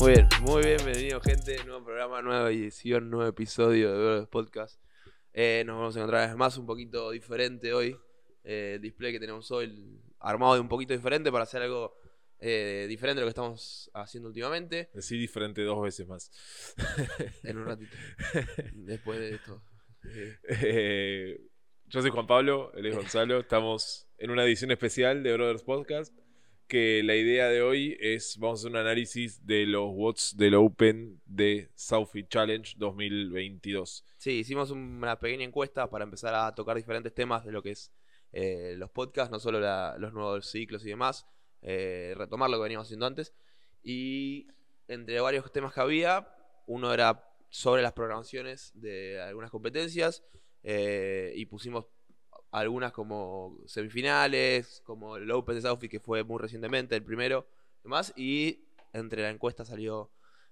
Muy bien, muy bienvenido gente, nuevo programa, nueva edición, nuevo episodio de Verdes Podcast. Eh, nos vamos a encontrar vez más un poquito diferente hoy. Eh, el display que tenemos hoy armado de un poquito diferente para hacer algo eh, diferente de lo que estamos haciendo últimamente. Decir diferente dos veces más. en un ratito. Después de esto. Eh, yo soy Juan Pablo, él es Gonzalo. Estamos en una edición especial de Brothers Podcast. Que la idea de hoy es, vamos a hacer un análisis de los watts del Open de Southfield Challenge 2022. Sí, hicimos una pequeña encuesta para empezar a tocar diferentes temas de lo que es eh, los podcasts, no solo los nuevos ciclos y demás, eh, retomar lo que veníamos haciendo antes. Y entre varios temas que había, uno era sobre las programaciones de algunas competencias eh, y pusimos algunas como semifinales, como el Open de Southfield que fue muy recientemente, el primero, demás, y entre la encuesta salió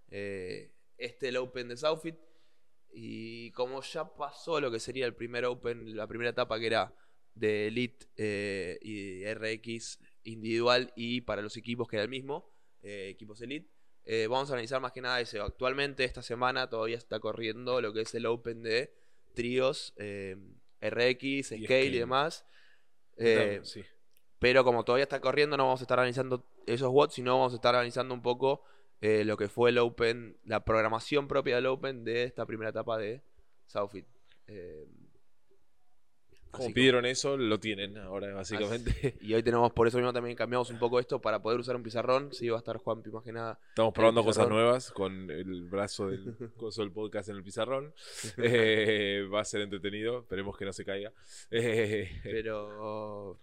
eh, este el Open de Southfield y como ya pasó lo que sería el primer Open, la primera etapa que era de Elite eh, y RX individual y para los equipos que era el mismo, equipos Elite, vamos a analizar más que nada eso. Actualmente, esta semana todavía está corriendo lo que es el Open de tríos, eh, RX, Scale y, demás. Eh, pero como todavía está corriendo, no vamos a estar analizando esos watts, sino vamos a estar analizando un poco eh, lo que fue el Open, la programación propia del Open de esta primera etapa de Southfield. Como pidieron eso, lo tienen ahora, básicamente. y hoy tenemos, por eso mismo también cambiamos un poco esto para poder usar un pizarrón. Sí, va a estar Juan, más que nada. Estamos probando cosas nuevas con el brazo del coso del podcast en el pizarrón. Eh, va a ser entretenido, esperemos que no se caiga. Eh, Pero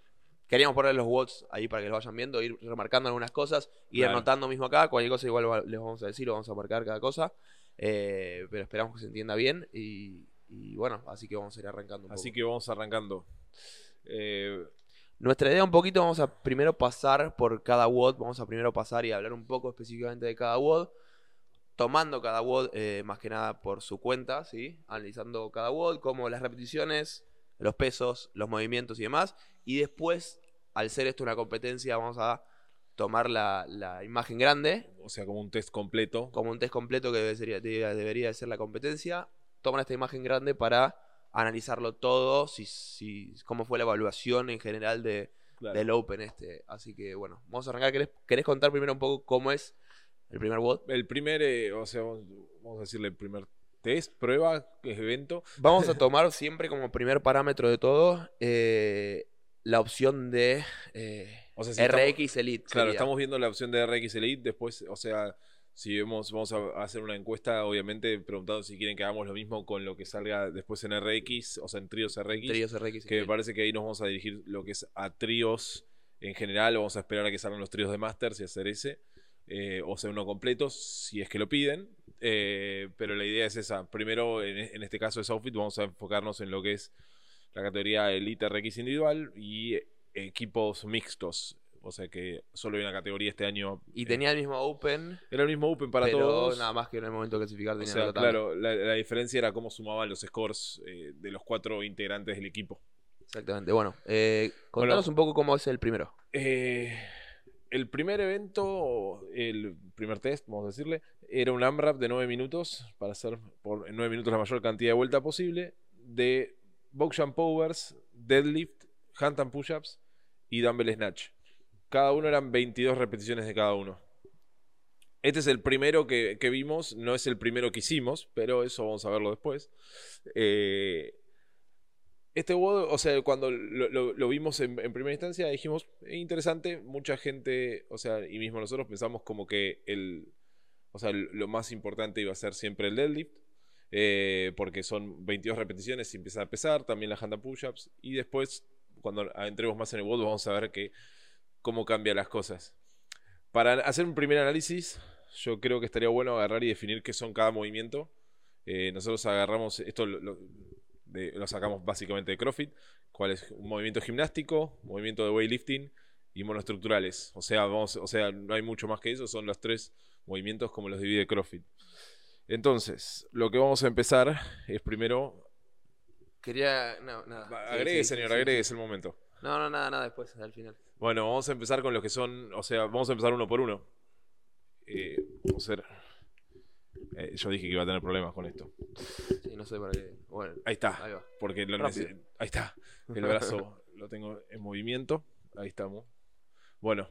queríamos poner los watts ahí para que los vayan viendo, ir remarcando algunas cosas, ir anotando mismo acá. Cualquier cosa igual les vamos a decir, vamos a marcar cada cosa. Eh, pero esperamos que se entienda bien y y bueno, así que vamos a ir arrancando. así que vamos arrancando. Eh, Nuestra idea un poquito, vamos a primero pasar por cada WOD, vamos a primero pasar y hablar un poco específicamente de cada WOD, tomando cada WOD eh, más que nada por su cuenta, ¿sí? analizando cada WOD, como las repeticiones, los pesos, los movimientos y demás, y después, al ser esto una competencia, vamos a tomar la, imagen grande. O sea, como un test completo. Como un test completo que debería, debería ser la competencia toman esta imagen grande para analizarlo todo, si, si, cómo fue la evaluación en general de, del Open este. Así que bueno, vamos a arrancar. ¿Querés, contar primero un poco cómo es el primer WOD? El primer, eh, o sea, vamos a decirle el primer test, prueba, evento. Vamos a tomar siempre como primer parámetro de todo eh, la opción de eh, RX Elite. Claro, estamos viendo la opción de RX Elite, después, o sea si vemos, vamos a hacer una encuesta, obviamente, preguntando si quieren que hagamos lo mismo con lo que salga después en RX, o sea, en tríos RX. Tríos RX. Que me parece que ahí nos vamos a dirigir lo que es a tríos en general. Vamos a esperar a que salgan los tríos de Masters y hacer ese. Eh, o sea, uno completo, si es que lo piden. Eh, pero la idea es esa. Primero, en, en este caso de Softfit, vamos a enfocarnos en lo que es la categoría Elite RX individual y equipos mixtos. O sea que solo hay una categoría este año. Y tenía el mismo Open. Era el mismo Open para pero todos. nada más que en el momento de clasificar tenía o sea, Claro, la, diferencia era cómo sumaban los scores eh, de los cuatro integrantes del equipo. Exactamente. Bueno, eh, contanos un poco cómo es el primero. Eh, el primer evento, el primer test, vamos a decirle, era un AMRAP de 9 minutos para hacer por en 9 minutos la mayor cantidad de vuelta posible de box jump powers, deadlift, hand and push-ups y dumbbell snatch. Cada uno eran 22 repeticiones de cada uno. Este es el primero que, vimos, no es el primero que hicimos, pero eso vamos a verlo después. Eh, este WOD, o sea, cuando lo, vimos en, primera instancia, dijimos, interesante, mucha gente, o sea, y mismo nosotros pensamos como que el, o sea, lo más importante iba a ser siempre el deadlift, eh, porque son 22 repeticiones y empieza a pesar, también las hand push-ups, y después, cuando entremos más en el WOD, vamos a ver que cómo cambian las cosas. Para hacer un primer análisis, yo creo que estaría bueno agarrar y definir qué son cada movimiento. Eh, nosotros agarramos, esto lo, sacamos básicamente de CrossFit, cuál es un movimiento gimnástico, movimiento de weightlifting y monoestructurales. O sea, vamos, o sea, no hay mucho más que eso, son los tres movimientos como los divide CrossFit. Entonces, lo que vamos a empezar es primero. Quería. No, nada. Agregue, señor, agregue, es el momento. No, no, nada, nada, después, al final. Bueno, vamos a empezar con los que son, o sea, vamos a empezar uno por uno. Eh, Vamos a ver. Eh, yo dije que iba a tener problemas con esto. Sí, no sé para qué. Bueno, Ahí está. ahí va. Porque lo Ahí está. El brazo lo tengo en movimiento. Ahí estamos. Bueno,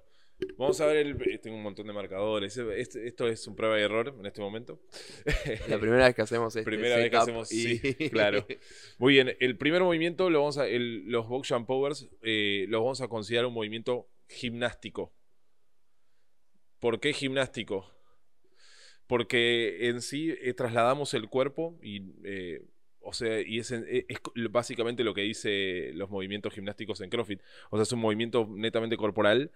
vamos a ver el. eh, Tengo un montón de marcadores. Este- esto es un prueba y error en este momento. La primera vez que hacemos este Primera vez que hacemos, y- sí, claro. Muy bien, el primer movimiento lo vamos a. el- los Boxjump Powers eh, los vamos a considerar un movimiento gimnástico. ¿Por qué gimnástico? Porque en sí eh, trasladamos el cuerpo y. eh, o sea, y es, en- es básicamente lo que dice los movimientos gimnásticos en CrossFit. O sea, es un movimiento netamente corporal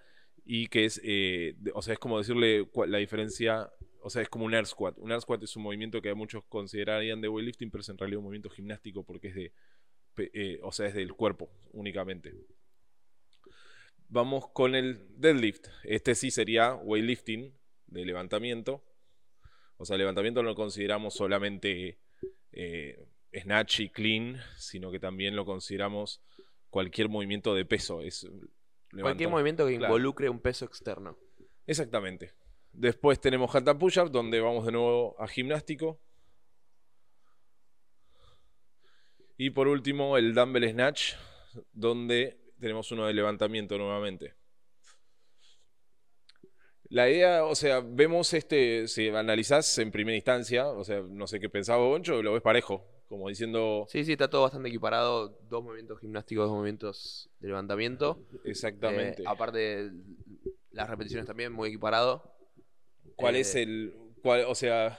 y que es, eh, o sea, es como decirle la diferencia, o sea, es como un air squat. Un air squat es un movimiento que muchos considerarían de weightlifting, pero es en realidad un movimiento gimnástico porque es de, eh, o sea, es del cuerpo únicamente. Vamos con el deadlift. Este sí sería weightlifting de levantamiento. O sea, levantamiento no lo consideramos solamente eh, snatch y clean, sino que también lo consideramos cualquier movimiento de peso. Es Cualquier movimiento que Claro. involucre un peso externo. Exactamente. Después tenemos handstand push-up, donde vamos de nuevo a gimnástico. Y por último, el dumbbell snatch, donde tenemos uno de levantamiento nuevamente. La idea, o sea, vemos este, si analizás en primera instancia, o sea, no sé qué pensaba Boncho, lo ves parejo, como diciendo Sí, sí, está todo bastante equiparado. Dos movimientos gimnásticos, dos movimientos de levantamiento. exactamente. Eh, aparte, las repeticiones también muy equiparado. ¿Cuál eh, es el, cuál, o sea,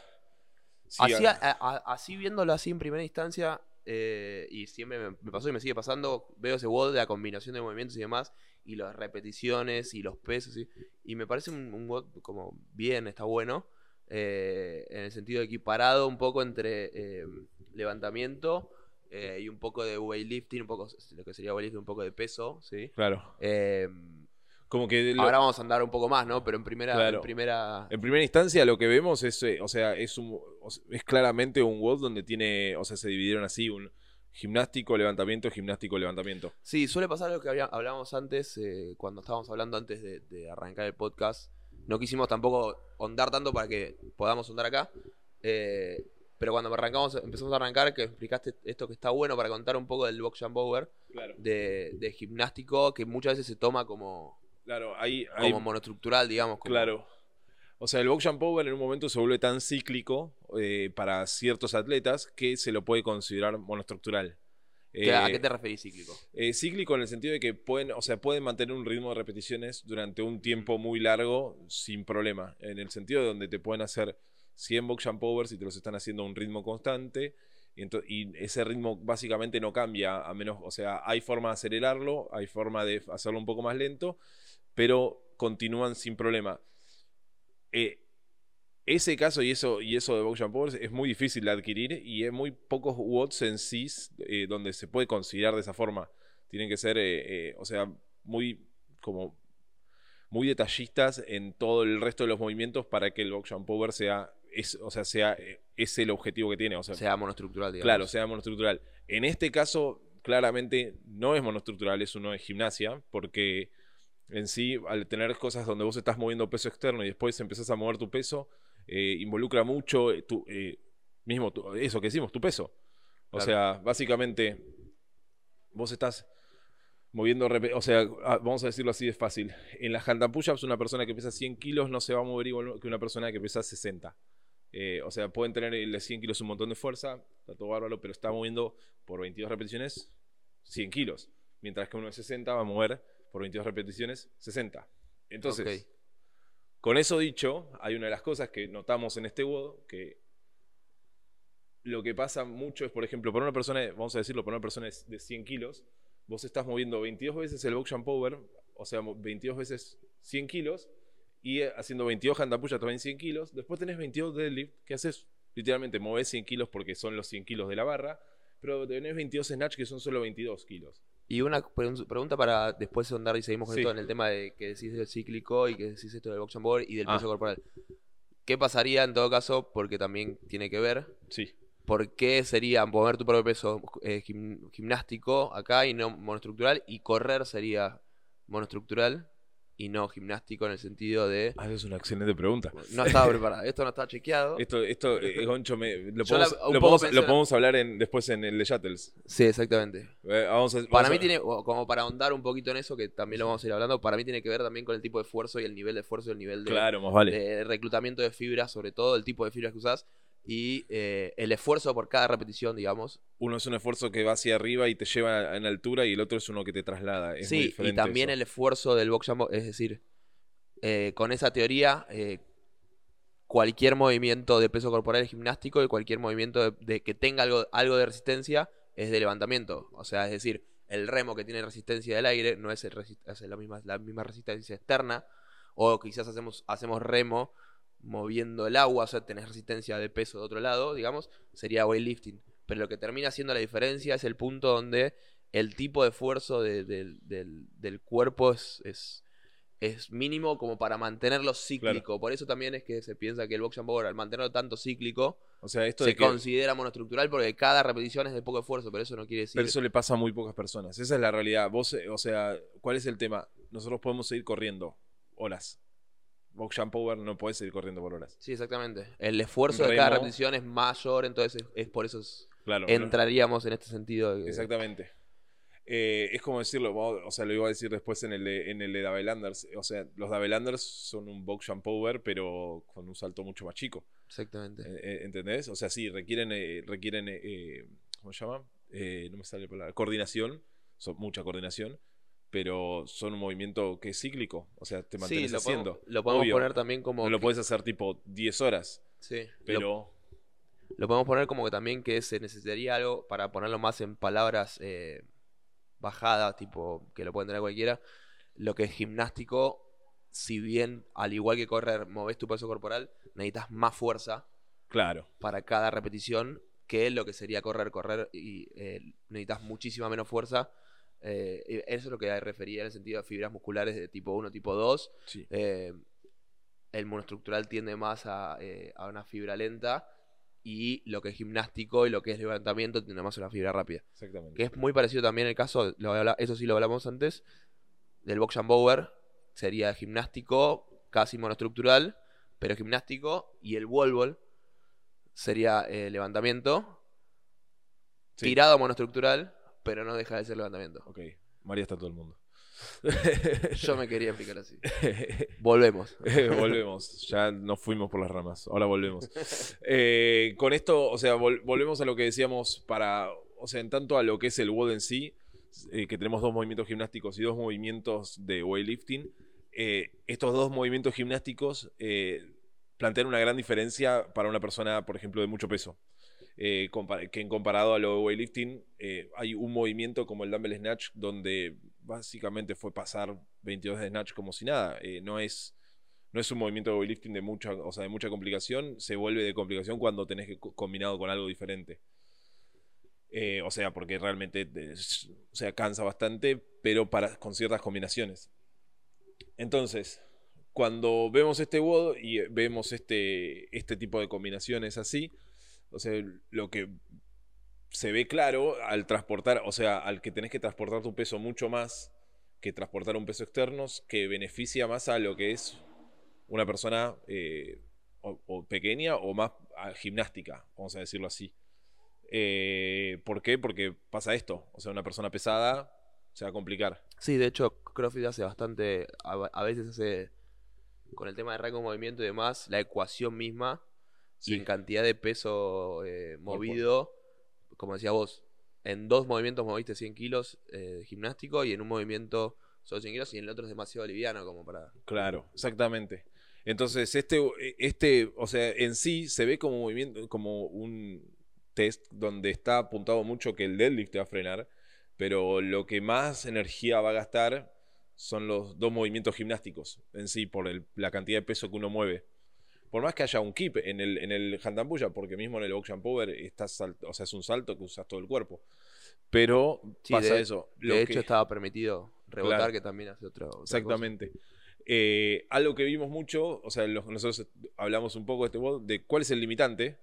sí, Así, a- a- a- así viéndolo así en primera instancia, eh, y siempre me, me pasó y me sigue pasando, veo ese WOD de la combinación de movimientos y demás, y las repeticiones y los pesos, y, y me parece un, un WOD como bien, está bueno, eh, en el sentido equiparado un poco entre eh, levantamiento eh, y un poco de weightlifting, un poco lo que sería weightlifting, un poco de peso, ¿sí? claro, como que lo- ahora vamos a andar un poco más, ¿no? Pero en primera, Claro. en primera En primera instancia lo que vemos es, o sea, es un, es claramente un WOD donde tiene, o sea, se dividieron así, un gimnástico, levantamiento, gimnástico, levantamiento. Sí, suele pasar lo que hablábamos antes, eh, cuando estábamos hablando antes de, de arrancar el podcast. No quisimos tampoco ondar tanto para que podamos ondar acá. eh, pero cuando arrancamos, empezamos a arrancar, que explicaste esto que está bueno para contar un poco del box jump over, Claro. de, de gimnástico, que muchas veces se toma como, Claro, ahí- como monoestructural, digamos. como- claro. O sea, el box jump over en un momento se vuelve tan cíclico eh, para ciertos atletas que se lo puede considerar monoestructural. ¿Qué- ¿A Eh, qué te referís cíclico? Eh, cíclico en el sentido de que pueden, o sea, pueden mantener un ritmo de repeticiones durante un tiempo muy largo sin problema. En el sentido de donde te pueden hacer 100 box jump overs y te los están haciendo a un ritmo constante. Y, y ese ritmo básicamente no cambia, a menos, o sea, hay forma de acelerarlo, hay forma de hacerlo un poco más lento, pero continúan sin problema. Eh, ese caso y eso, y eso de box jump overs es muy difícil de adquirir y hay muy pocos watts en sí eh, donde se puede considerar de esa forma. Tienen que ser, eh, eh, o sea, muy como muy detallistas en todo el resto de los movimientos para que el box jump over sea, es, o sea, sea ese el objetivo que tiene. O sea, sea monoestructural, digamos. Claro, sea monoestructural. En este caso, claramente no es monoestructural, es uno de gimnasia, porque en sí, al tener cosas donde vos estás moviendo peso externo y después empezás a mover tu peso, eh, involucra mucho eh, tu, eh, mismo tu- eso que decimos, tu peso. O Claro. sea, básicamente, vos estás moviendo, o sea, vamos a decirlo así de fácil. En las hand and push-ups, una persona que pesa 100 kilos no se va a mover igual que una persona que pesa 60. Eh, o sea, pueden tener el de 100 kilos un montón de fuerza, está todo bárbaro, pero está moviendo por 22 repeticiones 100 kilos. Mientras que uno de 60 va a mover por 22 repeticiones 60. Entonces. Con eso dicho, hay una de las cosas que notamos en este WOD que lo que pasa mucho es, por ejemplo, para una persona, vamos a decirlo, para una persona de 100 kilos, vos estás moviendo 22 veces el box jump over, o sea, mo- 22 veces 100 kilos, y eh, haciendo 22 hand push también 100 kilos. Después tenés 22 deadlift, que haces literalmente, movés 100 kilos porque son los 100 kilos de la barra, pero tenés 22 snatch que son solo 22 kilos. Y una pregun- pregunta para después ondar y seguimos con Sí. esto en el tema de que decís del cíclico y que decís esto del box and board y del Ah. peso corporal. ¿Qué pasaría en todo caso? Porque también tiene que ver. Sí. ¿Por qué sería mover tu propio peso eh, gim- gimnástico acá y no monoestructural? Y correr sería monoestructural. Y no gimnástico en el sentido de... Ah, es una excelente pregunta. No estaba preparado, esto no está chequeado. Esto, esto eh, Goncho, me- lo, la- podemos, lo podemos- lo hablar en, después en el de Shuttles. Sí, exactamente. Eh, vamos a- Para vamos mí a- tiene, como para ahondar un poquito en eso, que también lo vamos a ir hablando, para mí tiene que ver también con el tipo de esfuerzo y el nivel de esfuerzo y el nivel de, Claro, más vale. de reclutamiento de fibras, sobre todo el tipo de fibras que usás y eh, el esfuerzo por cada repetición, digamos. Uno es un esfuerzo que va hacia arriba y te lleva en altura y el otro es uno que te traslada. Es muy sí, y también eso. el esfuerzo del box jump, es decir, eh, con esa teoría, eh, cualquier movimiento de peso corporal es gimnástico y cualquier movimiento de, de que tenga algo, algo de resistencia es de levantamiento. O sea, es decir, el remo que tiene resistencia del aire no es, el es la, misma, la misma resistencia externa, o quizás hacemos, hacemos remo moviendo el agua, o sea, tenés resistencia de peso de otro lado, digamos, sería weightlifting. Pero lo que termina siendo la diferencia es el punto donde el tipo de esfuerzo de- del- del, del cuerpo es, es, es mínimo como para mantenerlo cíclico. Por eso también es que se piensa que el box and power, al mantenerlo tanto cíclico, O sea, esto se que... considera monoestructural porque cada repetición es de poco esfuerzo, pero eso no quiere decir... Pero eso le pasa a muy pocas personas. Esa es la realidad. Vos, eh, o sea, ¿cuál es el tema? Nosotros podemos seguir corriendo horas. Box Jump Power no puede seguir corriendo por horas. Sí, exactamente. El esfuerzo de cada repetición es mayor, entonces es, es por eso es- Claro. entraríamos en este sentido. de que- Exactamente. Eh, es como decirlo, o sea, lo iba a decir después en el de, en el de Davelanders. O sea, los Davelanders son un box jump power, pero con un salto mucho más chico. Exactamente. Eh, eh, ¿Entendés? O sea, sí, requieren, eh, requieren ¿cómo se llama? No me sale la palabra. Coordinación, son mucha coordinación, pero son un movimiento que es cíclico. O sea, te sí, mantienes lo haciendo. podemos, lo podemos Obvio, poner también como... No lo que- puedes hacer tipo 10 horas, sí, lo- pero... Lo podemos poner como que también que se necesitaría algo para ponerlo más en palabras eh, bajadas, tipo que lo pueden tener cualquiera. Lo que es gimnástico, si bien al igual que correr, moves tu peso corporal, necesitas más fuerza Claro, para cada repetición que lo que sería correr, correr y eh, necesitas muchísima menos fuerza. Eh, eso es lo que refería en el sentido de fibras musculares de tipo 1, tipo 2. sí. Eh, el monoestructural tiende más a, eh, a una fibra lenta y lo que es gimnástico y lo que es levantamiento tiende más a una fibra rápida. Exactamente. Que es muy parecido también el caso, lo habla- eso sí lo hablamos antes, del box and power, sería gimnástico casi monoestructural, pero gimnástico, y el wall ball sería levantamiento, Sí. tirado a monoestructural, pero no deja de ser levantamiento. Ok, María está todo el mundo. Yo me quería explicar así. Volvemos. volvemos, ya nos fuimos por las ramas, ahora volvemos. Eh, con esto, o sea, vol- volvemos a lo que decíamos para, o sea, en tanto a lo que es el WOD en sí, eh, que tenemos dos movimientos gimnásticos y dos movimientos de weightlifting, eh, estos dos movimientos gimnásticos plantean una gran diferencia para una persona, por ejemplo, de mucho peso. Eh, que en comparado a lo de weightlifting, eh, hay un movimiento como el dumbbell snatch donde básicamente fue pasar 22 de snatch como si nada. Eh, no es no es un movimiento de weightlifting de mucha, o sea, de mucha complicación, se vuelve de complicación cuando tenés que co- combinado con algo diferente. O sea, porque realmente o sea, cansa bastante, pero para, con ciertas combinaciones. Entonces, cuando vemos este WOD y vemos este, este tipo de combinaciones así, o sea, lo que se ve claro al transportar, o sea, al que tenés que transportar tu peso mucho más que transportar un peso externo, que beneficia más a lo que es una persona eh, pequeña o más gimnástica, vamos a decirlo así. Eh, ¿Por qué? Porque pasa esto. O sea, una persona pesada se va a complicar. Sí, de hecho, CrossFit hace bastante, a, a veces hace, con el tema de rango de movimiento y demás, la ecuación misma, y en cantidad de peso eh, movido, como decía vos, en dos movimientos moviste 100 kilos eh, de gimnástico y en un movimiento solo 100 kilos y en el otro es demasiado liviano como para... Claro, exactamente. Entonces, este, este, o sea, en sí se ve como movimiento, como un test donde está apuntado mucho que el deadlift te va a frenar, pero lo que más energía va a gastar son los dos movimientos gimnásticos en sí, por el- la cantidad de peso que uno mueve. Por más que haya un keep en el, en el porque mismo en el box and power estás o sea, es un salto que usas todo el cuerpo. Pero Sí, pasa de, eso. de hecho que- estaba permitido rebotar, Claro. que también hace otro... Exactamente. Eh, algo que vimos mucho, o sea, los- nosotros hablamos un poco de este mod, de cuál es el limitante.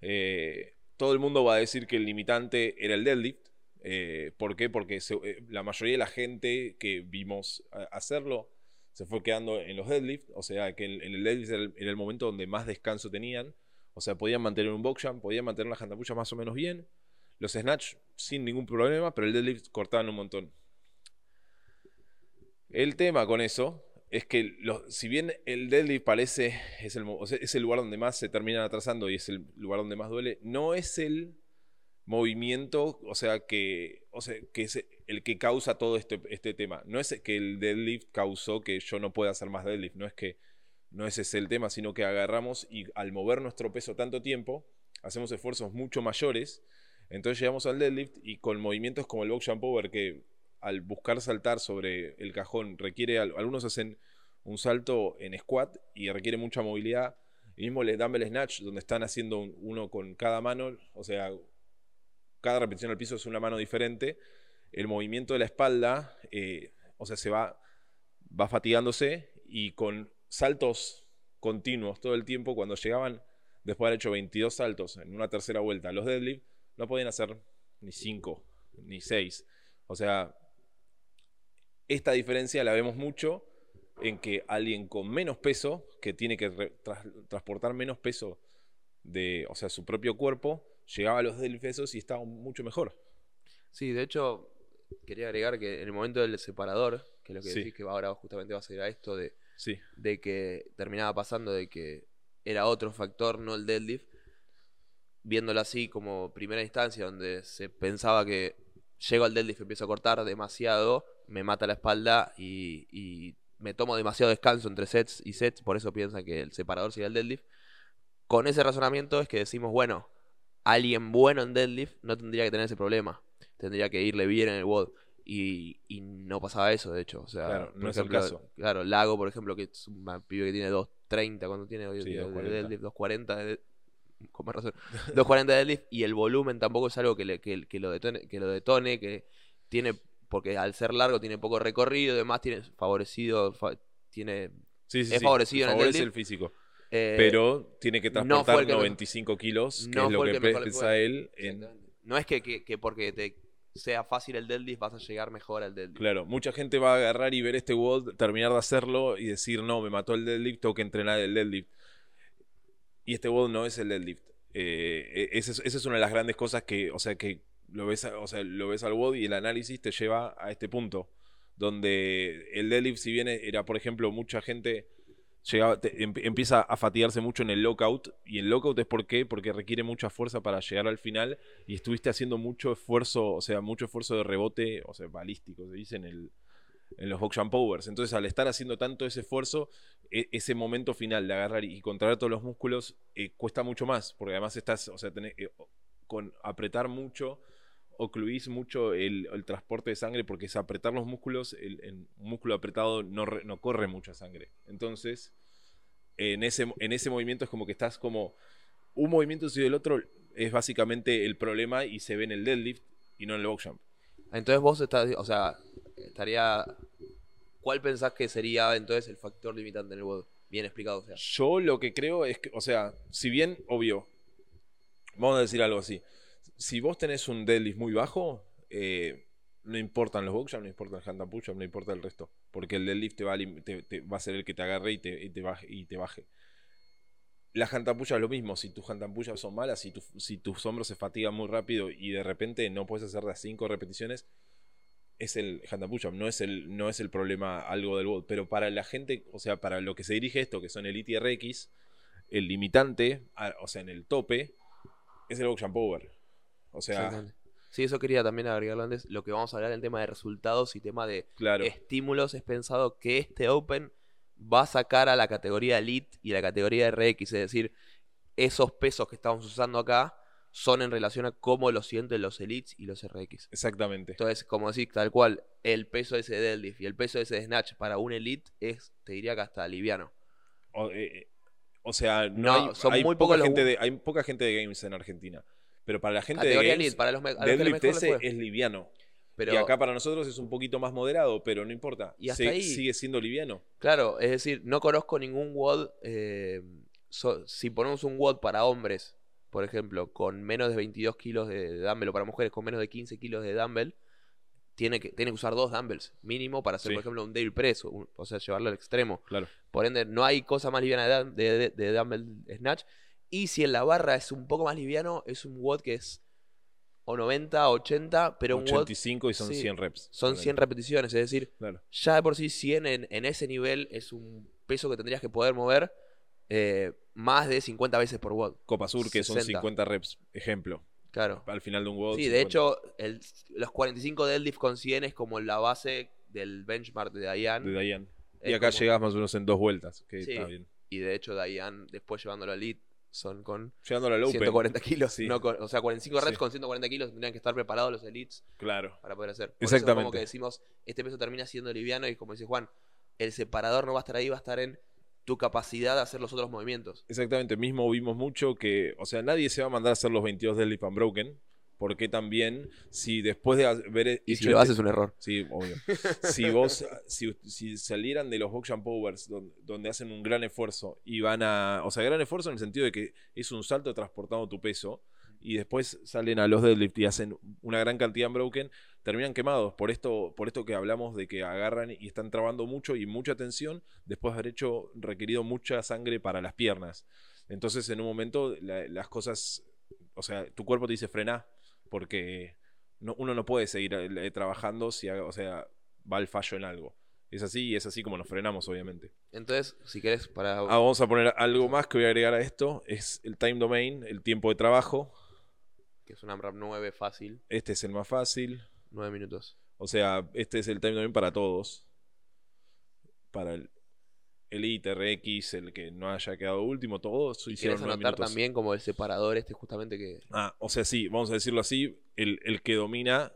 Eh, todo el mundo va a decir que el limitante era el deadlift. Eh, ¿Por qué? Porque se- la mayoría de la gente que vimos hacerlo se fue quedando en los deadlift, o sea que en, el deadlift era el, momento donde más descanso tenían, o sea, podían mantener un box jump, podían mantener las jantapuchas más o menos bien, los snatch sin ningún problema, pero el deadlift cortaban un montón. El tema con eso es que si bien el deadlift parece es el, es el lugar donde más se terminan atrasando y es el lugar donde más duele, no es el movimiento, o sea, que, o sea, que el que causa todo este, este tema. No es que el deadlift causó que yo no pueda hacer más deadlift, no es que no ese es el tema, sino que agarramos y al mover nuestro peso tanto tiempo, hacemos esfuerzos mucho mayores, entonces llegamos al deadlift y con movimientos como el box jump over que al buscar saltar sobre el cajón requiere, algunos hacen un salto en squat y requiere mucha movilidad, y mismo el dumbbell snatch donde están haciendo uno con cada mano, o sea, cada repetición al piso es una mano diferente, el movimiento de la espalda, eh, o sea, se va, va fatigándose y con saltos continuos todo el tiempo, cuando llegaban, después de haber hecho 22 saltos en una tercera vuelta, los deadlift, no podían hacer ni 5, ni 6. O sea, esta diferencia la vemos mucho en que alguien con menos peso, que tiene que transportar menos peso de, o sea, su propio cuerpo, llegaba a los pesos y estaba mucho mejor. Sí, de hecho, quería agregar que en el momento del separador, que es lo que decís que ahora justamente va a ser a esto de, de que terminaba pasando de que era otro factor, no el deadlift, viéndolo así como primera instancia, donde se pensaba que llego al deadlift y empiezo a cortar demasiado, me mata la espalda y, y, me tomo demasiado descanso entre sets y sets, por eso piensan que el separador sería el deadlift. Con ese razonamiento es que decimos, bueno, alguien bueno en deadlift no tendría que tener ese problema. Tendría que irle bien en el WOD. Y, y no pasaba eso, de hecho. O sea, claro, no es el caso. Claro, Lago, por ejemplo, que es un pibe que tiene 2.30, cuando tiene de deadlift, 2.40 con más razón, 2.40 de deadlift y el volumen tampoco es algo que, le, que, lo detone, que lo detone, que tiene, porque al ser largo tiene poco recorrido, además tiene favorecido, tiene, es favorecido en el, el físico. Eh, pero tiene que transportar 95 kilos, que es lo que, piensa él. No es que, que, porque te sea fácil el deadlift vas a llegar mejor al deadlift. Claro, mucha gente va a agarrar y ver este WOD, terminar de hacerlo y decir, no, me mató el deadlift, tengo que entrenar el deadlift. Y este WOD no es el deadlift. Eh, e, esa, es, una de las grandes cosas que, o sea, que lo ves, o sea, lo ves al WOD y el análisis te lleva a este punto. Donde el deadlift, si bien era, por ejemplo, mucha gente Em, empieza a fatigarse mucho en el lockout. Y el lockout es por qué? Porque requiere mucha fuerza para llegar al final. Y estuviste haciendo mucho esfuerzo, o sea, mucho esfuerzo de rebote, o sea, balístico, se dice en, el, en los box powers. Entonces, al estar haciendo tanto ese esfuerzo, e, ese momento final de agarrar y contraer todos los músculos eh, cuesta mucho más. Porque además estás, o sea, tenés, eh, con apretar mucho ocluís mucho el, transporte de sangre porque es apretar los músculos, el, músculo apretado no, no, corre mucha sangre. Entonces, en ese, en ese movimiento es como que estás como un movimiento y el otro es básicamente el problema y se ve en el deadlift y no en el box jump. Entonces vos estás, o sea, estaría... ¿Cuál pensás que sería entonces el factor limitante en el WOD? Bien explicado, o sea. Yo lo que creo es que, o sea, si bien, obvio, vamos a decir algo así si vos tenés un deadlift muy bajo, eh, no importan los box no importa el hand push no importa el resto. Porque el deadlift te va, a, a ser el que te agarre y te, te baje. Y te baje. La hand push es lo mismo. Si tus push son malas, si, tus hombros se fatigan muy rápido y de repente no puedes hacer las 5 repeticiones, es el hand push no es el, no es el problema algo del WOD. Pero para la gente, o sea, para lo que se dirige esto, que son el ITRX, el limitante, o sea, en el tope, es el box power. O sea. Sí, eso quería también agregarlo antes. Lo que vamos a hablar en tema de resultados y tema de estímulos es pensado que este Open va a sacar a la categoría Elite y la categoría RX. Es decir, esos pesos que estamos usando acá son en relación a cómo lo sienten los Elites y los RX. Exactamente. Entonces, como decir, tal cual, el peso ese de deadlift y el peso ese de snatch para un Elite es, te diría que hasta liviano. O, eh, sea, no, hay, son muy poca gente de, hay poca gente de games en Argentina. Pero para la gente de games, para los, deadlift ese es liviano. Pero, y acá para nosotros es un poquito más moderado, pero no importa. Y hasta ahí, sigue siendo liviano. Claro, es decir, no conozco ningún WOD. Eh, si ponemos un WOD para hombres, por ejemplo, con menos de 22 kilos de dumbbell, o para mujeres con menos de 15 kilos de dumbbell, tiene que, tiene que usar dos dumbbells mínimo para hacer, Sí. por ejemplo, un devil press, o, un- o sea, llevarlo al extremo. Claro. Por ende, no hay cosa más liviana de, de, de- de dumbbell snatch. Y si en la barra es un poco más liviano, es un WOD que es o 90, 80, pero un WOD 85 y son sí, 100 reps. son Ponele. 100 repeticiones. Es decir, Claro. ya de por sí 100 en, en ese nivel es un peso que tendrías que poder mover eh, más de 50 veces por WOD. Copa Sur, que son 60. 50 reps, ejemplo. Claro. Al final de un WOD. Sí, de 50. hecho, el- los 45 deadlift con 100 es como la base del benchmark de Dayan. De Dayan. Y acá como- llegas más o menos en dos vueltas, que Sí. está bien. Y de hecho, Dayan, después llevándolo a Elite, son con Llegando a la Open. 140 kilos. Sí. no con- o sea, 45 reps Sí. con 140 kilos tendrían que estar preparados los Elites Claro. para poder hacer. Por eso Exactamente. como que decimos, este peso termina siendo liviano y como dice Juan, el separador no va a estar ahí, va a estar en tu capacidad de hacer los otros movimientos. Exactamente, mismo vimos mucho que, o sea, nadie se va a mandar a hacer los 22 deadlift unbroken, porque también, si después de haber Y si lo este- haces es un error. Sí, obvio. si vos, si, si salieran de los Boxing Powers, donde, donde hacen un gran esfuerzo y van a, o sea, gran esfuerzo en el sentido de que es un salto transportando tu peso, y después salen a los deadlift y hacen una gran cantidad unbroken, terminan quemados. Por esto, por esto que hablamos de que agarran y están trabando mucho y mucha tensión, después de haber hecho, requerido mucha sangre para las piernas. Entonces, en un momento, la- las cosas, o sea, tu cuerpo te dice frena, porque no- uno no puede seguir eh, trabajando si, o sea, va al fallo en algo. Es así y es así como nos frenamos, obviamente. Entonces, si querés, para... Ah, vamos a poner algo más que voy a agregar a esto. Es el time domain, el tiempo de trabajo. que es un AMRAP 9 fácil, Este es el más fácil. 9 minutos. O sea, este es el time domain para todos. Para el Elite, RX, el que no haya quedado último, todos hicieron nueve anotar también como el separador este justamente que Ah, o sea, sí, vamos a decirlo así. El, el que domina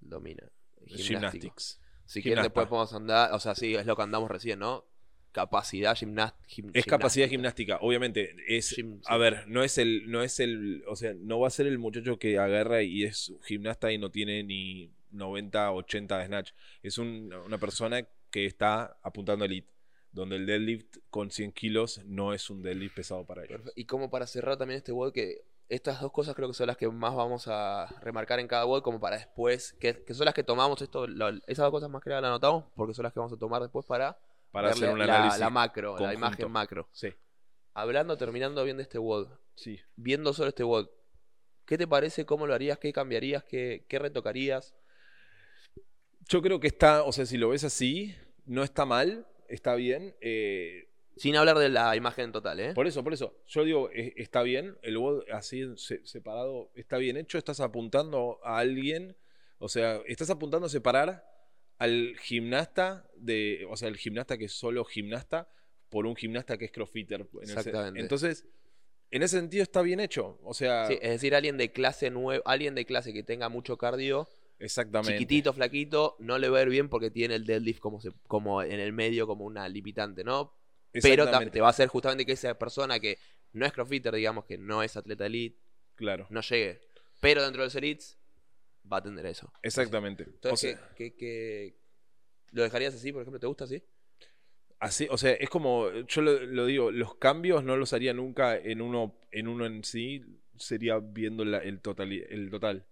domina. Gimnástico. Gymnastics. Si quieren después podemos andar, o sea, sí, es lo que andamos recién, ¿no? Capacidad gimnástica. Es capacidad gimnástica, obviamente. Es, Gym- sí. a ver, no es el, no es el, o sea, no va a ser el muchacho que agarra y es gimnasta y no tiene ni 90, 80 de snatch. Es un- una persona que está apuntando elite, donde el deadlift con 100 kilos no es un deadlift pesado para ellos. Perfecto. Y como para cerrar también este WOD, que estas dos cosas creo que son las que más vamos a remarcar en cada WOD, como para después, que, que son las que tomamos esto, lo- esas dos cosas más que nada las anotamos, porque son las que vamos a tomar después para, Para hacer un la, análisis. la macro, la imagen macro. Sí, Hablando, terminando bien de este WOD, sí. viendo solo este WOD, ¿qué te parece? ¿Cómo lo harías? ¿Qué cambiarías? ¿Qué, qué retocarías? Yo creo que está, o sea, si lo ves así, no está mal, está bien. eh, Sin hablar de la imagen total, ¿eh? Por eso, por eso. Yo digo, está bien. El WOD así se- separado está bien hecho. Estás apuntando a alguien. O sea, estás apuntando a separar al gimnasta de. O sea, el gimnasta que es solo gimnasta por un gimnasta que es crossfitter. en ese- Exactamente. Entonces, en ese sentido está bien hecho. O sea, Sí, es decir, alguien de clase nueva, alguien de clase que tenga mucho cardio, exactamente. chiquitito, flaquito, no le va a ir bien porque tiene el deadlift como, se- como en el medio, como una limitante, ¿no? Pero te va a hacer justamente que esa persona que no es crossfitter, digamos, que no es atleta elite, Claro, no llegue. Pero dentro de los elites va a tener eso. exactamente. O Entonces, sea, ¿qué, qué- qué- lo dejarías así, por ejemplo? ¿Te gusta así? Así, o sea, es como, yo lo, lo digo, los cambios no los haría nunca en uno en, uno en sí, sería viendo la- el, total, el total.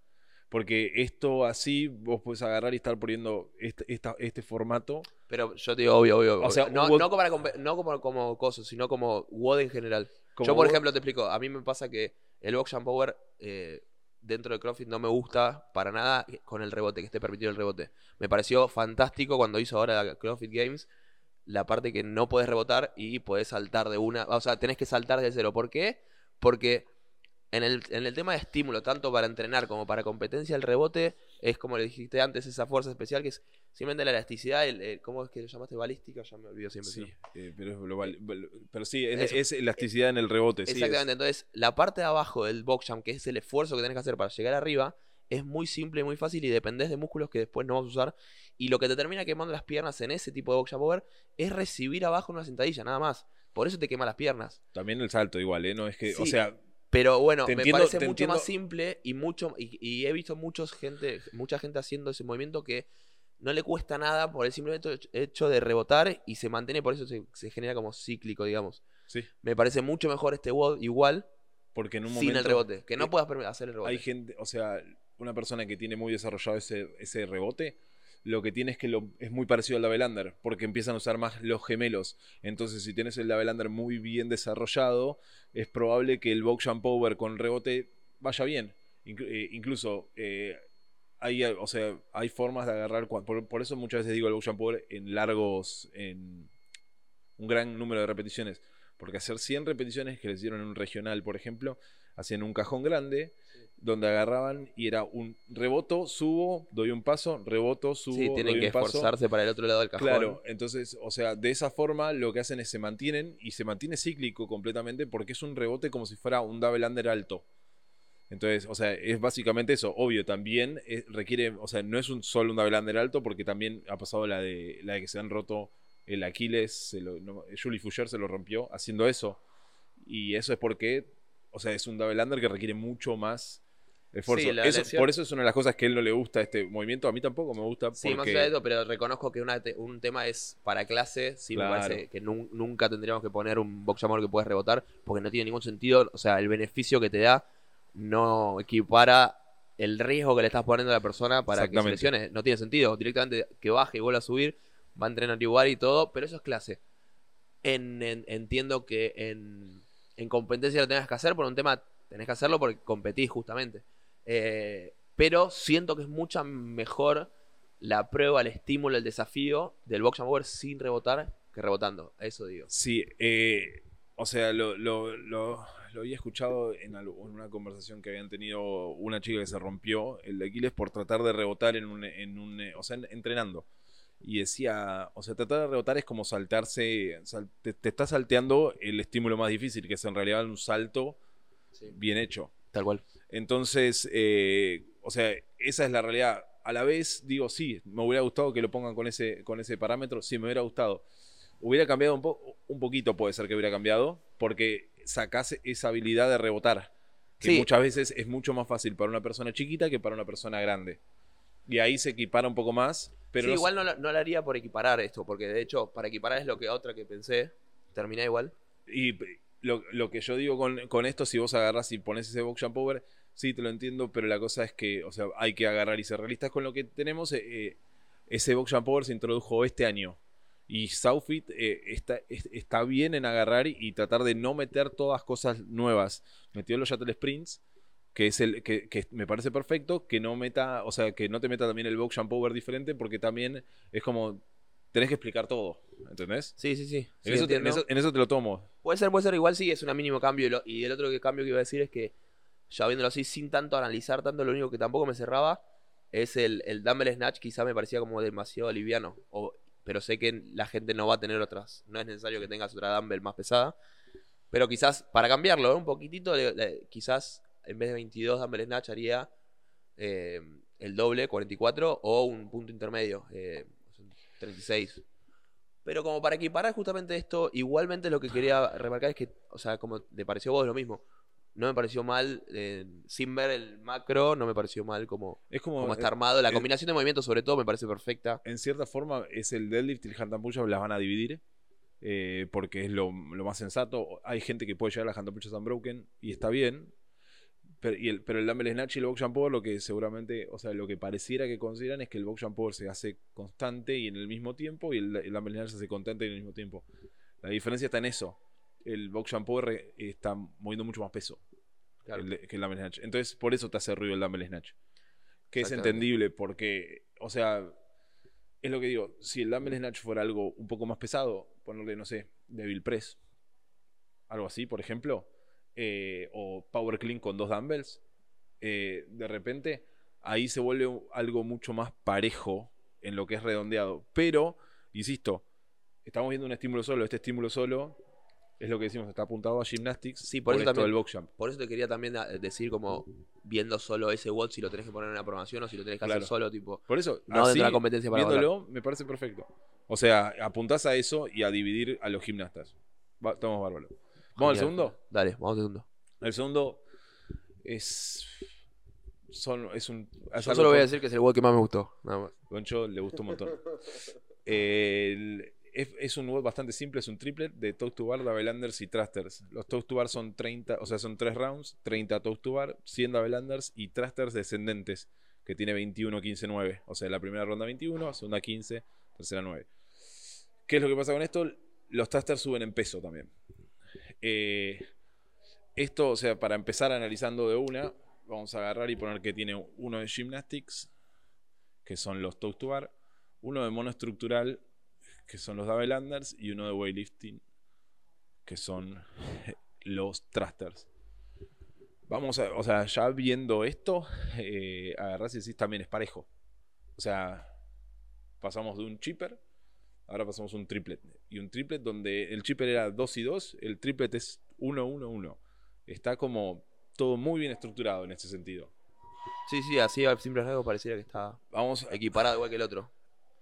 Porque esto así, vos puedes agarrar y estar poniendo este, esta- este formato. Pero yo te digo, obvio, obvio. O sea, obvio. no, como, no como, como cosas, sino como WOD en general. Yo, por ejemplo, te explico. A mí me pasa que el Box Jump Power eh, dentro de CrossFit no me gusta para nada con el rebote, que esté permitido el rebote. Me pareció fantástico cuando hizo ahora la CrossFit Games la parte que no puedes rebotar y puedes saltar de una. O sea, tenés que saltar de cero. ¿Por qué? Porque en el, en el tema de estímulo, tanto para entrenar como para competencia, el rebote es como le dijiste antes, esa fuerza especial que es simplemente la elasticidad. El, el- ¿Cómo es que lo llamaste? Balística, ya me olvido siempre. Sí, ¿no? eh, pero, es global- pero sí, es, elasticidad en el rebote. sí, Exactamente, entonces la parte de abajo del box jump, que es el esfuerzo que tenés que hacer para llegar arriba, es muy simple y muy fácil y dependés de músculos que después no vas a usar. Y lo que te termina quemando las piernas en ese tipo de box jump over es recibir abajo una sentadilla, nada más. Por eso te quema las piernas. también el salto igual, ¿eh? No es que, o sea, Pero bueno, me entiendo- parece mucho entiendo. más simple y mucho y, y he visto muchos gente, mucha gente haciendo ese movimiento que no le cuesta nada por el simple hecho- de rebotar y se mantiene, por eso se, se genera como cíclico, digamos. sí, Me parece mucho mejor este WOD igual porque en un sin momento el rebote. Que no eh, puedas hacer el rebote. hay gente, o sea, una persona que tiene muy desarrollado ese, ese rebote, lo que tiene es que lo, es muy parecido al under, porque empiezan a usar más los gemelos. Entonces, si tienes el under muy bien desarrollado, es probable que el box jump over con rebote vaya bien. Eh, incluso eh, hay, o sea, hay formas de agarrar. Por, por eso muchas veces digo el box jump over en largos, en un gran número de repeticiones. Porque hacer 100 repeticiones que les dieron en un regional, por ejemplo, hacían un cajón grande donde agarraban y era un reboto, subo, doy un paso, reboto, subo, Sí, tienen doy que un paso. esforzarse para el otro lado del cajón. Claro, entonces, o sea, de esa forma lo que hacen es se mantienen y se mantiene cíclico completamente porque es un rebote como si fuera un double under alto. Entonces, o sea, es básicamente eso. Obvio, también eh, requiere, o sea, no es un solo un double under alto porque también ha pasado la de, la de que se han roto el Aquiles, se lo, no, Julie Foucher se lo rompió haciendo eso. Y eso es porque, o sea, es un double under que requiere mucho más esfuerzo. Sí, la Eso- lesión- por eso es una de las cosas que a él no le gusta este movimiento. A mí tampoco me gusta. Sí, más porque- allá de eso, pero reconozco que una te- un tema es para clase. Sí, Claro. me parece que nun- nunca tendríamos que poner un box jump que puedes rebotar, porque no tiene ningún sentido. O sea, el beneficio que te da no equipara el riesgo que le estás poniendo a la persona para que se lesione. No tiene sentido. Directamente que baje y vuelva a subir, va a entrenar igual y todo, pero eso es clase. En, en- entiendo que en, en competencia lo tengas que hacer por un tema, tenés que hacerlo porque competís justamente. Eh, pero siento que es mucha mejor la prueba, el estímulo, el desafío del box and over sin rebotar que rebotando. Eso digo. Sí, eh, o sea, lo, lo, lo- lo había escuchado en, algo- en una conversación que habían tenido una chica que se rompió el de Aquiles por tratar de rebotar en un, en un eh, o sea, en- entrenando. Y decía, o sea, tratar de rebotar es como saltarse, sal- te, te está salteando el estímulo más difícil, que es en realidad un salto bien hecho. Tal cual. Entonces, eh, o sea, esa es la realidad. A la vez, digo, sí, me hubiera gustado que lo pongan con ese, con ese parámetro. Sí, me hubiera gustado. Hubiera cambiado un, po- un poquito, puede ser que hubiera cambiado, porque sacase esa habilidad de rebotar. Que Sí. muchas veces es mucho más fácil para una persona chiquita que para una persona grande. Y ahí se equipara un poco más. Pero sí, no igual no, lo- no lo haría por equiparar esto, porque de hecho, para equiparar es lo que otra que pensé. Terminé igual. Y lo, lo que yo digo con, con esto, si vos agarrás y pones ese box jump over, sí te lo entiendo, pero la cosa es que, o sea, hay que agarrar y ser realistas con lo que tenemos. eh, eh, ese box jump over se introdujo este año. Y Southfit eh, está, es- está bien en agarrar y, y tratar de no meter todas cosas nuevas. Metió los shuttle sprints, que es el que, que me parece perfecto, que no meta, o sea, que no te meta también el box jump over diferente, porque también es como tenés que explicar todo, ¿entendés? Sí, sí, sí. Sí, en, eso te, en entiendo. eso- en eso te lo tomo. Puede ser, puede ser, igual sí, es un mínimo cambio. Y, lo- y el otro que cambio que iba a decir es que, ya viéndolo así, sin tanto analizar tanto, lo único que tampoco me cerraba es el, el Dumbbell Snatch, quizá me parecía como demasiado liviano. O, pero sé que la gente no va a tener otras. No es necesario que tengas otra Dumbbell más pesada. Pero quizás, para cambiarlo ¿eh? un poquitito, quizás en vez de 22 Dumbbell Snatch haría eh, el doble, 44, o un punto intermedio, eh, 36. Pero como para equiparar justamente esto, igualmente lo que quería remarcar es que, o sea, como te pareció a vos lo mismo, no me pareció mal, eh, sin ver el macro, no me pareció mal como, Es como, como está armado. La combinación de movimientos, sobre todo, me parece perfecta. en cierta forma es el deadlift y el hand and push las van a dividir eh, porque es lo, lo más sensato. Hay gente que puede llegar a la hand and push up unbroken y está bien. Pero, y el, pero el dumbbell snatch y el box jump over lo que seguramente, o sea, lo que pareciera que consideran es que el box jump over se hace constante y en el mismo tiempo y el, el dumbbell snatch se hace constante y en el mismo tiempo. La diferencia está en eso. El box jump está moviendo mucho más peso Claro. el- que el dumbbell snatch. Entonces, por eso te hace ruido el dumbbell snatch. Que es entendible porque, o sea, es lo que digo, si el dumbbell snatch fuera algo un poco más pesado, ponerle, no sé, devil press, algo así, por ejemplo, eh, o power clean con dos dumbbells, eh, de repente ahí se vuelve algo mucho más parejo en lo que es redondeado. Pero, insisto, estamos viendo un estímulo solo, este estímulo solo es lo que decimos, está apuntado a gymnastics Sí, por eso esto también- del box jump. Por eso te quería también decir, como viendo solo ese WOD, si lo tenés que poner en una programación o si lo tenés que Claro. hacer solo, tipo, Por eso, no así, de la competencia para viéndolo, me parece perfecto. O sea, apuntás a eso y a dividir a los gimnastas. Va, estamos bárbaro. Vamos al segundo. Dale, vamos al segundo. El segundo es. Son, es un. Yo solo voy a decir que es el WOD que más me gustó. Nada más. Goncho le gustó un montón. El, es, es un WOD bastante simple, es un triplet de toast to bar, Davelanders y Trusters. Los toast to bar son 30, o sea, son 3 rounds, 30 toast to bar, 100 Davelanders y Trusters descendentes, que tiene 21, 15, 9. O sea, la primera ronda 21, segunda 15, tercera 9. ¿Qué es lo que pasa con esto? Los Trusters suben en peso también. Eh, esto, o sea, para empezar analizando de una, vamos a agarrar y poner que tiene uno de Gymnastics, que son los toast to bar, uno de monoestructural, que son los Davelanders, y uno de weightlifting, que son los Thrusters. Vamos a, o sea, ya viendo esto, eh, agarrás y decís también es parejo. O sea, pasamos de un chipper, ahora pasamos a un triplet. Y un triplet donde el chipper era 2 y 2, el triplet es 1, 1, 1. Está como todo muy bien estructurado en ese sentido. Sí, sí, así a simple rasgos pareciera que está Vamos, equiparado igual que el otro.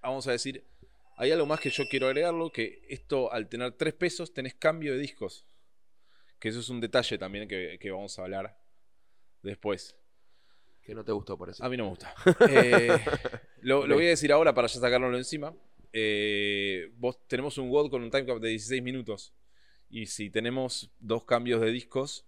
vamos a decir, hay algo más que yo quiero agregarlo, que esto al tener tres pesos tenés cambio de discos. Que eso es un detalle también que, que vamos a hablar después. Que no te gustó, por eso. A mí no me gusta. Eh, lo, lo voy a decir ahora para ya sacárnoslo encima. Eh, vos tenemos un WOD con un time cap de 16 minutos. Y si tenemos dos cambios de discos,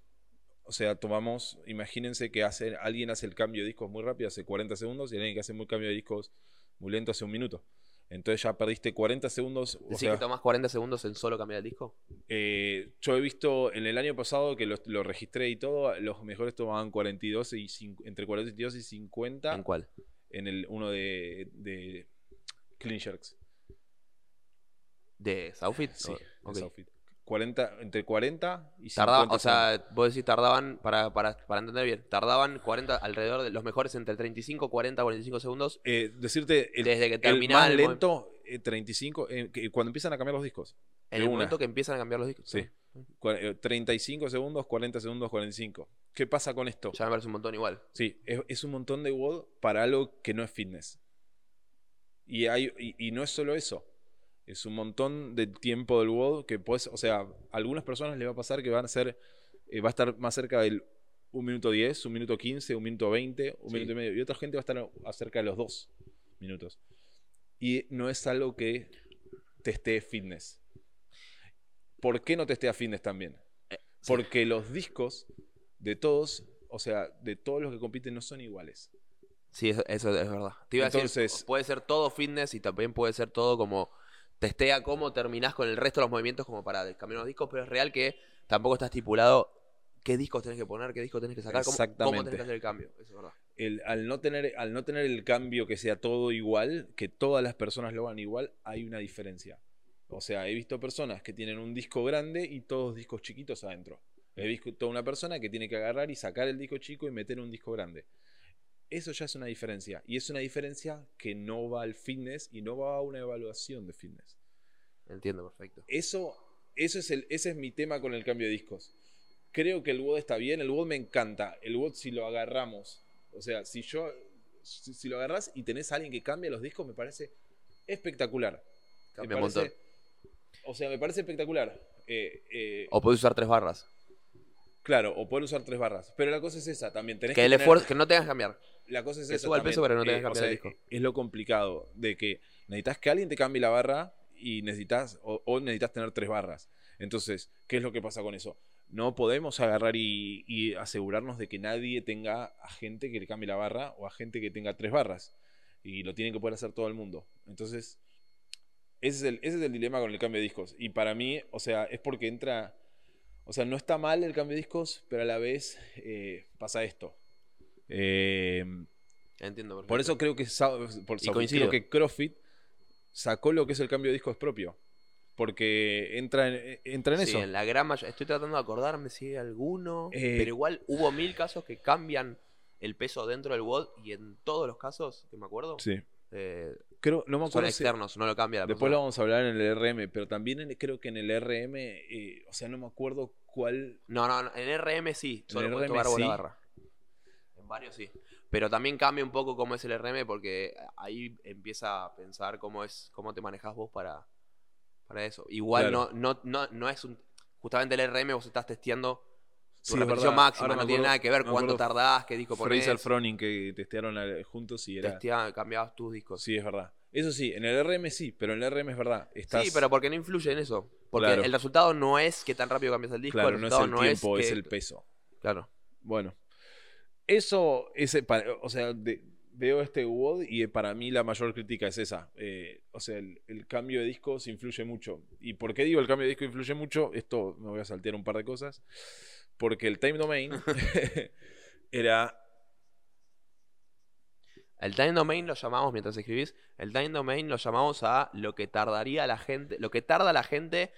o sea, tomamos, imagínense que hace, alguien hace el cambio de discos muy rápido, hace 40 segundos, y alguien que hace muy cambio de discos muy lento hace un minuto. Entonces ya perdiste 40 segundos. ¿Decís sea, que tomás 40 segundos en solo cambiar el disco? eh, yo he visto en el año pasado que lo, lo registré y todo, los mejores tomaban 42 y entre 42 y 50 ¿En cuál? en el uno de, de Clean Sharks. ¿De Southfit? Sí, O- en ok. Southfit. 40, entre 40 y 50. Tardaba, o sea, vos decís tardaban, para, para, para entender bien, tardaban 40, alrededor de los mejores entre 35, 40, 45 segundos Eh, decirte, el, desde que el terminaba más el, mo- lento, eh, 35, eh, que- cuando empiezan a cambiar los discos. en el una. momento que empiezan a cambiar los discos. Sí. Cua- eh, 35 segundos, 40 segundos, 45. ¿Qué pasa con esto? Ya me parece un montón igual. Sí, es, es un montón de WOD para algo que no es fitness. Y, hay, y, y no es solo eso. Es un montón de tiempo del WOD que puedes, o sea, a algunas personas les va a pasar que van a ser, eh, va a estar más cerca del 1 minuto 10, 1 minuto 15, 1 minuto 20, 1 Sí. minuto y medio. Y otra gente va a estar acerca de los 2 minutos. Y no es algo que testee fitness. ¿Por qué no testea fitness también? Eh. Porque los discos de todos, o sea, de todos los que compiten no son iguales. Sí, eso, eso es verdad. Te iba a decir, Entonces- puede ser todo fitness y también puede ser todo como testea cómo terminás con el resto de los movimientos como para cambiar los discos, pero es real que tampoco está estipulado qué discos tenés que poner, qué discos tenés que sacar, cómo, cómo Exactamente. tenés que hacer el cambio. Eso es verdad. El- al, no tener, al no tener el cambio que sea todo igual, que todas las personas lo hagan igual, hay una diferencia. O sea, he visto personas que tienen un disco grande y todos discos chiquitos adentro. He visto toda una persona que tiene que agarrar y sacar el disco chico y meter un disco grande. Eso ya es una diferencia. Y es una diferencia que no va al fitness y no va a una evaluación de fitness. Entiendo, perfecto. Eso, eso es el, ese es mi tema con el cambio de discos. Creo que el WOD está bien, el WOD me encanta. El WOD si lo agarramos, o sea, si yo, si, si lo agarras y tenés a alguien que cambia los discos, me parece espectacular. Me Cambia parece- O sea, me parece espectacular. Eh, eh, O podés usar tres barras. Claro, o poder usar tres barras. Pero la cosa es esa también. Tenés Que que el tener- esfuerzo, que no tengas que cambiar. La cosa es que esa suba el peso, pero no tengas que o cambiar el disco. Es lo complicado de que necesitas que alguien te cambie la barra y necesitas o, o necesitas tener tres barras. Entonces, ¿qué es lo que pasa con eso? No podemos agarrar y, y asegurarnos de que nadie tenga a gente que le cambie la barra o a gente que tenga tres barras. Y lo tiene que poder hacer todo el mundo. Entonces, ese es el, ese es el dilema con el cambio de discos. Y para mí, o sea, es porque entra... O sea, no está mal el cambio de discos, pero a la vez eh, pasa esto. Eh, Entiendo, perfecto. por eso creo que, por creo que CrossFit sacó lo que es el cambio de discos propio. Porque entra en, entra en Sí, eso. en la gran mayoría. Estoy tratando de acordarme si hay alguno. Eh, pero igual hubo mil casos que cambian el peso dentro del WOD y en todos los casos, que me acuerdo, Sí. eh, Creo, no me son acuerdo si- externos, no lo cambia la Después lo vamos a hablar en el RM, pero también en- creo que en el RM, eh, o sea, no me acuerdo cuál. No, no, no, en RM sí, En solo el puedes RM sí. barra. Varios sí. Pero también cambia un poco cómo es el RM porque ahí empieza a pensar cómo es, cómo te manejas vos para, para eso. Igual Claro. no, no, no, no es un. Justamente el RM vos estás testeando tu Sí, es repetición máxima, Ahora no tiene nada que ver cuánto tardás, qué disco ponés. Fraser Froning que testearon juntos y era. cambiabas tus discos. Sí, es verdad. Eso sí, en el RM sí, pero en el RM es verdad. Estás, Sí, pero porque no influye en eso. Porque Claro. el resultado no es que tan rápido cambias el disco, Claro, el no es el tiempo, que- es el peso. Claro. Bueno, eso, ese, o sea, de- veo este WOD y para mí la mayor crítica es esa. Eh, o sea, el, el cambio de discos influye mucho. ¿Y por qué digo el cambio de disco influye mucho? Esto me voy a saltear un par de cosas. Porque el time domain era. El time domain lo llamamos, mientras escribís, el time domain lo llamamos a lo que tardaría la gente, lo que tarda la gente,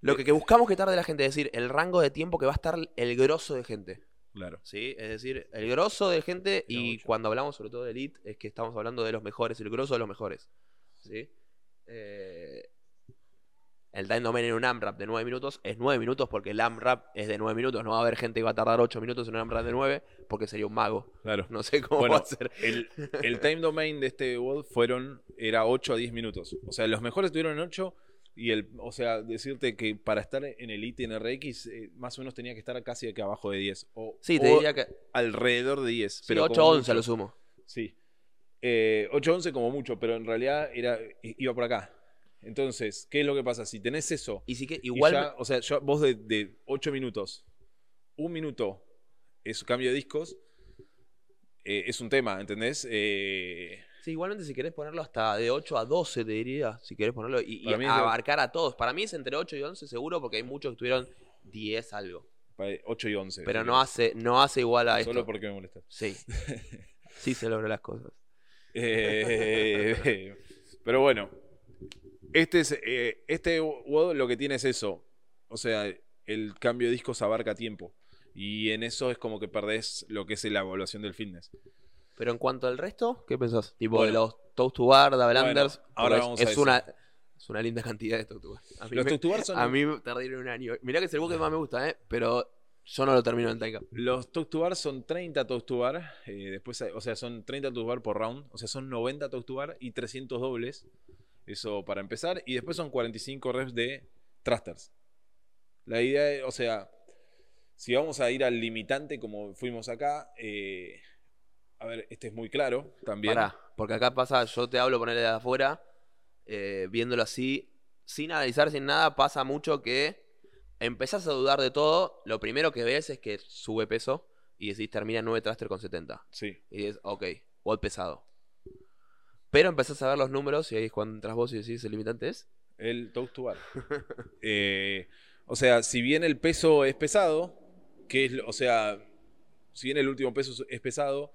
lo que, que buscamos que tarde la gente, es decir, el rango de tiempo que va a estar el grosso de gente. Claro. ¿sí? Es decir, el grosso de gente, Era y mucho. cuando hablamos sobre todo de Elite, es que estamos hablando de los mejores, el grosso de los mejores. ¿sí? Eh, el time domain en un AMRAP de 9 minutos es 9 minutos porque el AMRAP es de 9 minutos. No va a haber gente que va a tardar 8 minutos en un AMRAP de 9 porque sería un mago. Claro. No sé cómo Bueno, va a ser. El, el time domain de este WOD fueron, era 8 a 10 minutos. O sea, los mejores estuvieron en 8 y el, o sea, decirte que para estar en Elite en RX, eh, más o menos tenía que estar casi aquí abajo de 10. O, Sí, te o diría que alrededor de 10. sí, pero 8 como 11 mucho. a lo sumo. Sí. Eh, 8-11 como mucho, pero en realidad era, iba por acá. Entonces, ¿qué es lo que pasa? Si tenés eso, Y sí que igual. ya, o sea, yo- vos de, de 8 minutos, un minuto es cambio de discos, eh, es un tema, ¿entendés? Eh, Sí, igualmente si querés ponerlo hasta de 8 a 12, te diría. Si querés ponerlo y, y Para mí es de- abarcar a todos. Para mí es entre 8 y 11 seguro porque hay muchos que tuvieron 10 algo. para 8 y 11. Pero no hace, no hace igual a esto. Solo porque me molestas. Sí. Sí se logran las cosas. Eh, pero bueno, este es eh, este WOD lo que tiene es eso. O sea, el cambio de discos abarca tiempo. Y en eso es como que perdés lo que es la evaluación del fitness. Pero en cuanto al resto, ¿qué pensás? Tipo Bueno. de los toast to bar, double Bueno, ahora porque vamos es, a es una es una linda cantidad de toast to bar. A mí, Los toast to bar son a mí tardaron un año. Mirá que es el buque que más me gusta, ¿eh? Pero yo no lo termino en Taika. Los toast to bar son 30 toast to bar. eh, después, o sea, son 30 toast to bar por round. O sea, son 90 toast to bar y 300 dobles. Eso para empezar. Y después son 45 reps de thrusters. La idea es, o sea, si vamos a ir al limitante como fuimos acá, eh, a ver, este es muy claro también. Pará, porque acá pasa, yo te hablo ponerle de afuera, eh, viéndolo así, sin analizar, sin nada, pasa mucho que empezás a dudar de todo. Lo primero que ves es que sube peso y decís termina 9 thruster con 70. Sí, Y dices, ok, WOD pesado. Pero empezás a ver los números y ahí es cuando entras vos y decís, el limitante es. el toast to bar. Eh, o sea, si bien el peso es pesado, que es, o sea, si bien el último peso es pesado,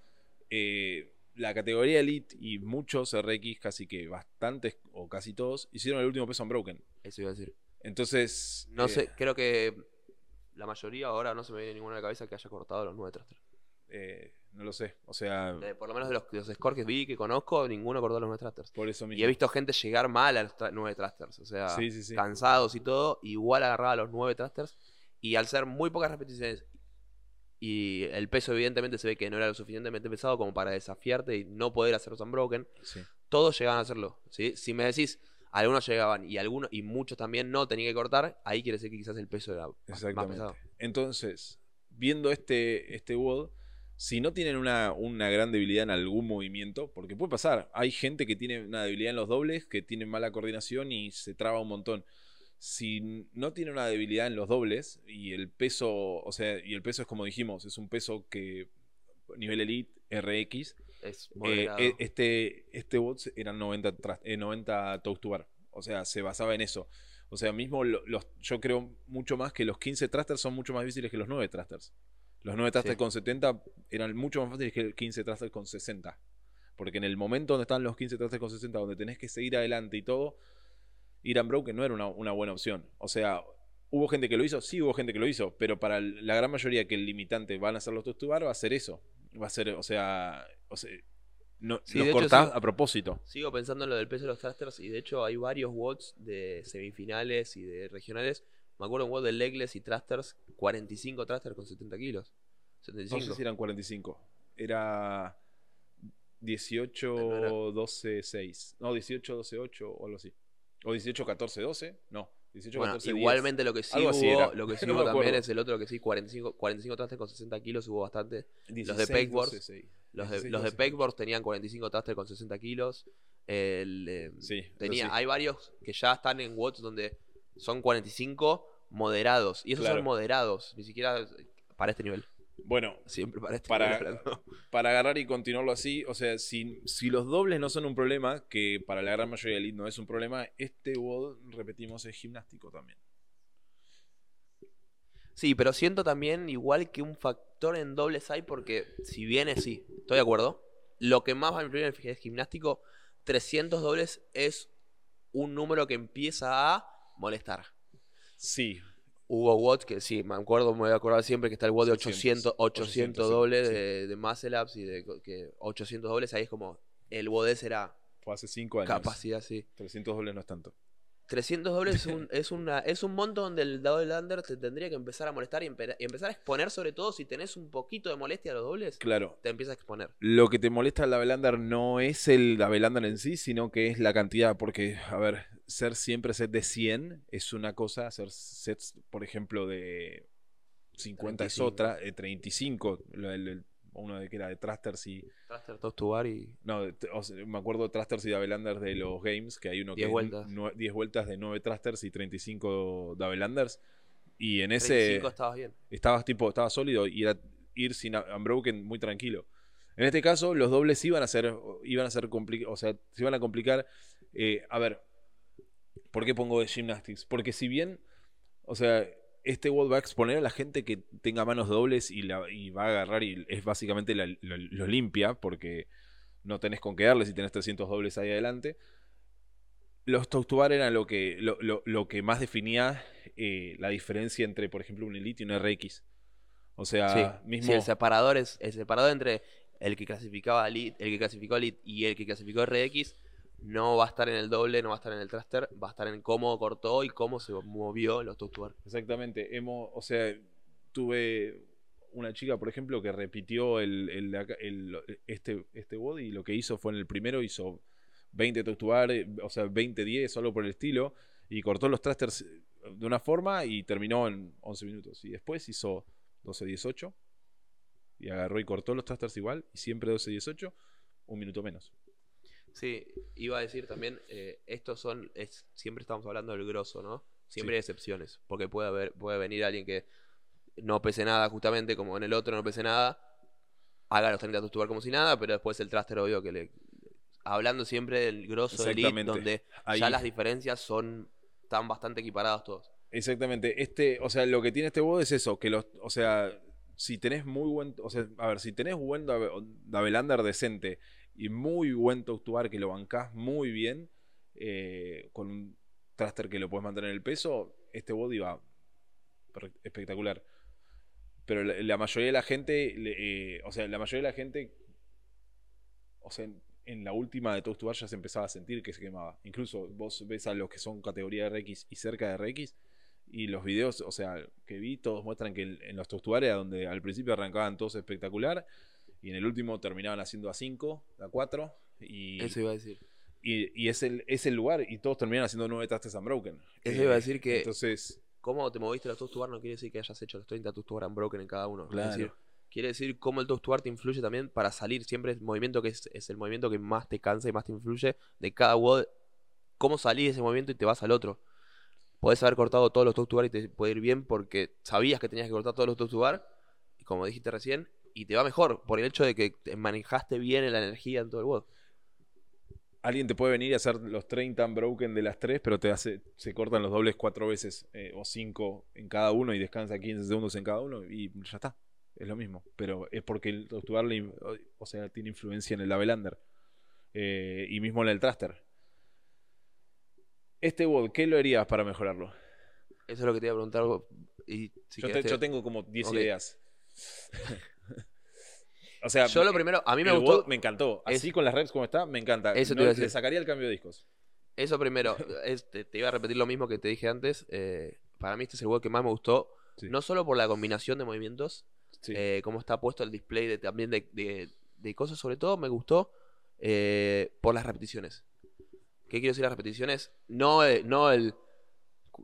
eh, la categoría Elite y muchos RX, casi que bastantes o casi todos, hicieron el último peso unbroken. Eso iba a decir. Entonces, No eh, sé, creo que la mayoría ahora no se me viene ninguna la cabeza que haya cortado los 9 thruster. eh, no lo sé. O sea, Eh, por lo menos de los, de los scores que vi, que conozco, ninguno cortó los 9 thrusters. por eso mismo. Y he visto gente llegar mal a los 9 thrusters. O sea, Sí, sí, sí. cansados y todo, igual agarraba los 9 thrusters. Y al ser muy pocas repeticiones y el peso evidentemente se ve que no era lo suficientemente pesado como para desafiarte y no poder hacer los unbroken, Sí. todos llegaban a hacerlo. ¿sí? Si me decís, algunos llegaban y algunos y muchos también no tenían que cortar, ahí quiere decir que quizás el peso era más- pesado. Entonces, viendo este, este WOD, si no tienen una, una gran debilidad en algún movimiento, porque puede pasar, hay gente que tiene una debilidad en los dobles, que tiene mala coordinación y se traba un montón. Si no tiene una debilidad en los dobles y el peso, o sea, y el peso es como dijimos, es un peso que nivel elite RX, Es eh, eh, este, este bot eran 90, tras- eh, 90 toast to bar. O sea, se basaba en eso. O sea, mismo lo- los, yo creo mucho más que los 15 thrusters son mucho más difíciles que los 9 thrusters. Los 9 thrusters Sí. con 70 eran mucho más fáciles que el 15 thrusters con 60. Porque en el momento donde están los 15 thrusters con 60, donde tenés que seguir adelante y todo, ir unbroken no era una, una buena opción. O sea, ¿hubo gente que lo hizo? Sí, hubo gente que lo hizo. Pero para la gran mayoría que el limitante van a hacer los toast to bar, va a ser eso. Va a ser, o sea, o sea no, Sí, los hecho, cortás sí. a propósito. Sigo pensando en lo del peso de los thrusters y de hecho hay varios WODs de semifinales y de regionales. Me acuerdo un WOD de legless y thrusters, 45 thrusters con 70 kilos. No 75. sé si eran 45. Era 18, No era- 12, 6. No, 18, 12, 8 o algo así. O 18, 14, 12. No, 18, Bueno, 14, 10. igualmente lo que sí Algo hubo, lo que sí No hubo también es el otro que sí, 45, 45 thrusters con 60 kilos hubo bastante. 16, pegboards, 12, 6. Los de, 16, los de 12. pegboards tenían 45 thrusters con 60 kilos. el, eh, Sí, tenía, sí. hay varios que ya están en watts donde son 45 moderados. Y esos Claro. son moderados, ni siquiera para este nivel. Bueno, Siempre para este Para- para agarrar y continuarlo así, o sea, si, si los dobles no son un problema, que para la gran mayoría del elite no es un problema, este WOD, repetimos, es gimnástico también. Sí, pero siento también igual que un factor en dobles hay porque si bien es sí, estoy de acuerdo. Lo que más va a influir en el gimnástico, 300 dobles es un número que empieza a molestar. Sí, Hubo watts que sí, me acuerdo, me voy a acordar siempre que está el watt de 800, 800, 800 dobles sí. de, de muscle ups y de que 800 dobles, ahí es como el WOD será fue hace 5 años. capacidad, sí. 300 dobles no es tanto. 300 dobles es un, es, una, es un monto donde el double under te tendría que empezar a molestar y, empe- y empezar a exponer, sobre todo si tenés un poquito de molestia a los dobles, Claro, te empieza a exponer. Lo que te molesta al Davelander no es el Davelander en sí, sino que es la cantidad. Porque, a ver, ser siempre set de 100 es una cosa, hacer sets, por ejemplo, de 50 es 35. otra, de 35, lo- el- el- uno de que era de Trasters y. Thruster, toast to bar y. No, de- o sea, me acuerdo de Trasters y Davelanders de los games, que hay uno que 10 es vueltas. nue- 10 vueltas de 9 Trasters y 35 Davelanders. Y en ese 35 estabas bien. estabas tipo, estaba sólido y era ir sin un- unbroken muy tranquilo. En este caso, los dobles iban a ser, iban a ser complicados, o sea, se iban a complicar. Eh, a ver, ¿por qué pongo de gymnastics? Porque si bien, o sea, este WOD va a exponer a la gente que tenga manos dobles y, la, y va a agarrar y es básicamente la- lo, lo limpia, porque no tenés con qué darle si tenés 300 dobles ahí adelante. Los toast to bar eran lo que, lo, lo- lo que más definía eh, la diferencia entre, por ejemplo, un Elite y un RX. O sea, sí, mismo. sí, el separador es el separador entre el que clasificaba Elite, el que clasificó Elite y el que clasificó RX no va a estar en el doble, no va a estar en el thruster, va a estar en cómo cortó y cómo se movió los toast to bar. Exactamente. Hemos, o sea, tuve una chica, por ejemplo, que repitió el, este, este body y lo que hizo fue en el primero hizo 20 toast to bar, eh, o sea, 20-10 solo por el estilo y cortó los thrusters de una forma y terminó en 11 minutos. Y después hizo 12-18 y agarró y cortó los thrusters igual y siempre 12-18, un minuto menos. Sí, iba a decir también, eh, estos son, es, siempre estamos hablando del grosso, ¿no? Siempre Sí. hay excepciones, porque puede haber, puede venir alguien que no pese nada, justamente como en el otro no pese nada, haga los 30 toast to bar como si nada, pero después el thruster obvio que le... Hablando siempre del grosso del elite, donde Ahí- ya las diferencias son, están bastante equiparados todos. Exactamente. Este, o sea, lo que tiene este WOD es eso, que los, o sea, si tenés muy buen, o sea, a ver, si tenés buen Dave- Davelander decente y muy buen toast to bar que lo bancás muy bien, eh, con un thruster que lo puedes mantener en el peso, este body va espectacular. Pero la, la mayoría de la gente, eh, o sea, la mayoría de la gente, o sea, en, en la última de Toast ya se empezaba a sentir que se quemaba. Incluso vos ves a los que son categoría RX y cerca de RX, y los videos, o sea, que vi, todos muestran que en los Toast to donde al principio arrancaban todos espectacular, y en el último terminaban haciendo a 5, a 4, y, Eso iba a decir. y, y es, el, es el lugar, y todos terminan haciendo 9 tastes unbroken. Eso Eh, iba a decir que- Entonces, Cómo te moviste los toast to bar no quiere decir que hayas hecho los 30 toast to bar unbroken en cada uno. Claro. Es decir, quiere decir cómo el toast to bar te influye también para salir. Siempre el movimiento que es, es el movimiento que más te cansa y más te influye de cada WOD. Cómo salís de ese movimiento y te vas al otro. Podés haber cortado todos los toast to bar y te puede ir bien porque sabías que tenías que cortar todos los toast to bar. Y como dijiste recién, y te va mejor por el hecho de que te manejaste bien la energía en todo el WOD. alguien te puede venir a hacer los 30 unbroken de las 3, pero te hace, se cortan los dobles 4 veces eh, o 5 en cada uno y descansa 15 segundos en cada uno y ya está. Es lo mismo. Pero es porque el toast to bar le- o sea, tiene influencia en el Davelander. Eh, y mismo en el Thruster. Este WOD, ¿qué lo harías para mejorarlo? Eso es lo que te iba a preguntar. Y si yo, querés te- te- yo tengo como 10 Ok. ideas. o sea, Yo lo primero, a mí me el gustó. WOD me encantó. Es- Así con las reps como está, me encanta. Eso te iba a le decir. sacaría el cambio de discos. Eso primero, este, te iba a repetir lo mismo que te dije antes. eh, para mí este es el juego que más me gustó. Sí. No solo por la combinación de movimientos, Sí. eh, cómo está puesto el display de, también de, de- de cosas, sobre todo me gustó eh, por las repeticiones. ¿Qué quiero decir las repeticiones? No, no el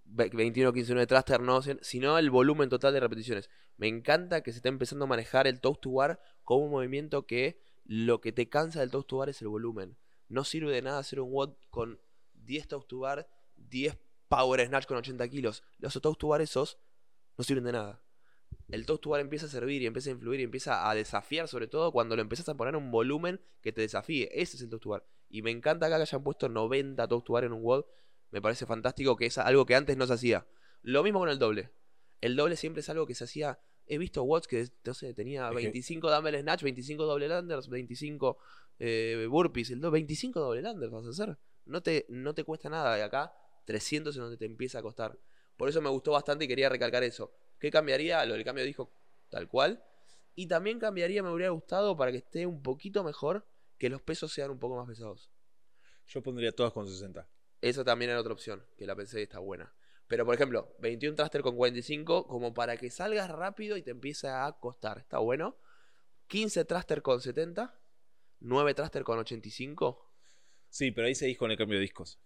21, 15, 1 de thruster, no, sino el volumen total de repeticiones. Me encanta que se está empezando a manejar el toast to bar como un movimiento que lo que te cansa del toast to bar es el volumen. No sirve de nada hacer un WOD con 10 toes to bar, 10 power snatch con 80 kilos. Los toes to bar esos no sirven de nada. El toes to bar empieza a servir y empieza a influir y empieza a desafiar, sobre todo cuando lo empiezas a poner un volumen que te desafíe. Ese es el toes to bar. Y me encanta acá que hayan puesto 90 toes to bar en un WOD. Me parece fantástico que es algo que antes no se hacía. Lo mismo con el doble. El doble siempre es algo que se hacía. He visto WODs que, no sé, tenía Es que- 25 dumbbell snatch, 25 doble landers, 25 eh, burpees. El do- 25 doble landers vas a hacer. No te, no te cuesta nada. Y acá 300 es donde te empieza a costar. Por eso me gustó bastante y quería recalcar eso. ¿Qué cambiaría? Lo del cambio disco tal cual. Y también cambiaría, me hubiera gustado para que esté un poquito mejor, que los pesos sean un poco más pesados. Yo pondría todas con 60. Eso también era otra opción, que la pensé y está buena. Pero por ejemplo, 21 thruster con 45, como para que salgas rápido y te empiece a costar. Está bueno. 15 thruster con 70. 9 thruster con 85. Sí, pero ahí seguís con el cambio de discos.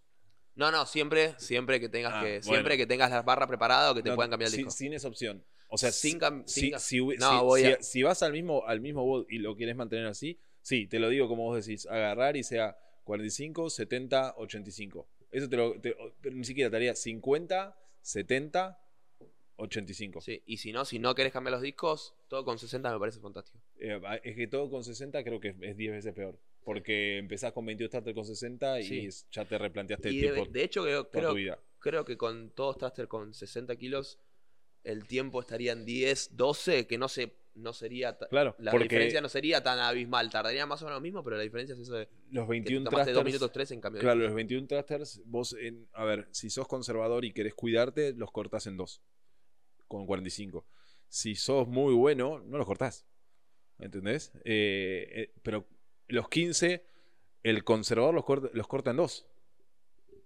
No, no, siempre, siempre que tengas Ah, que, bueno. siempre que tengas las barras preparadas o que te No, puedan cambiar el sin, disco. sin esa opción. O sea, Sin si, cam- si- sin si hubi- No, si- voy si- a- si vas al mismo, al mismo WOD y lo quieres mantener así, sí, te lo digo como vos decís, agarrar y sea 45, 70, 85. Eso te lo, te- pero ni siquiera te haría 50, 70, 85. Sí, y si no, si no querés cambiar los discos, todo con 60 me parece fantástico. Eh, es que todo con 60 creo que es- es 10 veces peor. Porque empezás con 22 starter con 60 y Sí. es- ya te replanteaste el Y de, tiempo de hecho, creo, toda creo, tu vida. creo que con todos thruster con 60 kilos, el tiempo estaría en 10, 12, que no se no sería Claro, la diferencia no sería tan abismal, tardaría más o menos lo mismo, pero la diferencia es eso de los que 21 te tomaste 2 thrusters- minutos 3 en cambio Claro, los 21 thrusters, vos, en, a ver, si sos conservador y querés cuidarte, los cortás en dos, con 45. Si sos muy bueno, no los cortás. ¿Entendés? Eh, eh, pero los 15, el conservador los corta, los corta en dos.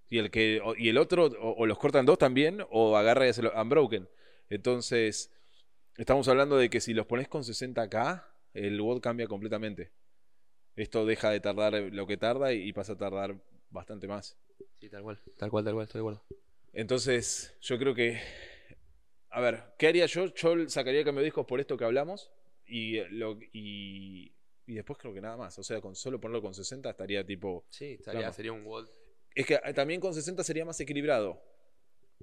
Y el, que, o- y el otro, o, o los corta en dos también, o agarra y hace lo unbroken. Entonces, estamos hablando de que si los pones con 60k, el WOD cambia completamente. Esto deja de tardar lo que tarda y, pasa a tardar bastante más. Sí, tal cual, tal cual, tal cual, estoy de acuerdo. Entonces, yo creo que. A ver, ¿qué haría yo? Yo sacaría el cambio de discos por esto que hablamos. Y, eh, lo, y, y después creo que nada más. O sea, con solo ponerlo con 60 estaría tipo. Sí, estaría, sería un WOD. Es que eh, también con 60 sería más equilibrado.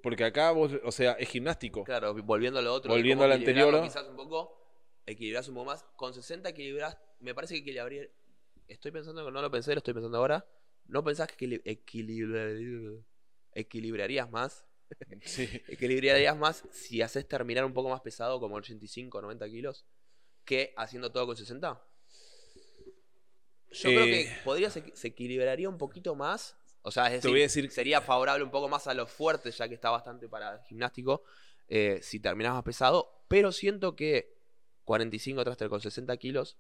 Porque acá vos, o sea, es gimnástico. Claro, volviendo a lo otro. Volviendo cómo al anterior. Quizás un poco, equilibrás un poco más. Con 60 equilibrás, me parece que equilibraría. Estoy pensando que no lo pensé, lo estoy pensando ahora. ¿No pensás que equili- equilibra- equilibrarías más? Sí. Equilibrarías más si haces terminar un poco más pesado, como 85 90 kilos, que haciendo todo con 60? Yo creo que Eh. podría se, se equilibraría un poquito más. O sea, es Te decir, voy a decir- sería favorable un poco más a los fuertes, ya que está bastante para el gimnástico, eh, si terminas más pesado. Pero siento que 45 thruster con 60 kilos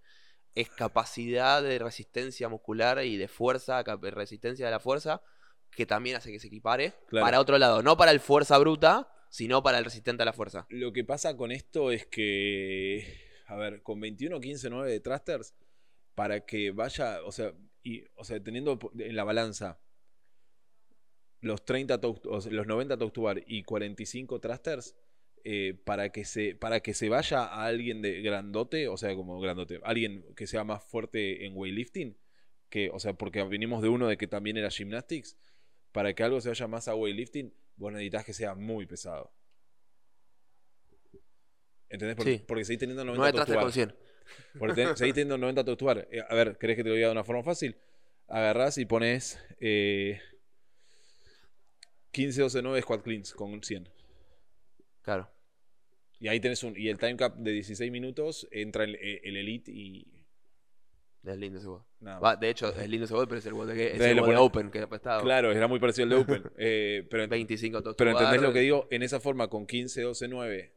es capacidad de resistencia muscular y de fuerza, resistencia de la fuerza, que también hace que se equipare Claro. para otro lado. No para el fuerza bruta, sino para el resistente a la fuerza. Lo que pasa con esto es que, a ver, con 21, 15, 9 de thrusters, para que vaya, o sea, y, o sea teniendo en la balanza los 30 toes- o sea, los 90 toes to bar y 45 thrusters, eh, para, que se, para que se vaya a alguien de grandote, o sea, como grandote, alguien que sea más fuerte en weightlifting, que, o sea, porque venimos de uno de que también era gymnastics, para que algo se vaya más a weightlifting, vos necesitas que sea muy pesado. ¿Entendés? Porque, Sí. porque seguís teniendo 90 9 toes to bar. con 100. Porque ten- seguís teniendo 90 toes to bar. Eh, a ver, ¿querés que te lo diga de una forma fácil? Agarrás y pones eh, 15, 12, 9 squat cleans con 100. Claro. Y ahí tenés un. Y el time cap de 16 minutos entra el, el elite y. Es lindo ese WOD. De hecho, es lindo ese WOD, pero es el WOD de, de pone- Open, que ha prestado. Claro, era muy parecido al de Open. Eh, pero, 25 toes pero entendés bar. lo que digo. En esa forma, con 15, 12, 9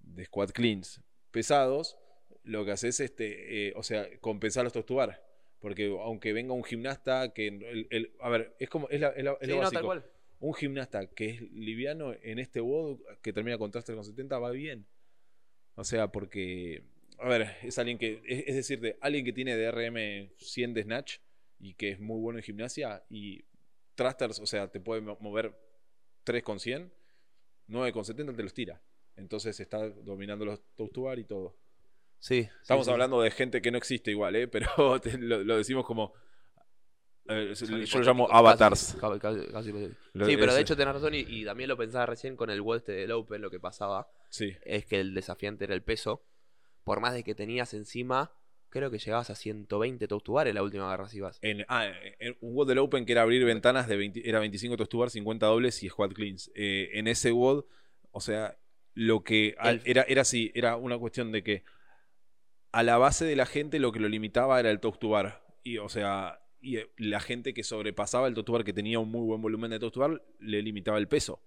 de squat cleans pesados, lo que haces es, este, eh, o sea, compensar los toes to bar. Porque aunque venga un gimnasta que. El, el- a ver, es como. Es, la- es la- es Sí, lo no, básico. tal cual. Un gimnasta que es liviano en este WOD que termina con thruster con 70 va bien. O sea, porque, a ver, es alguien que, es, es decirte, alguien que tiene DRM 100 de snatch y que es muy bueno en gimnasia y thrusters, o sea, te puede mo- mover 3 con 100, 9 con 70 te los tira. Entonces está dominando los toes to bar y todo. Sí. Estamos sí, sí. hablando de gente que no existe igual, ¿eh? pero te- lo, lo decimos como Eh, yo lo llamo avatars. casi- casi- casi hipotéticos. Lo- sí, pero de hecho tenés razón y, y también lo pensaba recién con el WOD este del Open, lo que pasaba Sí. es que el desafiante era el peso. Por más de que tenías encima, creo que llegabas a 120 toast to bar en la última garra si vas. En, ah, en un WOD del Open que era abrir ventanas de 20 era 25 toast to bar, 50 dobles y squat cleans. Eh, en ese WOD, o sea, lo que al- era, era así, era una cuestión de que a la base de la gente lo que lo limitaba era el toast to bar. Y, o sea, y eh, la gente que sobrepasaba el toast to bar, que tenía un muy buen volumen de toast to bar, le limitaba el peso.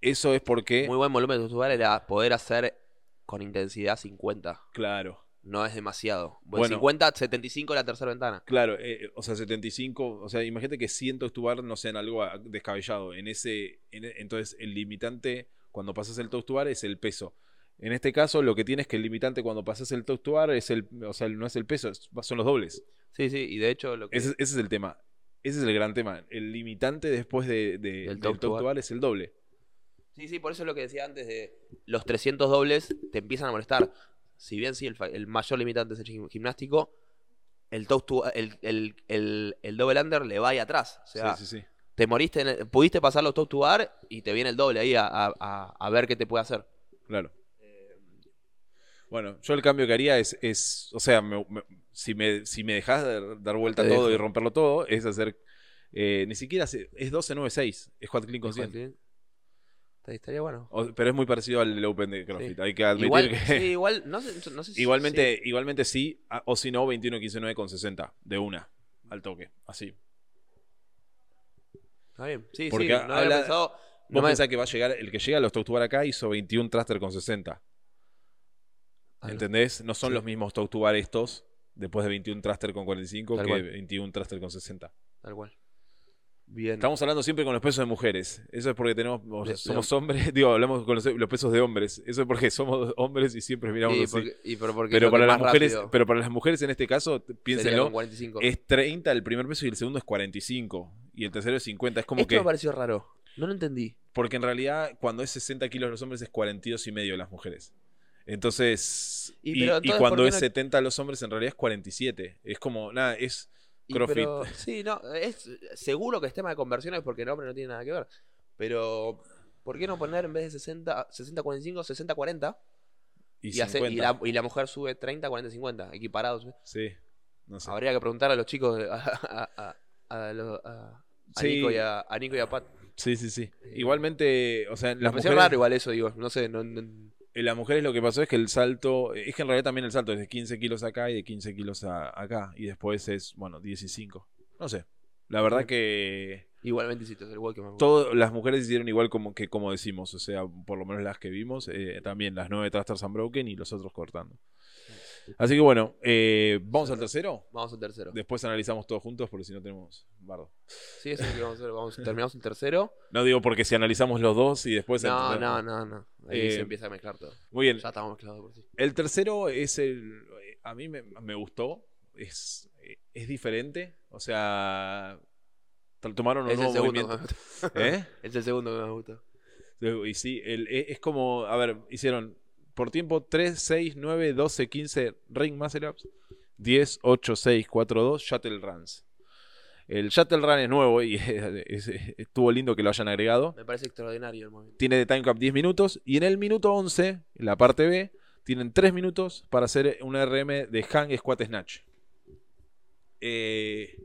Eso es porque, Muy buen volumen de toast to bar era poder hacer con intensidad 50. claro, No es demasiado. Bueno, Bueno. 50, 75 la tercera ventana. Claro, eh, o sea, 75, o sea, imagínate que 100 toast no sean algo descabellado. En ese, en e- entonces el limitante cuando pasas el toast to bar es el peso. En este caso, lo que tienes que el limitante cuando pasas el toast to bar es el, o sea, no es el peso, es- son los dobles. Sí, sí, y de hecho lo que... Ese, ese es el tema. Ese es el gran tema. El limitante después de, de- Del del toast toast to to bar es el doble. Sí, sí, por eso es lo que decía antes de los 300 dobles te empiezan a molestar. Si bien sí, el, mayor limitante es el gim- gimnástico, el, toast to- el, el, el, el double under le va ahí atrás. O sea, sí, sí, sí. te moriste, en el- pudiste pasar los toast to bar y te viene el doble ahí a, a- a- ver qué te puede hacer. Claro. Bueno, yo el cambio que haría es, es o sea, me- me- si, me, si me dejas dar, vuelta todo dejo. y romperlo todo, es hacer, eh, ni siquiera, se- es 12-9-6, es quad clean con 100. Está- Estaría bueno. O- pero es muy parecido al Open de CrossFit, hay que admitir Igual, que... sí, igual, no sé, no sé si- igualmente, sí. igualmente sí, a- o si no, 21-15-9 con 60, de una, al toque, así. Está bien. Sí, Porque sí, no habla- pensado. Vos no me- pensás que va a llegar, el que llega a los Toast to Bar acá hizo 21 thruster con 60. Ah, no. ¿Entendés? No son Sí. los mismos Toast to Bar estos, después de 21 thruster con 45, Tal que cual. 21 thruster con 60. Tal cual. Bien. Estamos hablando siempre con los pesos de mujeres. Eso es porque tenemos, o sea, Le- somos hombres, digo, hablamos con los, los pesos de hombres. Eso es porque somos hombres y siempre miramos Sí, así. porque- y pero porque pero para las mujeres, rápido pero para las mujeres en este caso, piénsenlo, con 45. es 30 el primer peso y el segundo es 45 y el tercero es 50. Es como Esto que me pareció raro. No lo entendí. porque en realidad cuando es 60 kilos los hombres es 42 y medio las mujeres. Entonces, Y y, pero y entonces, cuando ¿por qué es no- 70 los hombres en realidad es 47. Es como, nada, es CrossFit. pero- sí, no, es seguro que es tema de conversiones porque el hombre no tiene nada que ver. Pero, ¿por qué no poner en vez de 60, 60-45, 60-40? y, Y, hace- 50. y, la, y la mujer sube 30, 40, 50, equiparados. Sí, no sé. Habría que preguntar a los chicos, a, a, a, a los- Sí. Nico y a, Nico y a Pat. Sí, sí, sí. Eh, Igualmente, o sea, Me las pareció mujeres, raro igual eso, digo. No sé, no, no- en las mujeres lo que pasó es que el salto, es que en realidad también el salto es de 15 kilos acá y de 15 kilos a- acá. Y después es, bueno, 15. No sé. La verdad que igualmente hiciste el igual que me todas las mujeres hicieron igual como que como decimos. O sea, por lo menos las que vimos, eh, también las 9 Trasters Unbroken y los otros cortando. Así que bueno, eh, vamos al tercero. Vamos al tercero. Después analizamos todos juntos porque si no tenemos bardo. Sí, eso es lo que vamos a hacer. Vamos, terminamos el tercero. No digo porque si analizamos los dos y después... No, no, no, no. Ahí Eh, se empieza a mezclar todo. Muy bien. Ya estamos mezclados por sí. El tercero es el. A mí me, me gustó. Es, es diferente. O sea. Tomaron un Es el nuevo segundo que me movimiento. ¿Eh? Es el segundo que me gustó. Y sí, el- e- es como. A ver, hicieron por tiempo 3, 6, 9, 12, 15 ring muscle ups. 10, 8, 6, 4, 2 shuttle runs. El shuttle run es nuevo y es- es- estuvo lindo que lo hayan agregado. Me parece extraordinario el movimiento. tiene de time cap 10 minutos y en el minuto 11, en la parte B, tienen 3 minutos para hacer un RM de hang squat snatch. Eh,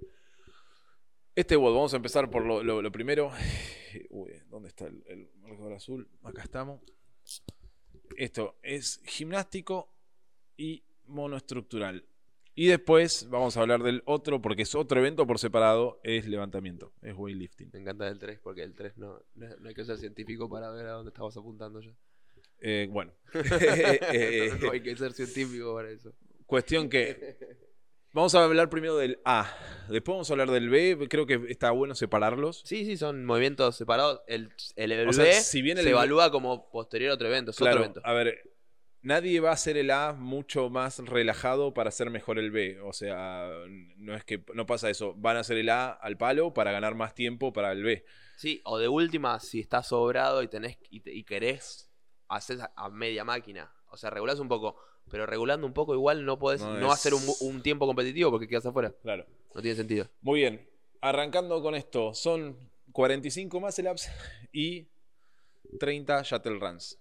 este WOD, vamos a empezar por lo, lo- lo primero. Uy, ¿dónde está el, el marcador azul? Acá estamos. Esto es gimnástico y monoestructural. Y después vamos a hablar del otro, porque es otro evento por separado, es levantamiento, es weightlifting. Me encanta el 3 porque el 3 no, no, no hay que ser científico para ver a dónde estamos apuntando ya. Eh, bueno. Eh, no hay que ser científico para eso. Cuestión que. Vamos a hablar primero del A. Después vamos a hablar del B. Creo que está bueno separarlos. Sí, sí, son movimientos separados. El, el, el O sea, B si bien el se B- evalúa como posterior a otro evento. Es Claro, otro evento. a ver. Nadie va a hacer el A mucho más relajado para hacer mejor el B. O sea, no es que no pasa eso. Van a hacer el A al palo para ganar más tiempo para el B. Sí, o de última, si estás sobrado y tenés y, te- y querés hacer a media máquina. O sea, regulás un poco. Pero regulando un poco igual no podés No no, hacer un, es- un tiempo competitivo porque quedas afuera. Claro. No tiene sentido. Muy bien. Arrancando con esto, son 45 muscle ups y 30 shuttle runs.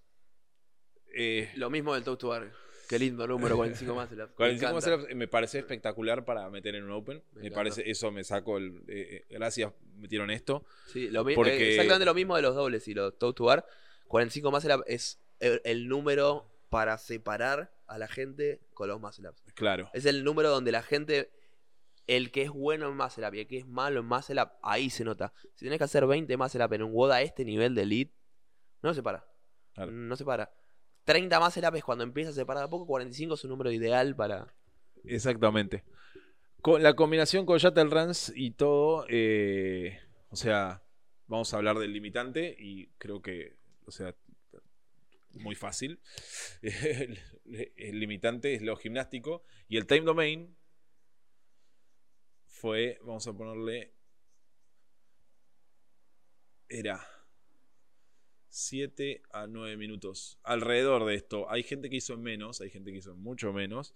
Eh, Lo mismo del Toast to Bar. Qué lindo número, 45 más. Me 45 encanta. muscle ups me parece espectacular para meter en un open. Me parece, eso me saco el. eh, eh, gracias, metieron esto. Sí, lo mi- Porque- eh, exactamente lo mismo de los dobles y los Toast to Bar. 45 más es el, el número para separar a la gente con los muscle ups. Claro. Es el número donde la gente, el que es bueno en muscle up y el que es malo en muscle up, ahí se nota. Si tenés que hacer 20 muscle up en un WOD a este nivel de elite, no se para. Claro. No se para. 30 muscle up es cuando empieza a separar a poco, 45 es un número ideal para... Exactamente. Con la combinación con Shuttle Runs y todo, eh, o sea, vamos a hablar del limitante y creo que, o sea, muy fácil. El, el limitante es lo gimnástico y el time domain fue, vamos a ponerle, era 7 a 9 minutos. Alrededor de esto, hay gente que hizo en menos, hay gente que hizo en mucho menos.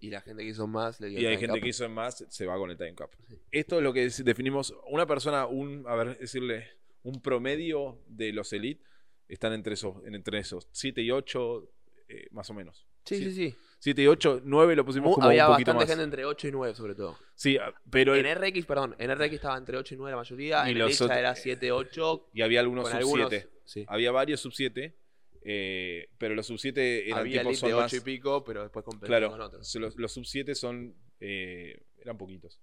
Y la gente que hizo más le dio Y el hay time gente cap. que hizo en más, se va con el time cap. Sí. Esto es lo que definimos. Una persona, un, a ver, decirle, un promedio de los elite están entre esos, entre esos 7 y 8, eh, más o menos. Sí, sí, sí. 7 y 8, 9 lo pusimos como Había un poquito bastante más. gente entre 8 y 9 sobre todo. Sí, ah, pero En el- RX, perdón, en RX estaba entre 8 y 9 la mayoría, Y en los era 7, 8, y había algunos con sub algunos... 7. Sí. Había varios sub 7, eh, pero los sub 7 eran Había elite son de 8 y más- pico, pero después Claro, con otros. los, los sub 7 son eh, eran poquitos.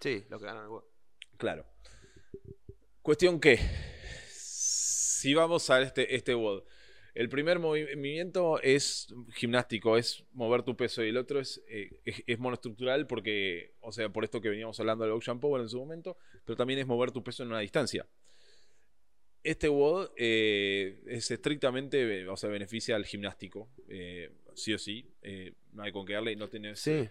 Sí, lo que ganan el. Claro. Cuestión que, si vamos a este, este WOD, el primer movi- movimiento es gimnástico, es mover tu peso, y el otro es, eh, es, es monoestructural porque, o sea, por esto que veníamos hablando del Ocean Power en su momento, pero también es mover tu peso en una distancia. Este WOD eh, es estrictamente, o sea, beneficia al gimnástico, eh, sí o sí, no hay con qué darle, no tienes... Sí.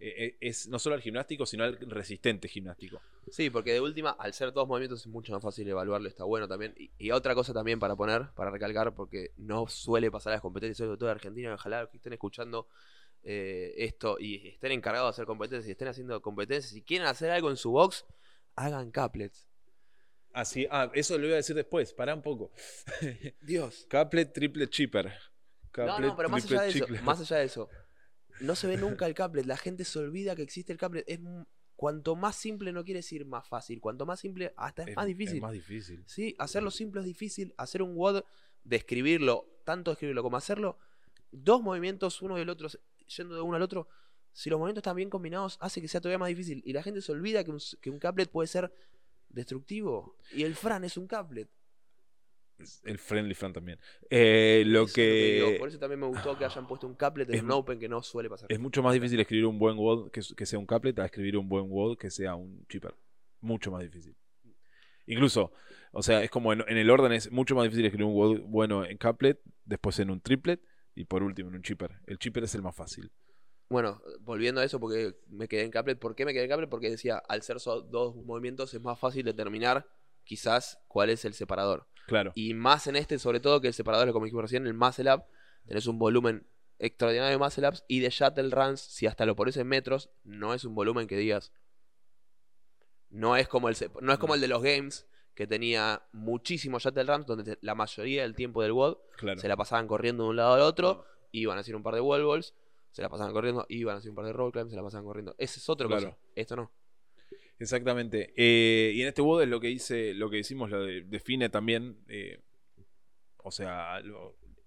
Eh, eh, es no solo al gimnástico, sino al resistente gimnástico. Sí, porque de última, al ser dos movimientos es mucho más fácil evaluarlo, está bueno también. Y, y otra cosa también para poner, para recalcar, porque no suele pasar a las competencias, sobre todo de Argentina, ojalá los que estén escuchando eh, esto y estén encargados de hacer competencias y estén haciendo competencias y quieren hacer algo en su box, hagan caplets. Así, ah, eso lo iba a decir después, pará un poco. Dios. Caplet, triple chipper. No, no, pero más allá de eso, más allá de eso, no se ve nunca el caplet. La gente se olvida que existe el caplet. Es cuanto más simple no quiere decir más fácil. Cuanto más simple, hasta es, más difícil. Es más difícil. Sí, hacerlo simple es difícil. Hacer un WOD, describirlo, tanto escribirlo como hacerlo, dos movimientos, uno y el otro, yendo de uno al otro, si los movimientos están bien combinados, hace que sea todavía más difícil. Y la gente se olvida que un, que un caplet puede ser destructivo. Y el Fran es un caplet. El friendly fan también. Eh, lo Eso es que digo. Por eso también me gustó que hayan puesto un caplet en Es un Open que no suele pasar. es mucho más difícil escribir un buen WOD que, que sea un caplet a escribir un buen WOD que sea un chipper. Mucho más difícil. Incluso, o sea, es como en, en el orden es mucho más difícil escribir un WOD bueno en caplet, después en un triplet y por último en un chipper. El chipper es el más fácil. Bueno, volviendo a eso, porque me quedé en caplet. ¿Por qué me quedé en caplet? Porque decía, al ser so- dos movimientos es más fácil determinar quizás cuál es el separador. Claro. Y más en este, sobre todo, que el separador, como dijimos recién, el muscle up, tenés un volumen extraordinario de muscle ups y de shuttle runs, si hasta lo pones en metros, no es un volumen que digas. No es como el, no es como el de los games, que tenía muchísimos shuttle runs, donde la mayoría del tiempo del WOD Claro. se la pasaban corriendo de un lado al otro, iban a hacer un par de wall balls, se la pasaban corriendo, iban a hacer un par de roll climbs, se la pasaban corriendo. Ese es otro Claro. cosa. Esto no. Exactamente. Eh, y en este WOD es lo que dice, lo que decimos, lo de- define también, eh, o sea,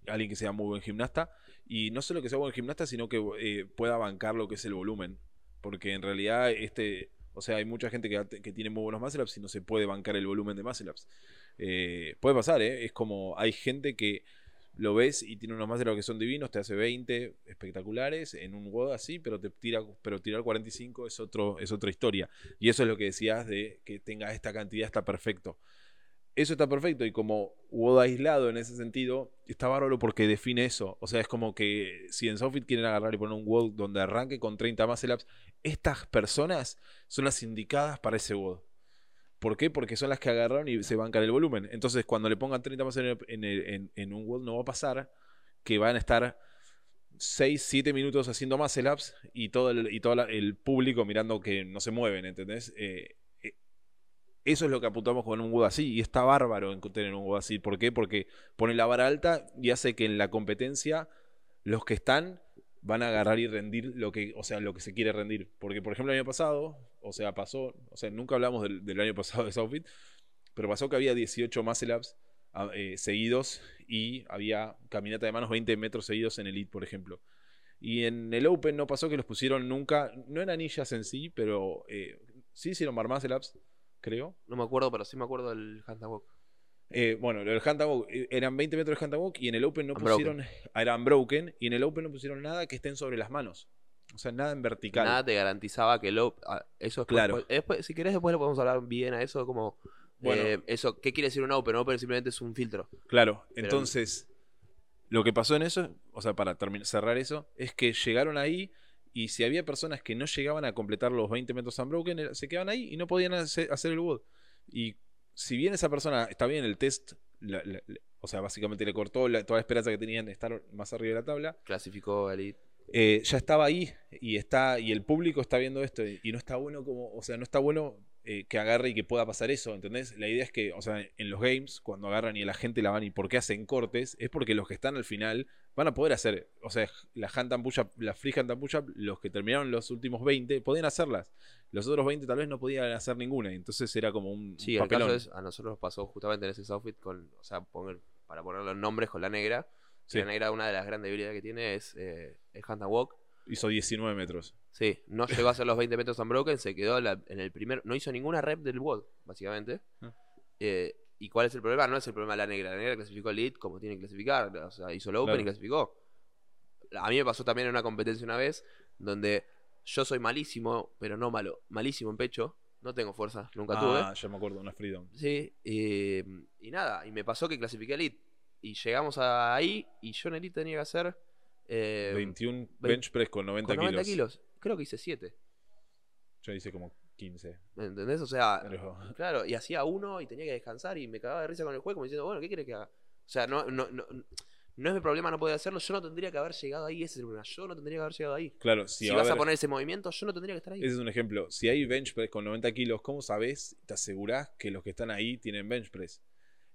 alguien que sea muy buen gimnasta. Y no solo que sea buen gimnasta, sino que eh, pueda bancar lo que es el volumen. Porque en realidad, este, o sea, hay mucha gente que, que tiene muy buenos muscle ups y no se puede bancar el volumen de muscle ups. Eh, puede pasar, ¿eh? Es como, hay gente que lo ves y tiene unos muscle ups que son divinos, te hace 20 espectaculares en un WOD así, pero te tira, pero tirar 45 es otro, es otra historia. Y eso es lo que decías de que tenga esta cantidad, está perfecto. Eso está perfecto y como WOD aislado en ese sentido, está bárbaro porque define eso. O sea, es como que si en Sofit quieren agarrar y poner un WOD donde arranque con 30 muscle ups, estas personas son las indicadas para ese WOD. ¿Por qué? Porque son las que agarraron y se bancan el volumen. Entonces, cuando le pongan 30 muscle ups en, el- en- un WOD, no va a pasar que van a estar 6, 7 minutos haciendo más ups y todo el, y todo el público mirando que no se mueven, ¿entendés? Eh, eh, eso es lo que apuntamos con un WOD así y está bárbaro en tener un WOD así. ¿Por qué? Porque pone la vara alta y hace que en la competencia los que están van a agarrar y rendir lo que, o sea, lo que se quiere rendir. Porque, por ejemplo, el año pasado, o sea, pasó, o sea, nunca hablamos del, año pasado de Southfit, pero pasó que había 18 muscle ups seguidos y había caminata de manos 20 metros seguidos en Elite, por ejemplo. Y en el Open no pasó que los pusieron nunca, no en anillas en sí, pero eh, sí hicieron bar muscle ups, creo. No me acuerdo, pero sí me acuerdo del Handstand Walk. Eh, bueno, lo del eh, eran 20 metros de Walk y en el Open no Unbroken. pusieron. Eran broken y en el Open no pusieron nada que estén sobre las manos. O sea, nada en vertical. Nada te garantizaba que lo. ah, Eso después- Claro. después- después- si querés, después lo podemos hablar bien a eso. Como. Bueno. eh, eso, ¿Qué quiere decir un open? Open simplemente es un filtro. Claro, Pero- entonces lo que pasó en eso, o sea, para terminar, cerrar eso, es que llegaron ahí y si había personas que no llegaban a completar los 20 metros unbroken, era- se quedaban ahí y no podían hacer, hacer el WOD. Y si bien esa persona está bien el test, la- la- la- o sea, básicamente le cortó la- toda la esperanza que tenían de estar más arriba de la tabla, Clasificó Elite. eh, ya estaba ahí y está y el público está viendo esto y, y no está bueno como o sea no está bueno eh, que agarre y que pueda pasar eso ¿entendés? la idea es que o sea en los games cuando agarran y la gente la van y por qué hacen cortes es porque los que están al final van a poder hacer o sea la hand and push up la free hand and push up los que terminaron los últimos 20 podían hacerlas los otros 20 tal vez no podían hacer ninguna entonces era como un, un Sí, el papelón caso es, a nosotros nos pasó justamente en ese outfit con, o sea, poner, para poner los nombres con la negra. Sí. La negra, una de las grandes debilidades que tiene es eh, el hand and walk. Hizo 19 metros Sí, no llegó a hacer los 20 metros unbroken, se quedó la- en el primer, no hizo ninguna rep del WOD, básicamente. Ah. Eh, ¿Y cuál es el problema? No es el problema de la negra. La negra clasificó Elite como tiene que clasificar. O sea, hizo el Open Claro. y clasificó. A mí me pasó también en una competencia una vez donde yo soy malísimo, pero no malo, malísimo en pecho. No tengo fuerza, nunca tuve. ah ya me acuerdo una freedom Sí, eh, y nada, y me pasó que clasifiqué Elite. Y llegamos a ahí y yo en Elite tenía que hacer eh, 21 vein- bench press con 90, con 90 kilos. kilos. Creo que hice 7. yo hice como 15 ¿Me entendés? O sea, pero claro, y hacía uno y tenía que descansar y me cagaba de risa con el juego como diciendo, bueno, ¿qué quieres que haga? O sea, no, no, no, no es mi problema no poder hacerlo, yo no tendría que haber llegado ahí, ese es el problema, yo no tendría que haber llegado ahí. Claro, Si, si, va a vas a poner ese movimiento, yo no tendría que estar ahí. ese es un ejemplo. Si hay bench press con 90 kilos, ¿cómo sabes? Te asegurás que los que están ahí tienen bench press.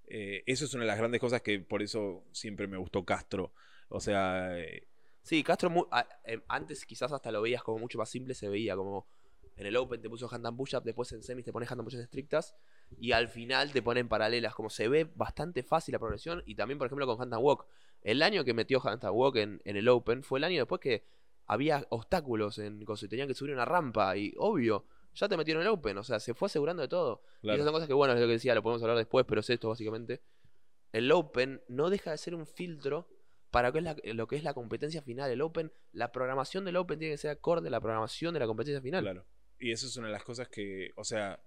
Eh, eso es una de las grandes cosas que por eso siempre me gustó Castro. O sea, eh, Sí, Castro mu- a- eh, antes quizás hasta lo veías como mucho más simple, se veía como en el Open te puso hand and push up, después en semis te pones hand and push ups estrictas y al final te ponen paralelas, como se ve bastante fácil la progresión y también por ejemplo con hand and walk. El año que metió hand and walk en, en el Open fue el año después que había obstáculos en cosas y tenían que subir una rampa y obvio, ya te metieron en el Open, o sea, se fue asegurando de todo. Y esas son cosas que bueno, es lo que decía, lo podemos hablar después, pero es esto básicamente. El Open no deja de ser un filtro para lo que, es la, lo que es la competencia final. El Open, la programación del Open tiene que ser acorde a la programación de la competencia final. claro. Y eso es una de las cosas que, o sea,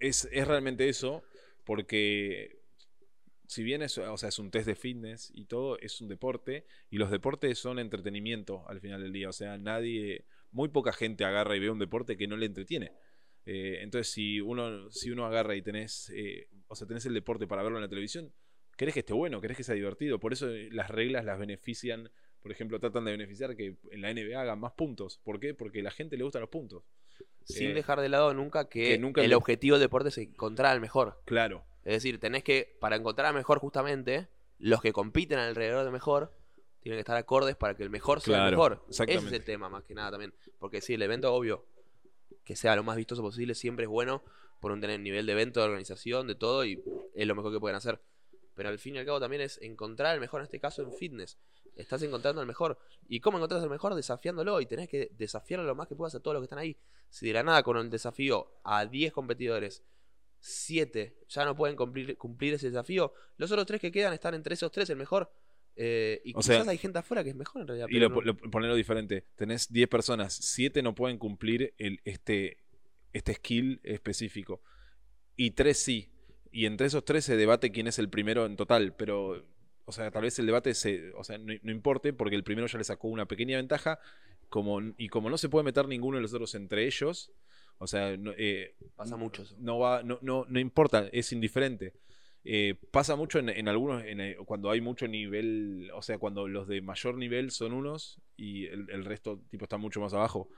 es, es realmente eso, porque si bien es, o sea, es un test de fitness y todo, es un deporte, y los deportes son entretenimiento al final del día. O sea, nadie, muy poca gente agarra y ve un deporte que no le entretiene. Eh, entonces, si uno, si uno agarra y tenés, eh, o sea, tenés el deporte para verlo en la televisión, querés que esté bueno, querés que sea divertido. Por eso eh, las reglas las benefician, por ejemplo, tratan de beneficiar que en la NBA hagan más puntos. ¿Por qué? Porque a la gente le gustan los puntos. Sin Eh, dejar de lado nunca que, que nunca el le- objetivo del deporte es encontrar al mejor. Claro, Es decir, tenés que, para encontrar al mejor justamente, los que compiten alrededor del mejor tienen que estar acordes para que el mejor sea el Claro, mejor. Ese es el tema más que nada también. Porque sí, el evento, obvio, que sea lo más vistoso posible, siempre es bueno por un tener nivel de evento, de organización, de todo, y es lo mejor que pueden hacer. Pero al fin y al cabo también es encontrar al mejor, en este caso en fitness. Estás encontrando al mejor. ¿Y cómo encontrás al mejor? Desafiándolo y tenés que desafiarlo lo más que puedas a todos los que están ahí. Si de la nada con el desafío a 10 competidores 7 ya no pueden cumplir, cumplir ese desafío, los otros 3 que quedan están entre esos 3 el mejor. Eh, y O quizás sea, hay gente afuera que es mejor en realidad. y lo, no- lo- ponerlo diferente. Tenés 10 personas, 7 no pueden cumplir el, este, este skill específico. Y 3 sí. Y entre esos 3 se debate quién es el primero en total. Pero, o sea, tal vez el debate se, o sea, no, no importe porque el primero ya le sacó una pequeña ventaja. Como, y como no se puede meter ninguno de los otros entre ellos, o sea, no, eh, Pasa mucho eso. no va, no, no, no importa, es indiferente. Eh, pasa mucho en, en algunos, en, eh, cuando hay mucho nivel, o sea, cuando los de mayor nivel son unos y el, el resto tipo está mucho más abajo.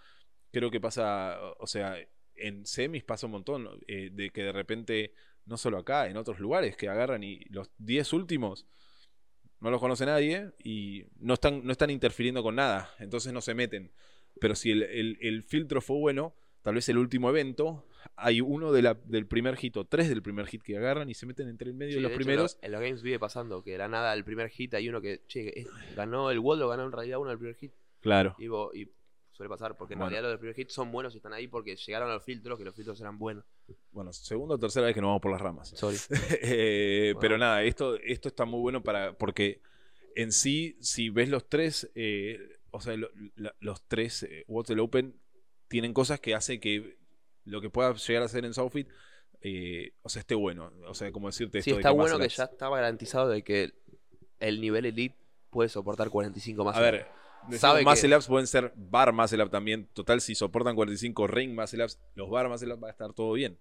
Creo que pasa, o sea, en semis pasa un montón eh, de que de repente, no solo acá, en otros lugares, que agarran y los 10 últimos no los conoce nadie y no están, no están interfiriendo con nada, entonces no se meten. Pero si el, el- el filtro fue bueno, tal vez el último evento, hay uno de la- del primer hit o tres del primer hit que agarran y se meten entre el medio Sí, de los de hecho, primeros. En los games vive pasando que de la nada, el primer hit hay uno que, che, eh, ganó el World o ganó en realidad uno del primer hit. Claro. Y, vos- y suele pasar, porque en Bueno. realidad los del primer hit son buenos y están ahí porque llegaron a los filtros, que los filtros eran buenos. Bueno, segunda o tercera vez que nos vamos por las ramas. Sorry. Eh. Pero nada, esto, esto está muy bueno para. Porque en sí, si ves los tres, eh, o sea, lo- la- los tres eh, del Open tienen cosas que hace que lo que pueda llegar a ser en Southfit, eh, o sea, esté bueno. O sea, como decirte Sí, esto de está bueno que ya estaba garantizado de que el nivel elite puede soportar 45 más. A ver, Sabe sabe que- Ups pueden ser bar Muscle Up también. Total, si soportan 45 ring Muscle Ups, los bar Muscle Ups va a estar todo bien.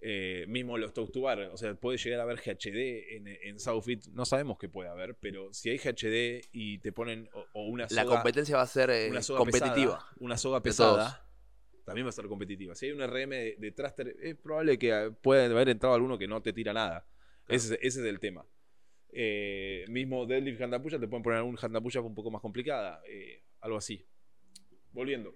Eh, mismo los Talk to Bar, o sea, puede llegar a haber GHD en, en Southfit, no sabemos qué puede haber, pero si hay GHD y te ponen o, o una La soga, competencia va a ser eh, una competitiva. pesada, una soga pesada, también va a ser competitiva. Si hay un RM de, de thruster, es probable que pueda haber entrado alguno que no te tira nada. Ese, es- ese es el tema. Eh, mismo deadlift hand push te pueden poner un hand push un poco más complicada, eh, algo así. Volviendo.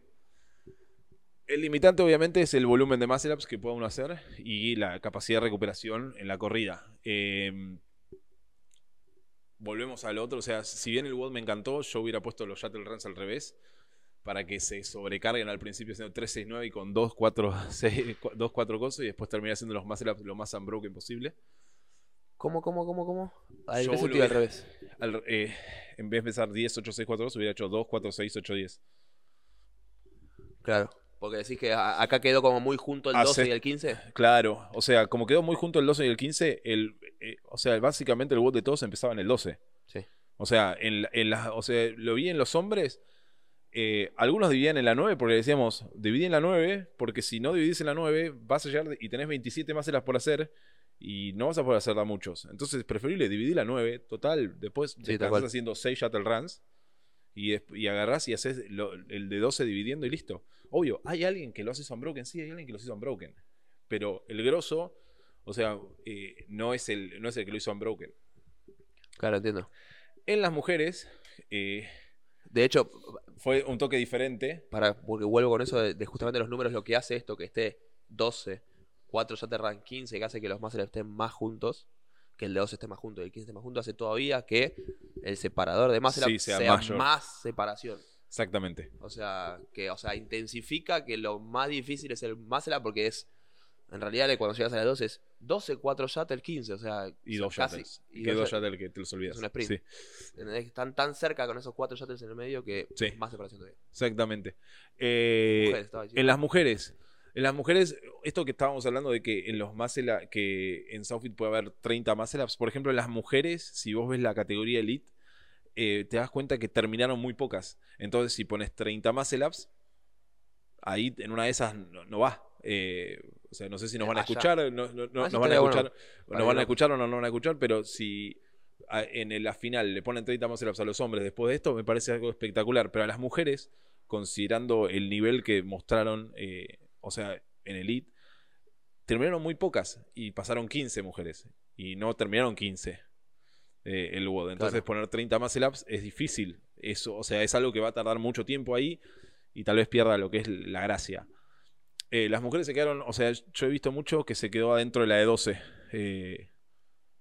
El limitante obviamente es el volumen de muscle ups que pueda uno hacer y la capacidad de recuperación en la corrida. Eh, volvemos al otro, o sea, si bien el WOD me encantó, yo hubiera puesto los shuttle runs al revés para que se sobrecarguen al principio siendo 369 y con 2 4 6 2 4 cosas y después terminar haciendo los muscle ups lo más unbroken posible. ¿Cómo, cómo, cómo, cómo? Al Yo revés, al revés. Al- eh, en vez de empezar 10 8 6 4 2 hubiera hecho 2 4 6 8 10. Claro. Porque decís que a- acá quedó como muy junto el Ah, 12 sí. y el 15. Claro, o sea, como quedó muy junto el 12 y el 15, el, eh, o sea, básicamente el WOD de todos empezaba en el 12. Sí. O sea, en, la- en la- o sea, lo vi en los hombres. eh, algunos dividían en la 9 porque decíamos, dividí en la 9, porque si no dividís en la 9, vas a llegar y tenés 27 más las por hacer y no vas a poder hacerla muchos. Entonces, preferible dividir la 9, total, después descansás cual. haciendo 6 shuttle runs y, y agarrás y haces lo- el de 12 dividiendo y listo. Obvio, hay alguien que lo hace unbroken, sí, hay alguien que lo hizo unbroken. Pero el grosso, o sea, eh, no, es el, no es el que lo hizo unbroken. Claro, entiendo. En las mujeres eh, De hecho, fue un toque diferente. para, porque vuelvo con eso de, de justamente los números, lo que hace esto, que esté 12, 4 ya te ran 15, que hace que los muscle estén más juntos, que el de 12 esté más junto y el 15 esté más junto, hace todavía que el separador de muscle Sí, sea sea, mayor. más separación. Exactamente. O sea, que o sea, intensifica que lo más difícil es el muscle porque es, en realidad cuando llegas a la 12 es 12, 4 shuttle, 15, o sea, Y dos casi- shuttles. y que dos dos shut- shuttles que te los olvidas. es un sprint. Sí. Están tan cerca con esos 4 shuttles en el medio que Sí. más separación todavía. exactamente. Eh, Mujeres, en las mujeres. En las mujeres, esto que estábamos hablando de que en los muscle que en Southfit puede haber 30 muscle ups. Por ejemplo, en las mujeres, si vos ves la categoría Elite, eh, te das cuenta que terminaron muy pocas. Entonces, si pones 30 muscle ups, ahí en una de esas no, no va. Eh, o sea, no sé si nos van a escuchar, no, no- no- nos van a escuchar, nos van a escuchar o no nos van a escuchar, pero si a- en la final le ponen 30 muscle ups a los hombres después de esto, me parece algo espectacular. Pero a las mujeres, considerando el nivel que mostraron, eh, o sea, en Elite, terminaron muy pocas y pasaron 15 mujeres y no terminaron 15 eh, el WOD. Entonces Claro. poner 30 muscle ups es difícil. Eso, o sea, es algo que va a tardar mucho tiempo ahí y tal vez pierda lo que es la gracia. Eh, las mujeres se quedaron, o sea, yo he visto mucho que se quedó adentro de la de 12. Eh,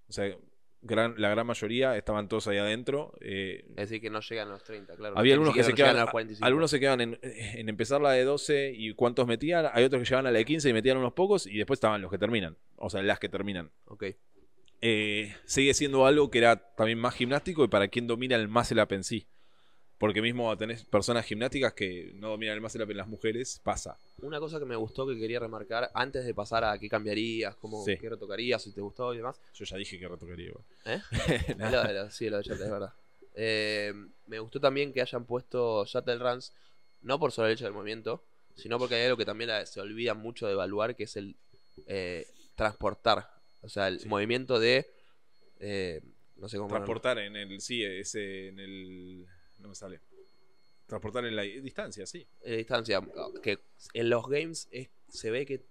o sea, gran- la gran mayoría estaban todos ahí adentro. eh, Es decir, que no llegan a los 30, claro. había algunos que se no quedaban, a los 45. algunos se quedan en, en empezar la de 12 y cuántos metían, hay otros que llegaban a la de 15 y metían unos pocos y después estaban los que terminan, o sea, las que terminan. Ok. Eh, sigue siendo algo que era también más gimnástico y para quien domina el muscle up en sí. Porque mismo tenés personas gimnásticas que no dominan el up en las mujeres, pasa. Una cosa que me gustó que quería remarcar antes de pasar a qué cambiarías, cómo, Sí. qué retocarías, si te gustó y demás. Yo ya dije que retocaría. igual. ¿Eh? Lo lo- sí, lo de Shuttle, es verdad. Eh, me gustó también que hayan puesto Shuttle Runs, no por solo el hecho del movimiento, sino porque hay algo que también se olvida mucho de evaluar, que es el eh, transportar O sea, el Sí. movimiento de. eh, no sé cómo. Transportar en el. Sí, ese. En el. No me sale. Transportar en la distancia, sí. eh, distancia. Que en los games es- se ve que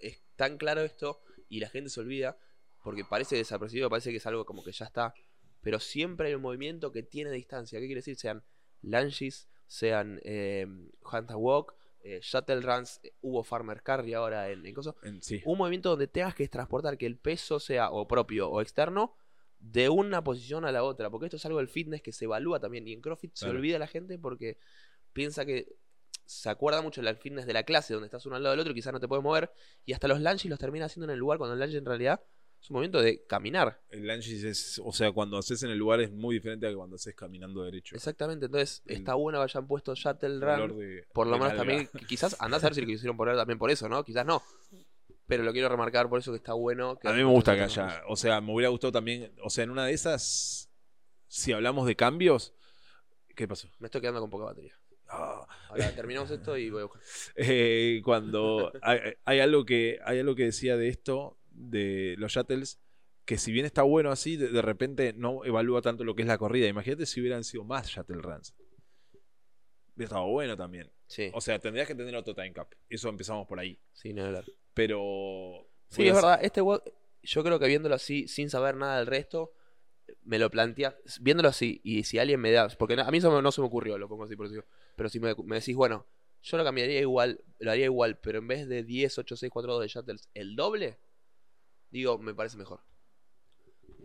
es tan claro esto y la gente se olvida porque parece desapercibido, parece que es algo como que ya está. Pero siempre hay un movimiento que tiene distancia. ¿Qué quiere decir? Sean lunges, sean eh, hunt and walk, eh, shuttle runs, eh, hubo farmer carry ahora en, en cosas. En- sí. Un movimiento donde tengas que transportar que el peso sea o propio o externo de una posición a la otra. Porque esto es algo del fitness que se evalúa también. Y en CrossFit se olvida la gente porque piensa que se acuerda mucho del fitness de la clase, donde estás uno al lado del otro y quizás no te puedes mover. Y hasta los lunges los termina haciendo en el lugar cuando el lunge en realidad es un movimiento de caminar. El lunges es. O sea, cuando haces en el lugar es muy diferente a que cuando haces caminando derecho. Exactamente. Entonces El está bueno que hayan puesto Shuttle Run. de- Por lo menos también, quizás andás a ver si lo quisieron poner también por eso, ¿no? Quizás no. Pero lo quiero remarcar por eso que está bueno. que A mí me gusta que haya. O sea, me hubiera gustado también. O sea, en una de esas. Si hablamos de cambios. ¿Qué pasó? Me estoy quedando con poca batería. Ah, Ahora terminamos esto y voy a buscar. eh, cuando hay, hay algo que hay algo que decía de esto de los shuttles que si bien está bueno así de, de repente no evalúa tanto lo que es la corrida imagínate si hubieran sido más shuttle runs hubiera estado bueno también Sí, o sea tendrías que tener otro time cap eso empezamos por ahí sin hablar. Pero Sí, es verdad. Este yo creo que viéndolo así, sin saber nada del resto, me lo plantea. Viéndolo así, y si alguien me da. Porque a mí eso no se me ocurrió, lo pongo así por eso. Pero si me, me decís, bueno, yo lo cambiaría igual, lo haría igual, pero en vez de 10, 8, 6, 4, 2 de Shuttles, el doble, digo, me parece mejor.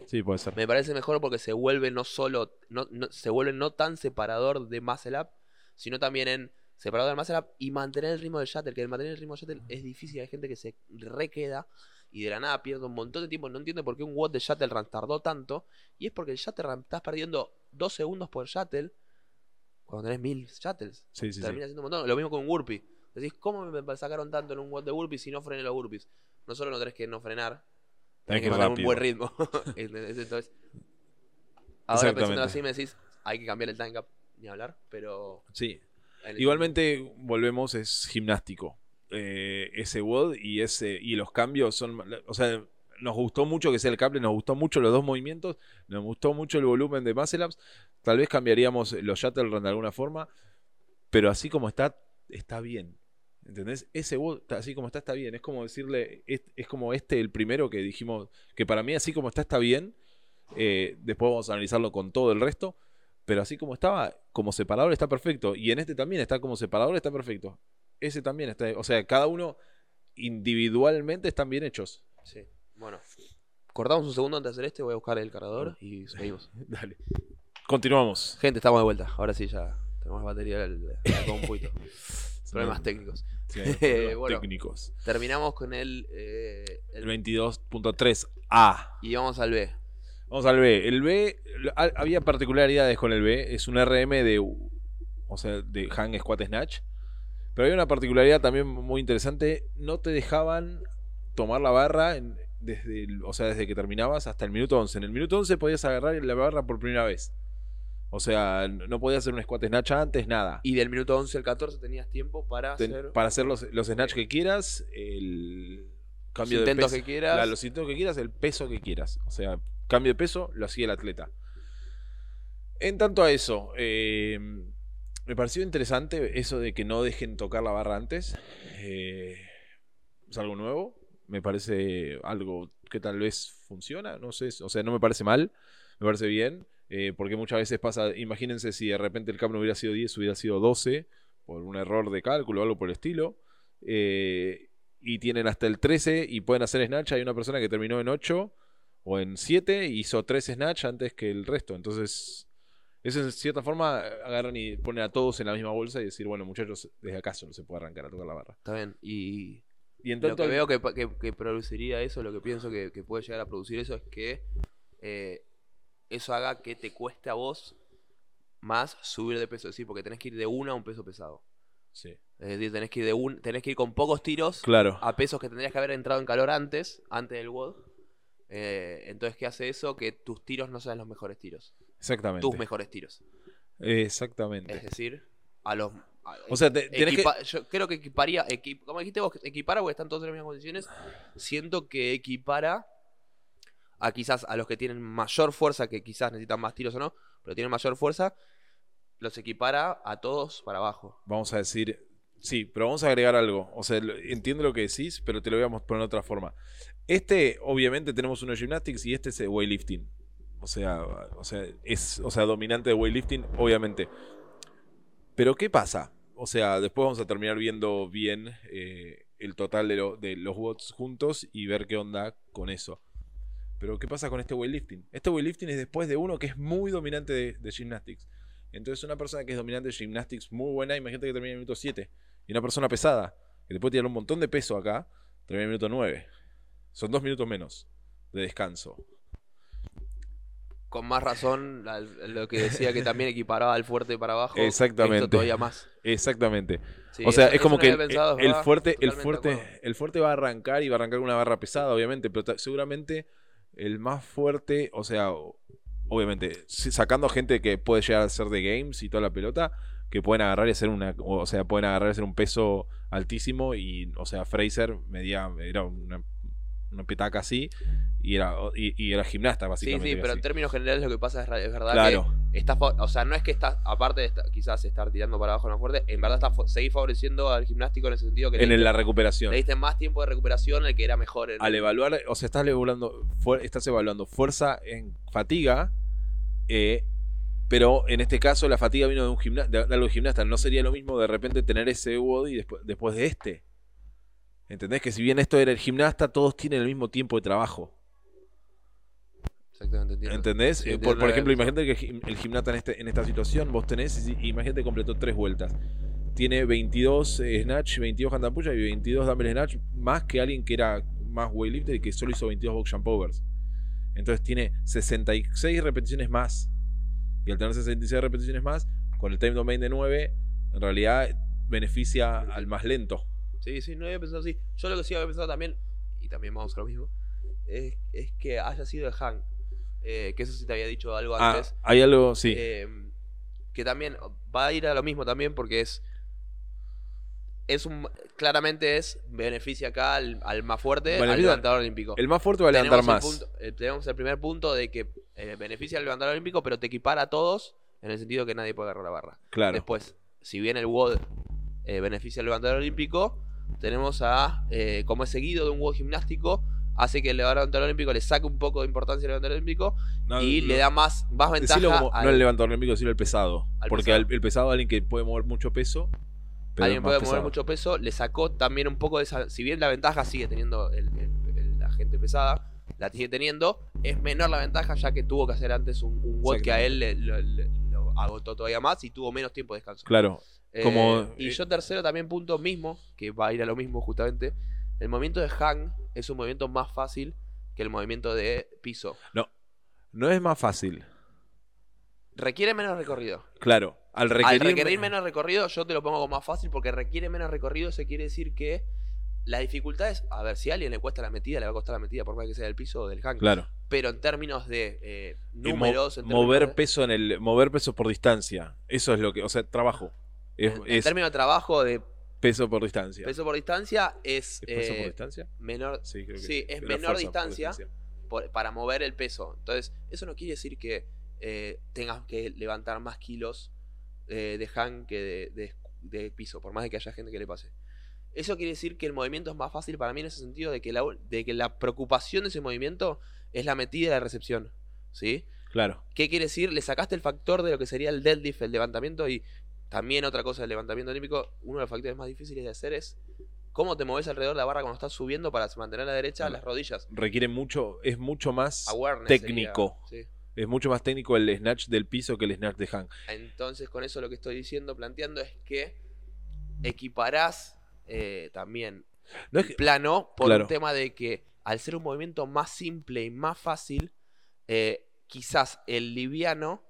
sí puede ser Me parece mejor porque se vuelve no solo, no, no- se vuelve no tan separador de Muscle Up, sino también en separador del Up y mantener el ritmo del shuttle, que el mantener el ritmo del shuttle es difícil, hay gente que se requeda y de la nada pierde un montón de tiempo, no entiendo por qué un watt de shuttle run tardó tanto, y es porque el shuttle run estás perdiendo dos segundos por shuttle cuando tenés mil shuttles. sí sí, sí. Termina siendo un montón. Lo mismo con un Wurpy. Decís, ¿cómo me sacaron tanto en un watt de Wurpy si no frené los Wurpys? No solo no tenés que no frenar, Tenés tenés que mantener un buen ritmo. Ahora pensándolo así me decís, hay que cambiar el time cap, ni hablar, pero... sí Igualmente, volvemos, es gimnástico. Eh, ese WOD y ese y los cambios son. O sea, nos gustó mucho que sea el cable, nos gustó mucho los dos movimientos, nos gustó mucho el volumen de muscle. Tal vez cambiaríamos los shuttle run de alguna forma, pero así como está, está bien. ¿Entendés? Ese WOD, así como está, está bien. Es como decirle, es, es como este, el primero que dijimos, que para mí así como está, está bien. Eh, después vamos a analizarlo con todo el resto. Pero así como estaba, como separador está perfecto. Y en este también está como separador, está perfecto. Ese también está. O sea, cada uno individualmente están bien hechos. Sí, bueno. Cortamos un segundo antes de hacer este, voy a buscar el cargador y seguimos. Dale. Continuamos. Gente, estamos de vuelta. Ahora sí ya tenemos batería del del compu y todo. Problemas técnicos. Sí, problemas bueno. técnicos. Terminamos con el, eh, El el- 22.3A. y vamos al B. Vamos al B. El B, había particularidades con el B. Es un RM de, o sea, de Hang Squat Snatch. Pero había una particularidad también muy interesante. No te dejaban tomar la barra en- desde, el- o sea, desde que terminabas hasta el minuto 11. En el minuto 11 podías agarrar la barra por primera vez. O sea, no podías hacer un squat snatch antes, nada. Y del minuto 11 al 14 tenías tiempo para Ten- hacer para hacer los, los snatch que quieras, el los cambio de intentos peso. que quieras. La- los intentos que quieras, el peso que quieras. O sea, cambio de peso, lo hacía el atleta. En tanto a eso, eh, me pareció interesante eso de que no dejen tocar la barra antes. Eh, es algo nuevo. Me parece algo que tal vez funciona. No sé. O sea, no me parece mal. Me parece bien. eh, porque muchas veces pasa. Imagínense si de repente el cap no hubiera sido 10, hubiera sido 12. Por un error de cálculo o algo por el estilo. Y tienen hasta el 13 y pueden hacer snatch. Hay una persona que terminó en 8 o en 7 y hizo 3 snatch antes que el resto. Entonces, eso en cierta forma agarran y ponen a todos en la misma bolsa y decir, bueno, muchachos, desde acá solo se puede arrancar a tocar la barra. Está bien. Y Y en lo que veo que, que- que produciría eso, lo que pienso que, que puede llegar a producir eso es que eh, eso haga que te cueste a vos más subir de peso. Es decir, porque tenés que ir de una a un peso pesado. Sí. Es decir, tenés que ir de un, tenés que ir con pocos tiros Claro. a pesos que tendrías que haber entrado en calor antes, antes del WOD. Eh, entonces, ¿qué hace eso? Que tus tiros no sean los mejores tiros. Exactamente. Tus mejores tiros. Exactamente. Es decir, a los. a- O sea, te- tenés que- Yo creo que equiparía. equi- como dijiste vos, equipara porque están todos en las mismas condiciones. Siento que equipara a quizás a los que tienen mayor fuerza, que quizás necesitan más tiros o no, pero tienen mayor fuerza, los equipara a todos para abajo. Vamos a decir, sí, pero vamos a agregar algo. O sea, entiendo lo que decís, pero te lo voy a poner de otra forma. Este, obviamente, tenemos uno de gymnastics y este es de weightlifting. O sea, o sea, es o sea, dominante de weightlifting, obviamente. Pero ¿qué pasa? O sea, después vamos a terminar viendo bien eh, el total de, de los watts juntos y ver qué onda con eso. Pero ¿qué pasa con este weightlifting? Este weightlifting es después de uno que es muy dominante de, de gymnastics. Entonces una persona que es dominante de gymnastics muy buena, imagínate que termina en el minuto 7. Y una persona pesada, que te puede tirar un montón de peso acá, termina en el minuto 9. Son dos minutos menos de descanso. Con más razón, la- lo que decía que también equiparaba al fuerte para abajo. Exactamente. Esto todavía más. Exactamente. Sí, o sea, es como que el, pensado, fuerte, el fuerte, el fuerte va a arrancar y va a arrancar una barra pesada, obviamente, pero seguramente el más fuerte, o sea, obviamente, sacando a gente que puede llegar a ser de games y toda la pelota, que pueden agarrar y hacer una, o sea, pueden agarrar y hacer un peso altísimo y, o sea, Fraser medía, era una, una petaca así y era, y, y era gimnasta Sí, básicamente. sí, pero en términos generales lo que pasa es, es verdad Claro, que está, fa- o sea, no es que está, aparte de esta- quizás estar tirando para abajo más fuerte, en verdad está fa- seguir favoreciendo al gimnástico en el sentido que le en diste- la recuperación. le diste más tiempo de recuperación el que era mejor. en- al evaluar, o sea, estás evaluando, estás evaluando fuerza en fatiga, eh, pero en este caso la fatiga vino de un gimnasta, de, algo de gimnasta. No sería lo mismo de repente tener ese body después, después de este. ¿Entendés? Que si bien esto era el gimnasta, todos tienen el mismo tiempo de trabajo. Exactamente, entiendo. ¿Entendés? Sí, Eh, entiendo por, ejemplo, imagínate que el gim- el gimnasta en, este, en esta situación, vos tenés, imagínate completó tres vueltas. Tiene 22 eh, snatch, 22 hand and push-up y 22 dumbbell snatch, más que alguien que era más weightlifter y que solo hizo 22 box jump overs. Entonces tiene 66 repeticiones más. Y al tener 66 repeticiones más, con el time domain de 9, en realidad beneficia al más lento. Sí, sí, no había pensado así. Yo lo que sí había pensado también, y también vamos a lo mismo, es, es que haya sido el Hank. Eh, que eso sí te había dicho algo Ah, antes. hay algo, sí. Eh, que también va a ir a lo mismo también porque es. Es un. Claramente es. Beneficia acá al, al más fuerte, al levantador olímpico. el más fuerte va a levantar tenemos, más. El punto- eh, tenemos el primer punto de que eh, beneficia al levantador olímpico, pero te equipara a todos en el sentido que nadie puede agarrar la barra. Claro. Después, si bien el WOD eh, beneficia al levantador olímpico, tenemos a, eh, como es seguido de un WOD gimnástico, hace que el levantador olímpico le saque un poco de importancia al levantador olímpico No, y le da más, más ventaja Decirlo como, al- no el levantador olímpico, decirlo el pesado. al porque pesado. el pesado es alguien que puede mover mucho peso. Pero alguien puede mover mucho peso, le sacó también un poco de esa. Si bien la ventaja sigue teniendo el- la gente pesada, la sigue teniendo, es menor la ventaja ya que tuvo que hacer antes un, un WOD que a él le- lo agotó todavía más y tuvo menos tiempo de descanso. Claro. Eh, como- y eh, yo tercero también punto mismo, que va a ir a lo mismo justamente. El movimiento de hang es un movimiento más fácil que el movimiento de piso. No es más fácil. Requiere menos recorrido. Claro. Al requerir, Al requerir menos recorrido, yo te lo pongo como más fácil porque requiere menos recorrido. Se quiere decir que la dificultad es, a ver, si a alguien le cuesta la metida, le va a costar la metida por más que sea del piso o del hang. Claro. Pero en términos de eh, mo- números, en términos mover de- peso en el. Mover peso por distancia. Eso es lo que. O sea, trabajo. Es, en, términos de trabajo de peso por distancia. peso por distancia es, ¿Es peso por eh, distancia? menor, Sí, creo que sí, es menor por distancia. por- para mover el peso. Entonces, eso no quiere decir que eh, tengas que levantar más kilos eh, de hang que de, de- de piso, por más de que haya gente que le pase. Eso quiere decir que el movimiento es más fácil para mí en ese sentido de que la, de que la preocupación de ese movimiento es la metida de recepción. ¿Sí? Claro. ¿Qué quiere decir? Le sacaste el factor de lo que sería el deadlift, el levantamiento, y también otra cosa del levantamiento olímpico, uno de los factores más difíciles de hacer es cómo te mueves alrededor de la barra cuando estás subiendo para mantener a la derecha Claro. las rodillas. Requiere mucho. Es mucho más. Awareness técnico. sería, sí. Es mucho más técnico el snatch del piso que el snatch de hang. Entonces, con eso lo que estoy diciendo, planteando es que equiparás eh, también No es el plano por claro. un tema de que al ser un movimiento más simple y más fácil, eh, quizás el liviano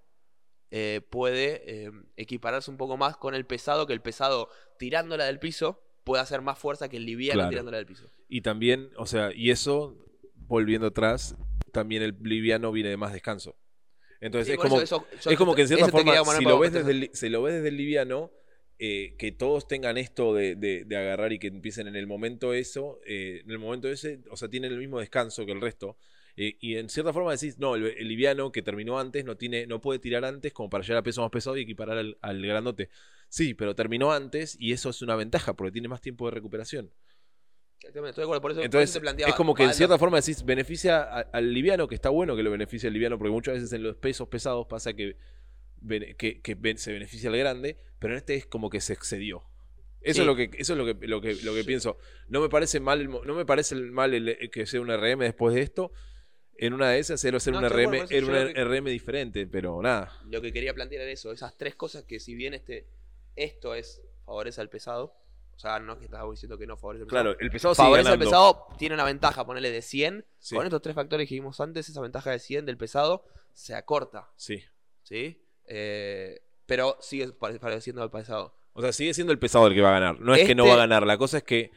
eh, puede eh, equipararse un poco más con el pesado, que el pesado tirándola del piso puede hacer más fuerza que el liviano Claro. tirándola del piso. Y también, o sea, y eso, volviendo atrás, también el liviano viene de más descanso. Entonces Sí, es como, eso- eso- yo es como que en cierta forma, si lo, ves desde el, si lo ves desde el liviano, eh, que todos tengan esto de, de- de agarrar y que empiecen en el momento eso, eh, en el momento ese, o sea, tienen el mismo descanso que el resto. Eh, y en cierta forma decís, no, el, el liviano que terminó antes no, tiene, no puede tirar antes como para llegar a peso más pesado y equiparar al, al grandote. Sí, pero terminó antes y eso es una ventaja porque tiene más tiempo de recuperación. Exactamente, estoy de acuerdo. Por eso, por eso Entonces, te planteaba, es como que en cierta forma decís, beneficia a- al liviano, que está bueno que lo beneficie al liviano, porque muchas veces en los pesos pesados pasa que, se beneficia al grande, pero en este es como que se excedió. Eso Sí. es lo que, eso es lo que, lo que, lo que Sí. pienso. No me parece mal, el no me parece el- mal el- el que sea un RM después de esto. En una de esas, hacerlo hacer No, un estoy de RM, era yo un creo que- RM diferente, pero nada. Lo que quería plantear era eso, esas tres cosas que si bien este esto es favorece al pesado, o sea, no es que estaba diciendo que no favorece al pesado. Claro, el pesado favorece al pesado, tiene una ventaja, ponerle de 100. Sí. Con estos tres factores que dijimos antes, esa ventaja de 100 del pesado se acorta, Sí. ¿sí? Eh, pero sigue pare- pareciendo al pesado. O sea, sigue siendo el pesado el que va a ganar. No es que no Este- va a ganar. La cosa es que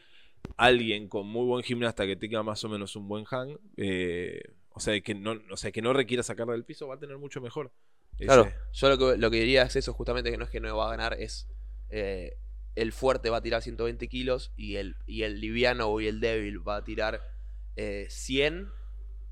alguien con muy buen gimnasta que tenga más o menos un buen hang, eh, o, sea, que no, o sea, que no requiera sacar del piso, va a tener mucho mejor. Ese- Claro, yo lo que, lo que diría es eso, justamente que no es que no va a ganar, es eh, el fuerte va a tirar 120 kilos y el, y el liviano y el débil va a tirar eh, 100.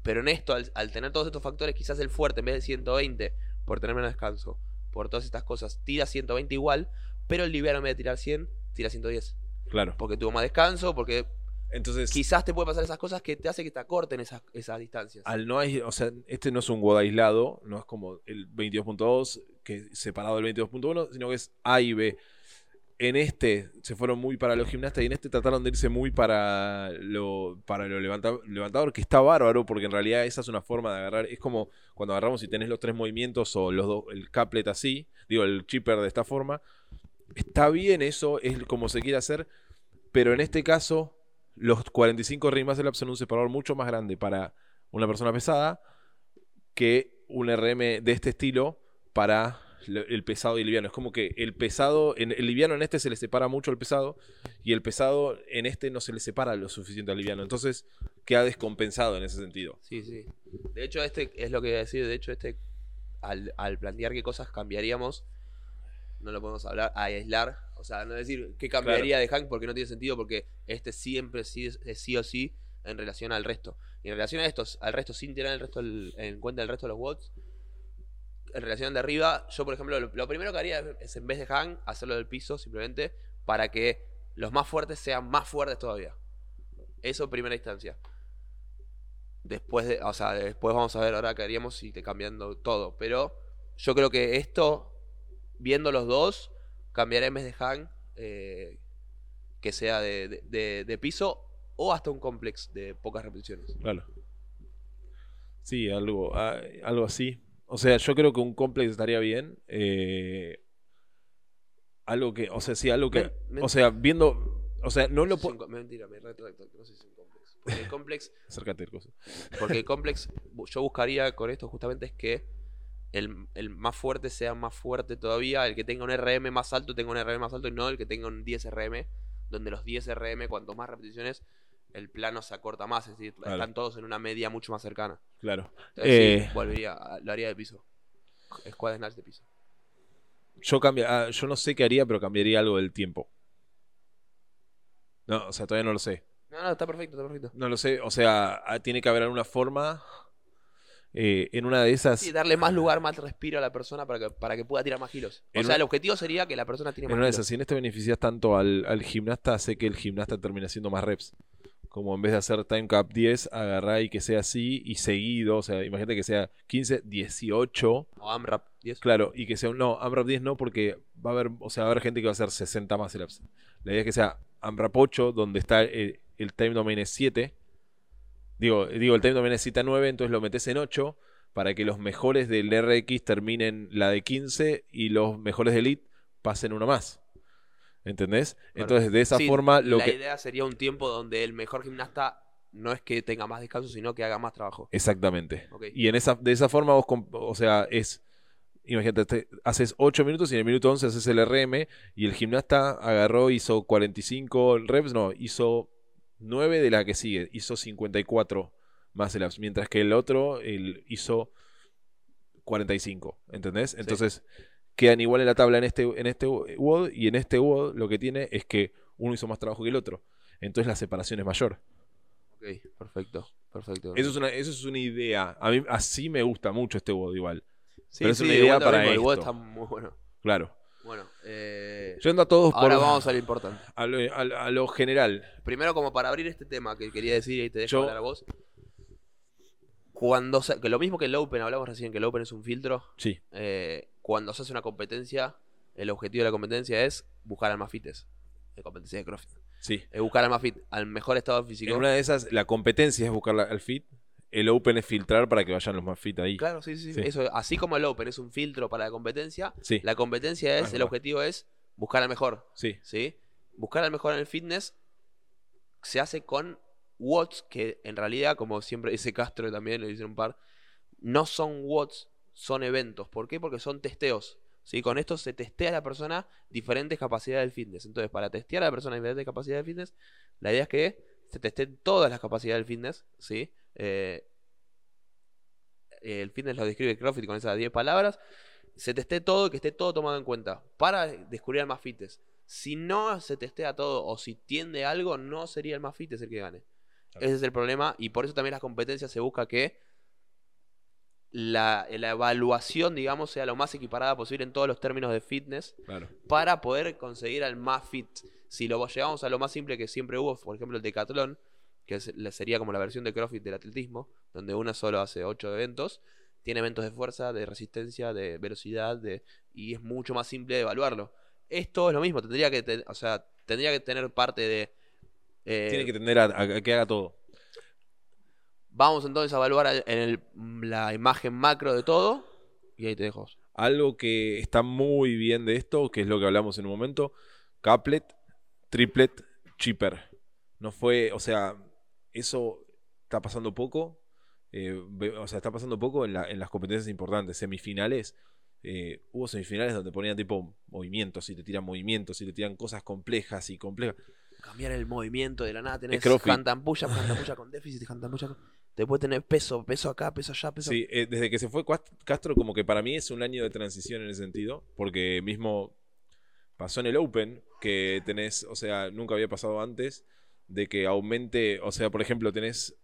Pero en esto, al, al tener todos estos factores, quizás el fuerte en vez de 120, por tener menos descanso, por todas estas cosas, tira 120 igual, pero el liviano en vez de tirar 100, tira 110. Claro. Porque tuvo más descanso, porque Entonces, quizás te puede pasar esas cosas que te hace que te acorten esas, esas distancias. al no hay, o sea, este no es un WOD aislado, no es como el 22.2, que es separado del 22.1, sino que es A y B. En este se fueron muy para los gimnastas y en este trataron de irse muy para lo, para lo levanta- levantador, que está bárbaro, porque en realidad esa es una forma de agarrar. Es como cuando agarramos y tenés los tres movimientos o los dos, el caplet así, digo, el chipper de esta forma. Está bien eso, es como se quiere hacer, pero en este caso, los 45 ring muscle ups son un separador mucho más grande para una persona pesada que un RM de este estilo para el pesado y el liviano. Es como que el pesado, el liviano en este se le separa mucho al pesado y el pesado en este no se le separa lo suficiente al liviano. Entonces queda descompensado en ese sentido. Sí, sí. De hecho, este es lo que iba a decir. De hecho, este, al, al plantear qué cosas cambiaríamos, no lo podemos hablar, a aislar. O sea, no decir qué cambiaría de Hank porque no tiene sentido, porque este siempre sí es, es sí o sí en relación al resto. Y en relación a estos, al resto, sin tener el resto del- en cuenta el resto de los watts, en relación de arriba, yo por ejemplo, lo, lo primero que haría es en vez de hang, hacerlo del piso simplemente para que los más fuertes sean más fuertes todavía. Eso en primera instancia. Después de, o sea, después vamos a ver ahora qué haríamos si te cambiando todo. Pero yo creo que esto, viendo los dos, cambiaré en vez de hang eh, que sea de, de- de- de piso o hasta un complex de pocas repeticiones. Claro. Sí, algo, ah, algo así. O sea, yo creo que un complex estaría bien. eh, algo que, o sea, sí, algo que. O sea, viendo. O sea, no lo puedo. Mentira, me retracto, no sé si es un complex. Porque el complex Acércate el coso. Porque el complex, yo buscaría con esto justamente es que el, el más fuerte sea más fuerte todavía, el que tenga un RM más alto tenga un RM más alto y no el que tenga un 10 RM, donde los 10 RM, cuanto más repeticiones, el plano se acorta más, es decir, Claro. están todos en una media mucho más cercana. Claro. Entonces, Eh, sí, volvería, a- lo haría de piso. Squad snatch de piso. Yo cambia, ah, yo no sé qué haría, pero cambiaría algo del tiempo. No, o sea, todavía no lo sé. No, no, está perfecto, está perfecto. No lo sé. O sea, ah, tiene que haber alguna forma. Eh, en una de esas. Sí, darle más lugar, más respiro a la persona para que, para que pueda tirar más kilos. O En sea, una- el objetivo sería que la persona tire En más una de esas, si en este beneficias tanto al, al gimnasta, sé que el gimnasta termina haciendo más reps. Como en vez de hacer time cap 10, agarrar y que sea así y seguido. O sea, imagínate que sea 15, 18. O AMRAP 10. Claro, y que sea un. No, AMRAP 10 no, porque va a haber. O sea, va a haber gente que va a hacer 60 más ups. La idea es que sea AMRAP 8, donde está el, el time domain es 7. Digo, digo, el time domain es 7 a 9, entonces lo metes en 8 para que los mejores del RX terminen la de 15 y los mejores de Elite pasen uno más. ¿Entendés? Claro. Entonces, de esa Sí, forma, lo la que. idea sería un tiempo donde el mejor gimnasta no es que tenga más descanso, sino que haga más trabajo. Exactamente. Y en esa, de esa forma vos, o sea, es, imagínate, te- haces 8 minutos y en el minuto 11 haces el RM y el gimnasta agarró, hizo 45 reps, no, hizo 9 de la que sigue, hizo 54 más el mientras que el otro el, hizo 45, ¿entendés? Entonces quedan igual en la tabla en este, en este WOD y en este WOD lo que tiene es que uno hizo más trabajo que el otro, entonces la separación es mayor. Ok. Perfecto. Perfecto. Eso es una, eso es una idea. A mí así me gusta mucho este WOD igual. Sí, pero es sí, una de idea para mismo, el WOD está muy bueno. Claro. Bueno, eh, Yendo a todos por ahora vamos a lo importante. a lo, a lo- a lo general. Primero, como para abrir este tema que quería decir y te dejo Yo- hablar a vos. Cuando se- que lo mismo que el Open, hablamos recién que el Open es un filtro. Sí. eh, cuando se hace una competencia, el objetivo de la competencia es buscar al más fites. De competencia de CrossFit. Sí. Es buscar al más fit, al mejor estado físico. En una de esas, la competencia es buscar al fit. El open es filtrar para que vayan los más fit ahí. Claro, sí, sí, Sí. Eso, así como el Open es un filtro para la competencia, Sí. la competencia es, Ah, el objetivo es buscar al mejor. Sí. ¿sí? Buscar al mejor en el fitness se hace con watts que en realidad, como siempre dice Castro también le dicen un par, no son watts, son eventos. ¿Por qué? Porque son testeos. ¿sí? Con esto se testea a la persona diferentes capacidades del fitness. Entonces, para testear a la persona diferentes capacidades del fitness, la idea es que se testeen todas las capacidades del fitness. ¿sí? Eh, el fitness lo describe CrossFit con esas 10 palabras. Se testee todo y que esté todo tomado en cuenta para descubrir al más fitness. Si no se testea todo o si tiende a algo, no sería el más fit el que gane. Claro. Ese es el problema y por eso también las competencias se busca que la, la evaluación, digamos, sea lo más equiparada posible en todos los términos de fitness Claro. para poder conseguir al más fit. Si lo llevamos a lo más simple que siempre hubo, por ejemplo, el decatlón, que es- sería como la versión de CrossFit del atletismo, donde una solo hace 8 eventos, tiene eventos de fuerza, de resistencia, de velocidad, de, y es mucho más simple de evaluarlo. Esto es lo mismo, tendría que, o sea, tendría que tener parte de... eh, Tiene que tender a, a- a que haga todo. Vamos entonces a evaluar al- en el- la imagen macro de todo, y ahí te dejo. Algo que está muy bien de esto, que es lo que hablamos en un momento, caplet, triplet, chipper. No fue, o sea, eso está pasando poco. eh, o sea, está pasando poco en, la- en las competencias importantes. Semifinales. eh, hubo semifinales donde ponían tipo movimientos y te tiran movimientos y te tiran cosas complejas y complejas. Cambiar el movimiento de la nada, tenés push up con déficit, up con- Después tenés peso, peso acá, peso allá, peso Sí, eh, desde que se fue Castro, como que para mí es un año de transición en ese sentido, porque mismo pasó en el Open, que tenés, o sea, nunca había pasado antes, de que aumente, o sea, por ejemplo, tenés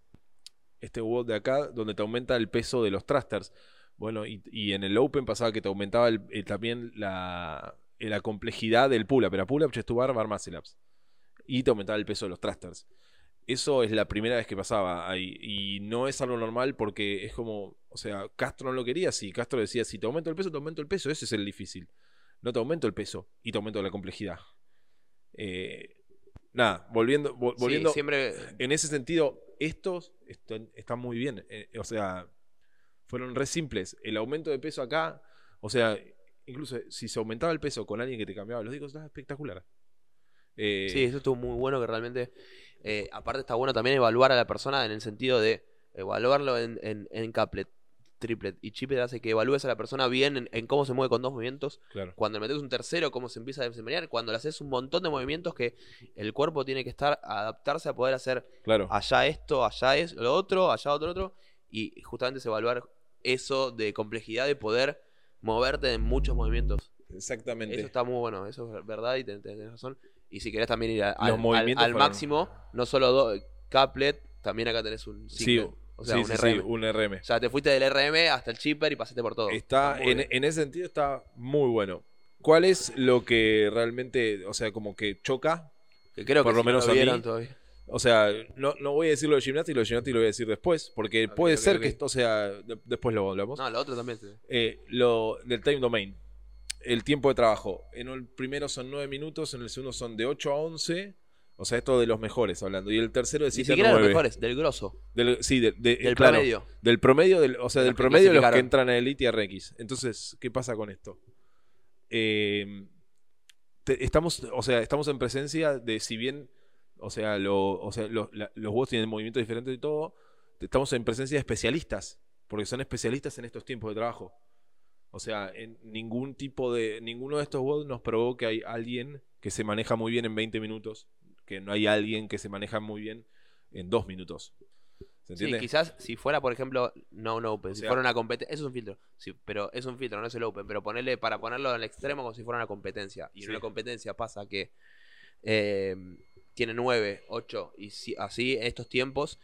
este WOD de acá, donde te aumenta el peso de los thrusters. Bueno, y, en el Open pasaba que te aumentaba también la, eh, la complejidad del pull-up. Era pull-up, chest bar, bar muscle ups. Y te aumentaba el peso de los thrusters. Eso es la primera vez que pasaba ahí. Y no es algo normal porque es como, o sea, Castro no lo quería así. Castro decía, si te aumento el peso, te aumento el peso. Ese es el difícil. No te aumento el peso y te aumento la complejidad. Eh, nada, volviendo, Sí, volviendo siempre en ese sentido, estos están, están muy bien. Eh, o sea, fueron re simples. El aumento de peso acá, o sea, incluso si se aumentaba el peso con alguien que te cambiaba los discos, estaba espectacular. Eh, Sí, eso estuvo muy bueno que realmente. eh, aparte está bueno también evaluar a la persona en el sentido de evaluarlo en, en, en caplet, triplet y chiplet hace que evalúes a la persona bien en, en cómo se mueve con dos movimientos. claro. Cuando le metes un tercero, cómo se empieza a desempeñar. Cuando le haces un montón de movimientos que el cuerpo tiene que estar, adaptarse a poder hacer Claro. allá esto, allá es lo otro, allá otro, otro. Y justamente es evaluar eso de complejidad de poder moverte en muchos movimientos. Exactamente. Eso está muy bueno, eso es verdad y ten- tenés razón. Y si querés también ir a- al, máximo, no solo do- caplet, también acá tenés un Sí, singlet, o sea, sí, un sí, RM. sí, un RM. O sea, te fuiste del RM hasta el chipper y pasaste por todo. Está, en, en ese sentido está muy bueno. ¿Cuál es lo que realmente, o sea, como que choca? Que creo por que lo si no menos a mí, vieron todavía. O sea, no, no voy a decir lo de gimnasia y lo de gimnasia lo voy a decir después, porque puede ser que esto, o sea, de- después lo hablamos. No, lo otro también. sí. Eh, lo del time domain, el tiempo de trabajo. En el primero son 9 minutos, en el segundo son de 8 a 11. O sea, esto de los mejores hablando. Y el tercero de Ni 7 a siquiera 9. los mejores, del grosso, Del, sí, de- de- del claro, promedio. Del promedio, del, o sea, De del los promedio de los que entran a Elite y a RX. Entonces, ¿qué pasa con esto? Eh, te- estamos, o sea, estamos en presencia de, si bien, o sea, lo- o sea lo- la- los bots tienen movimientos diferentes y todo, estamos en presencia de especialistas, porque son especialistas en estos tiempos de trabajo. O sea, en ningún tipo de, ninguno de estos bots nos probó que hay alguien que se maneja muy bien en 20 minutos, que no hay alguien que se maneja muy bien en 2 minutos. ¿Se Sí, entiende? quizás si fuera, por ejemplo, no un open, O si sea- fuera una competencia, eso es un filtro, sí, pero es un filtro, no es el open, pero ponerle para ponerlo al extremo como si fuera una competencia. Y en Sí. una competencia pasa que eh, tiene 9, 8 y si- así en estos tiempos,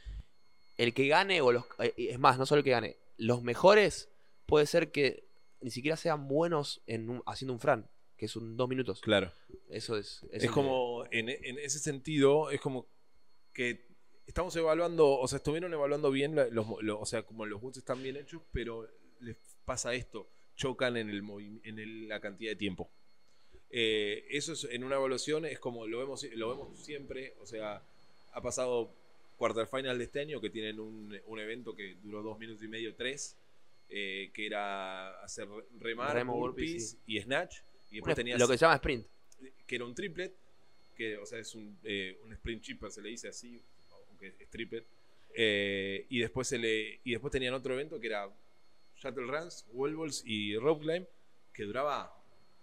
el que gane, o los eh, es más, no solo el que gane, los mejores puede ser que ni siquiera sean buenos en un- haciendo un Fran, que es un 2 minutos. Claro. Eso es. eso Es como, en, en ese sentido, es como que estamos evaluando, o sea, estuvieron evaluando bien, los, mo- lo- o sea, como los bots están bien hechos, pero les pasa esto, chocan en, el, en el- la cantidad de tiempo. Eh, eso es, en una evaluación es como lo vemos, lo vemos siempre, o sea, ha pasado quarterfinal de este año que tienen un, un evento que duró dos minutos y medio, tres, eh, que era hacer remar, Remo, burpees burpees, y snatch, y después es- tenías lo que se llama sprint. que era un triplet, que o sea es un, eh, un sprint chipper, se le dice así, aunque es triplet. Eh, y después se le y después tenían otro evento que era shuttle runs, wall balls y rope climb, que duraba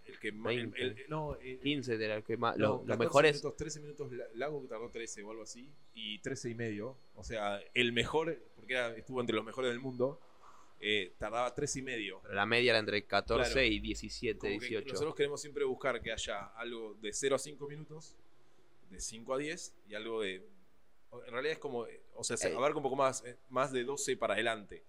el que más el- 20. el- no, el- 15 de los que más. no, los- los 14 mejores. minutos, 13 minutos la- Lago que tardó 13 o algo así y 13 y medio, o sea, el mejor porque era- estuvo entre los mejores del mundo. Eh, tardaba 13 y medio. La media era entre 14 Claro. y 17, Como que 18. nosotros queremos siempre buscar que haya algo de 0 a 5 minutos, de 5 a 10 y algo de. En realidad es como. O sea, se Eh. abarca un poco más, eh, más de 12 para adelante.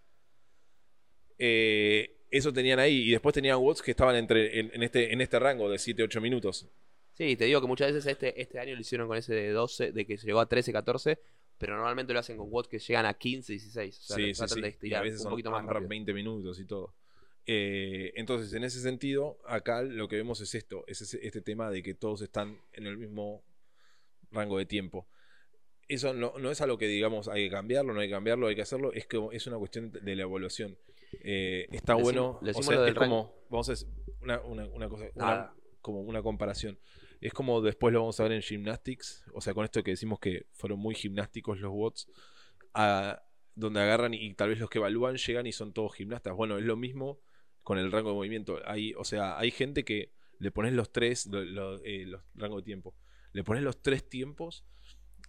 Eh, eso tenían ahí y después tenían watts que estaban entre, en, en este, en este rango de 7 a 8 minutos. Sí, te digo que muchas veces este, este año lo hicieron con ese de 12, de que se llegó a 13, 14, pero normalmente lo hacen con watts que llegan a 15, 16. O sea, sí, le sí, tratan sí. de Y a estirar veces un son poquito más AMRAP rápido. 20 minutos y todo. Eh, entonces, en ese sentido, acá lo que vemos es esto, es ese- este tema de que todos están en el mismo rango de tiempo. Eso no, no es algo que digamos hay que cambiarlo, no hay que cambiarlo, hay que hacerlo, es que es una cuestión de la evaluación. Eh, está bueno, o decimos sea, es como, vamos a decir, una, una- una cosa, una- Nada. como una comparación. Es como después lo vamos a ver en Gymnastics, o sea, con esto que decimos que fueron muy gimnásticos los bots, a- donde agarran y tal vez los que evalúan llegan y son todos gimnastas. Bueno, es lo mismo con el rango de movimiento. Hay, o sea, hay gente que le pones los tres, eh, los rangos de tiempo, le pones los tres tiempos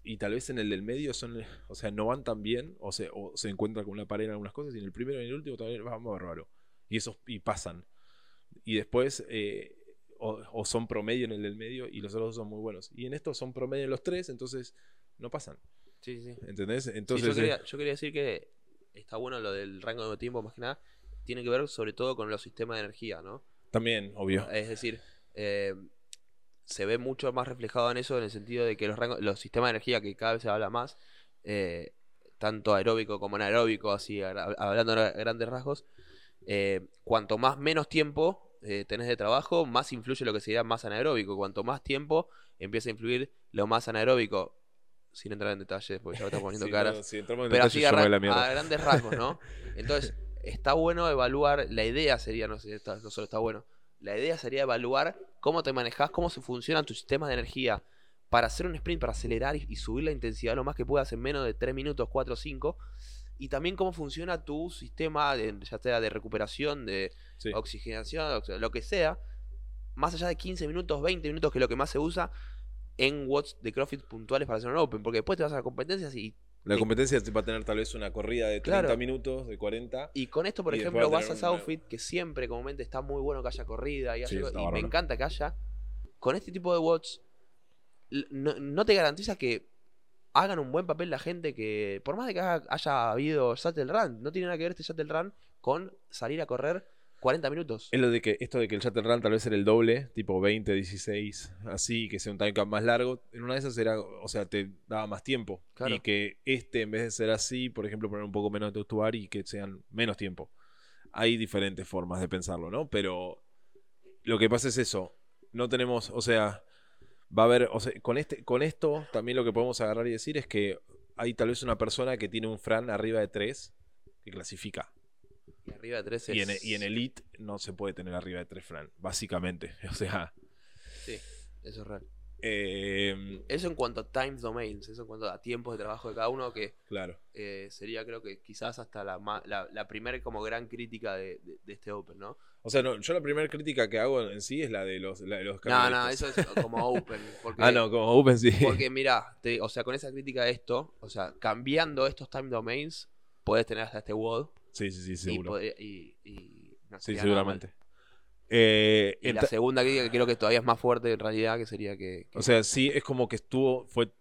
y tal vez en el del medio son, o sea, no van tan bien, o se, o se encuentran con una pared en algunas cosas y en el primero y en el último también va bárbaro. Y esos y pasan. Y después eh, o, o son promedio en el del medio y los otros dos son muy buenos. Y en estos son promedio en los tres, entonces no pasan. Sí, sí. ¿Entendés? Sí, Entonces, yo, eh, quería, yo quería decir que está bueno lo del rango de tiempo, más que nada. Tiene que ver sobre todo con los sistemas de energía, ¿no? también, obvio. Es decir, eh, se ve mucho más reflejado en eso en el sentido de que los, rangos, los sistemas de energía, que cada vez se habla más, eh, tanto aeróbico como anaeróbico, así hablando a grandes rasgos, eh, cuanto más menos tiempo eh, tenés de trabajo, más influye lo que sería más anaeróbico. Cuanto más tiempo empieza a influir lo más anaeróbico, sin entrar en detalles, porque ya me está poniendo Sí, caras. no, si entramos en Pero detalle, así a, la a grandes rasgos, ¿no? Entonces, está bueno evaluar, la idea sería, no sé está- no solo está bueno, la idea sería evaluar cómo te manejas, cómo se funcionan tus sistemas de energía para hacer un sprint, para acelerar y, y subir la intensidad lo más que puedas en menos de 3 minutos, 4 o 5. Y también cómo funciona tu sistema, de- ya sea de recuperación, de Sí. oxigenación, lo que sea, más allá de 15 minutos, 20 minutos, que es lo que más se usa en watts de CrossFit puntuales para hacer un Open, porque después te vas a las competencias y La competencia va a tener tal vez una corrida de 30 Claro. minutos, de 40. Y con esto, por ejemplo, vas a Southfit, que siempre comúnmente está muy bueno que haya corrida y, haya Sí, y me encanta que haya. Con este tipo de watts, no, no te garantiza que hagan un buen papel la gente que, por más de que haya habido Shuttle Run, no tiene nada que ver este Shuttle Run con salir a correr 40 minutos. Es lo de que esto de que el Shuttle Run tal vez era el doble, tipo 20, 16, así, que sea un time cap más largo. En una de esas era, o sea, te daba más tiempo. Claro. Y que este, en vez de ser así, por ejemplo, poner un poco menos de actuar y que sean menos tiempo. Hay diferentes formas de pensarlo, ¿no? Pero lo que pasa es eso. No tenemos, o sea, va a haber, o sea, con, este, con esto también lo que podemos agarrar y decir es que hay tal vez una persona que tiene un Fran arriba de 3 que clasifica. Y arriba de 13 Y en, y en Elite no se puede tener arriba de 3 Fran, básicamente. O sea, Sí, eso es real. Eh, Eso en cuanto a time domains, eso en cuanto a tiempos de trabajo de cada uno, que claro. eh, sería creo que quizás hasta la, la, la primera como gran crítica de, de- de este Open, ¿no? O sea, no, yo la primera crítica que hago en sí es la de los, la de los No, no, eso es como Open. Porque, Ah, no, como Open sí. Porque mira, o sea, con esa crítica de esto, o sea, cambiando estos time domains, puedes tener hasta este WOD. Sí, sí, sí, Y, seguro. y, y no Sí, seguramente. Eh. Y la segunda que creo que todavía es más fuerte en realidad, que sería que... que- o sea, sí, es como que estuvo, fue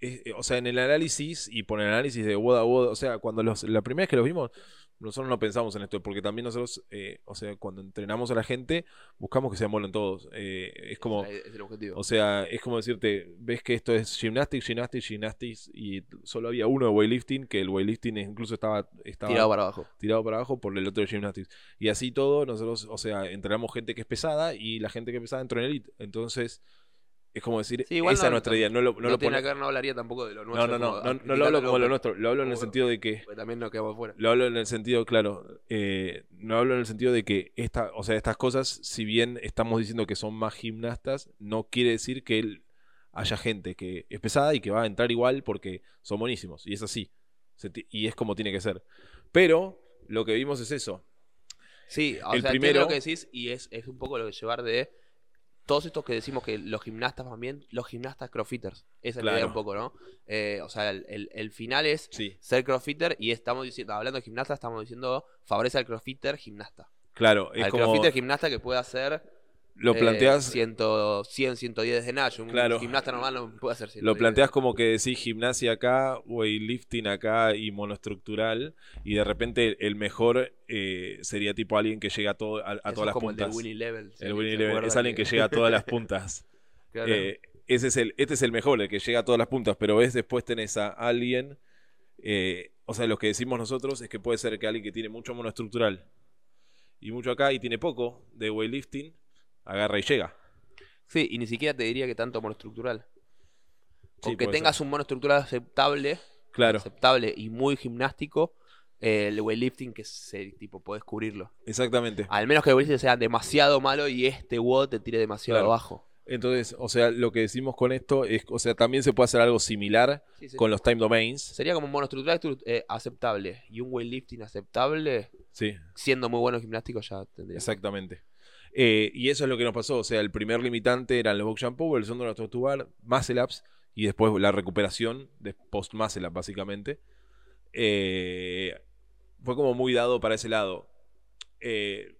es- eh, o sea, en el análisis y por el análisis de Woda Woda, o sea, cuando los, la primera vez que los vimos, nosotros no pensamos en esto, porque también nosotros, eh, o sea, cuando entrenamos a la gente, buscamos que se amolen todos. Eh, es como, Es el objetivo. o sea, es como decirte, ves que esto es gymnastics, gymnastics, gymnastics, y solo había uno de weightlifting, que el weightlifting incluso estaba, estaba Tirado para abajo. tirado para abajo por el otro de gymnastics. Y así todo, nosotros, o sea, entrenamos gente que es pesada y la gente que es pesada entró en elite. Entonces, es como decir, Sí, igual esa no- es nuestra idea. No lo, no lo tiene pone- que ver, no hablaría tampoco de lo nuestro. no, no, no, no lo hablo como lo nuestro, lo hablo en el sentido de que, también nos quedamos fuera. lo hablo en el sentido, claro, eh, no hablo en el sentido de que esta, o sea, estas cosas, si bien estamos diciendo que son más gimnastas, no quiere decir que él haya gente que es pesada y que va a entrar igual porque son buenísimos. Y es así. Y es como tiene que ser. Pero lo que vimos es eso. Sí, o El sea, primero- lo que decís y es, es un poco lo que llevar de todos estos que decimos que los gimnastas también, los gimnastas crossfitters. Esa es la idea Claro. un poco, ¿no? Eh, o sea, el, el- el final es Sí, ser crossfitter y estamos diciendo, hablando de gimnasta, estamos diciendo favorece al crossfitter gimnasta. claro. Es al como crossfitter gimnasta que puede hacer lo eh, planteas. 100, 100, 110 de Nash. Un Claro. gimnasta normal no puede hacer 110. Lo planteas como que decís gimnasia acá, weightlifting acá y monoestructural, y de repente el mejor eh, sería tipo alguien que llega a, todo, a, todas es las como el puntas. del Winnie Level. El ¿se- Winnie se Level, es alguien que llega a todas las puntas. Claro. Eh, ese es el, este es el mejor, el que llega a todas las puntas, pero ves después tenés a alguien, eh, o sea, lo que decimos nosotros es que puede ser que alguien que tiene mucho monoestructural y mucho acá y tiene poco de weightlifting, agarra y llega. Sí, y ni siquiera te diría que tanto monoestructural. Con Sí, que tengas ser. un monoestructural aceptable, Claro, aceptable y muy gimnástico, eh, el weightlifting que se, tipo, podés cubrirlo. exactamente. Al menos que el weightlifting sea demasiado malo y este WOD te tire demasiado Claro. abajo. Entonces, o sea, lo que decimos con esto es, o sea, también se puede hacer algo similar Sí, sí. con los time domains. Sería como un monoestructural eh, aceptable y un weightlifting aceptable, Sí, siendo muy bueno gimnástico ya tendría. exactamente. Eh, y eso es lo que nos pasó. O sea, el primer limitante eran los box shampoo, el segundo era tortugar, muscle ups y después la recuperación de post muscle básicamente. Eh, fue como muy dado para ese lado. Eh,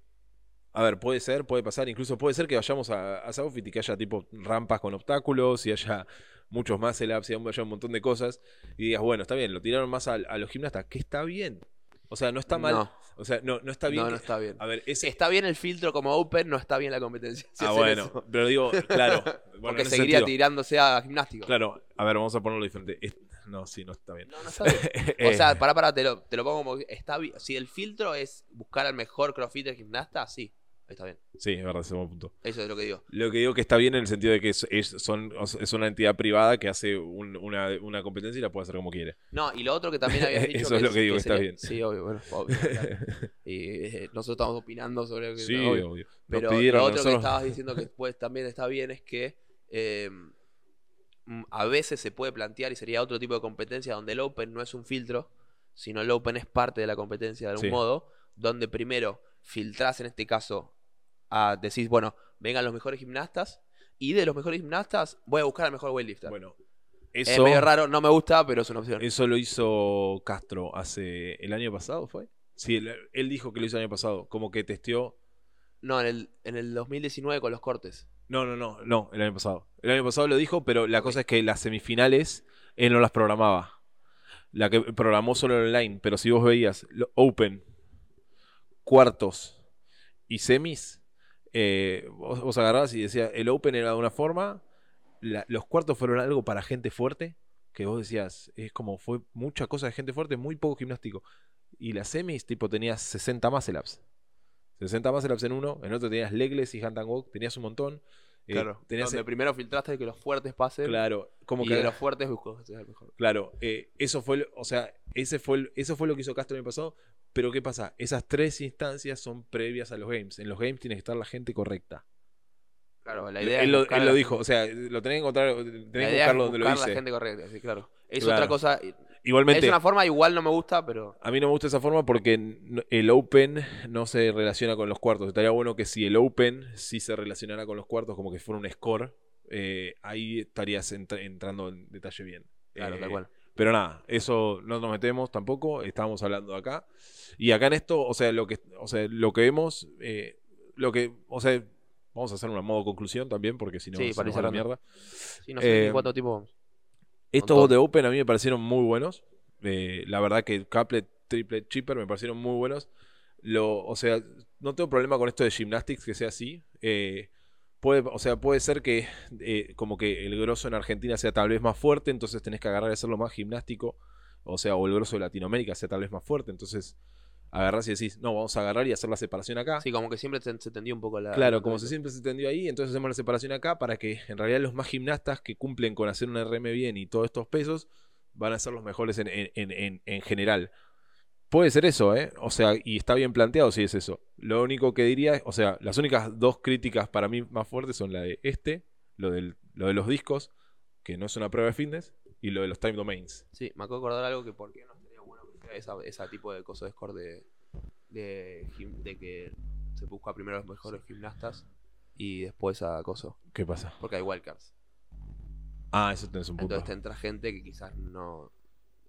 a ver, puede ser, puede pasar, incluso puede ser que vayamos a, a Southfit y que haya tipo rampas con obstáculos y haya muchos muscle ups y haya un montón de cosas y digas, bueno, está bien, lo tiraron más a, a los gimnastas, que está bien. O sea, no está mal. No, O sea, no, no está bien. no, no está bien. A ver, ese, Está bien el filtro como open, no está bien la competencia. si ah, bueno, eso. pero digo, claro. bueno, Porque seguiría sentido, tirándose a gimnástico. Claro, a ver, vamos a ponerlo diferente. No, sí, no está bien. No, no está bien. O sea, pará, pará, te lo, te lo pongo como. Está bien. Si el filtro es buscar al mejor crossfitter gimnasta, sí. Está bien. sí, es verdad, ese es un buen punto. Eso es lo que digo. Lo que digo que está bien en el sentido de que es, es- son, es una entidad privada que hace un- una, una competencia y la puede hacer como quiere. No, y lo otro que también habías dicho. Eso es lo que digo, está sería- bien. Sí, obvio, bueno, obvio, claro. Y eh, nosotros estamos opinando sobre lo que. Sí, obvio. obvio. Pero pidieron lo otro que estabas diciendo que pues, también está bien es que eh, mm, a veces se puede plantear y sería otro tipo de competencia donde el Open no es un filtro, sino el Open es parte de la competencia de algún Sí. modo, donde primero filtrás en este caso a decís, bueno, vengan los mejores gimnastas y de los mejores gimnastas voy a buscar al mejor weightlifter. Bueno, es eso, medio raro, no me gusta, pero es una opción. eso lo hizo Castro hace el año pasado, ¿fue? Sí, él, él dijo que lo hizo el año pasado, como que testeó. No, en el, en el 2019 con los cortes. No, no, no, no, el año pasado. El año pasado lo dijo, pero la cosa es que las semifinales él no las programaba. La que programó solo online, pero si vos veías Open, cuartos y semis, eh, vos, vos agarrabas y decías, el Open era de una forma, la- los cuartos fueron algo para gente fuerte, que vos decías, es como fue mucha cosa de gente fuerte, muy poco gimnástico. Y las semis, tipo, tenías 60 muscle ups. 60 muscle ups en uno, en otro tenías legless y hand and walk, tenías un montón. Eh, tenías Donde primero filtraste que los fuertes pasen Claro, como y que de los fuertes buscó el mejor. Claro, eh, eso fue, o sea, ese fue, el- eso fue lo que hizo Castro el año pasado. Pero ¿qué pasa? Esas tres instancias son previas a los games. En los games tiene que estar la gente correcta. Claro, la idea él es lo, él lo dijo, o sea, lo tenés que encontrar, tenés la que buscarlo donde lo buscar la dice. gente correcta, sí, claro. Es Claro. otra cosa. Igualmente, Es una forma igual no me gusta, pero a mí no me gusta esa forma porque el Open no se relaciona con los cuartos. Estaría bueno que si el Open sí se relacionara con los cuartos, como que fuera un score, eh, ahí estarías entra- entrando en detalle bien. claro, Eh, tal cual. Pero nada, eso no nos metemos tampoco, estábamos hablando acá. Y acá en esto, o sea, lo que, o sea, lo que vemos, eh, lo que, o sea, vamos a hacer una modo conclusión también, porque si no, Sí, se nos va la mierda. Sí, no sé eh, cuánto tiempo vamos. Estos de Open a mí me parecieron muy buenos. Eh, la verdad que Caplet, Triple, Chipper me parecieron muy buenos. Lo, o sea, no tengo problema con esto de Gymnastics que sea así. Eh, puede, o sea, puede ser que eh, como que el grosso en Argentina sea tal vez más fuerte, entonces tenés que agarrar y hacerlo más gimnástico. O sea, o el grosso de Latinoamérica sea tal vez más fuerte, entonces agarrás y decís, no, vamos a agarrar y hacer la separación acá. Sí, como que siempre se, tendió un poco la. Claro, la como se siempre se entendió ahí, entonces hacemos la separación acá para que en realidad los más gimnastas que cumplen con hacer un RM bien y todos estos pesos van a ser los mejores en, en- en- en- en general. Puede ser eso, ¿eh? O sea, y está bien planteado si es eso. Lo único que diría, o sea, las únicas dos críticas para mí más fuertes son la de este, lo, del, lo de los discos, que no es una prueba de fitness, y lo de los time domains. Sí, me acabo de acordar algo que por qué no estaría bueno que sea esa, esa tipo de cosas de score de, de, gim- de que se busca primero a los mejores gimnastas y después a coso. ¿Qué pasa? Porque hay wildcards. Ah, eso tenés un punto. Entonces te entra gente que quizás no.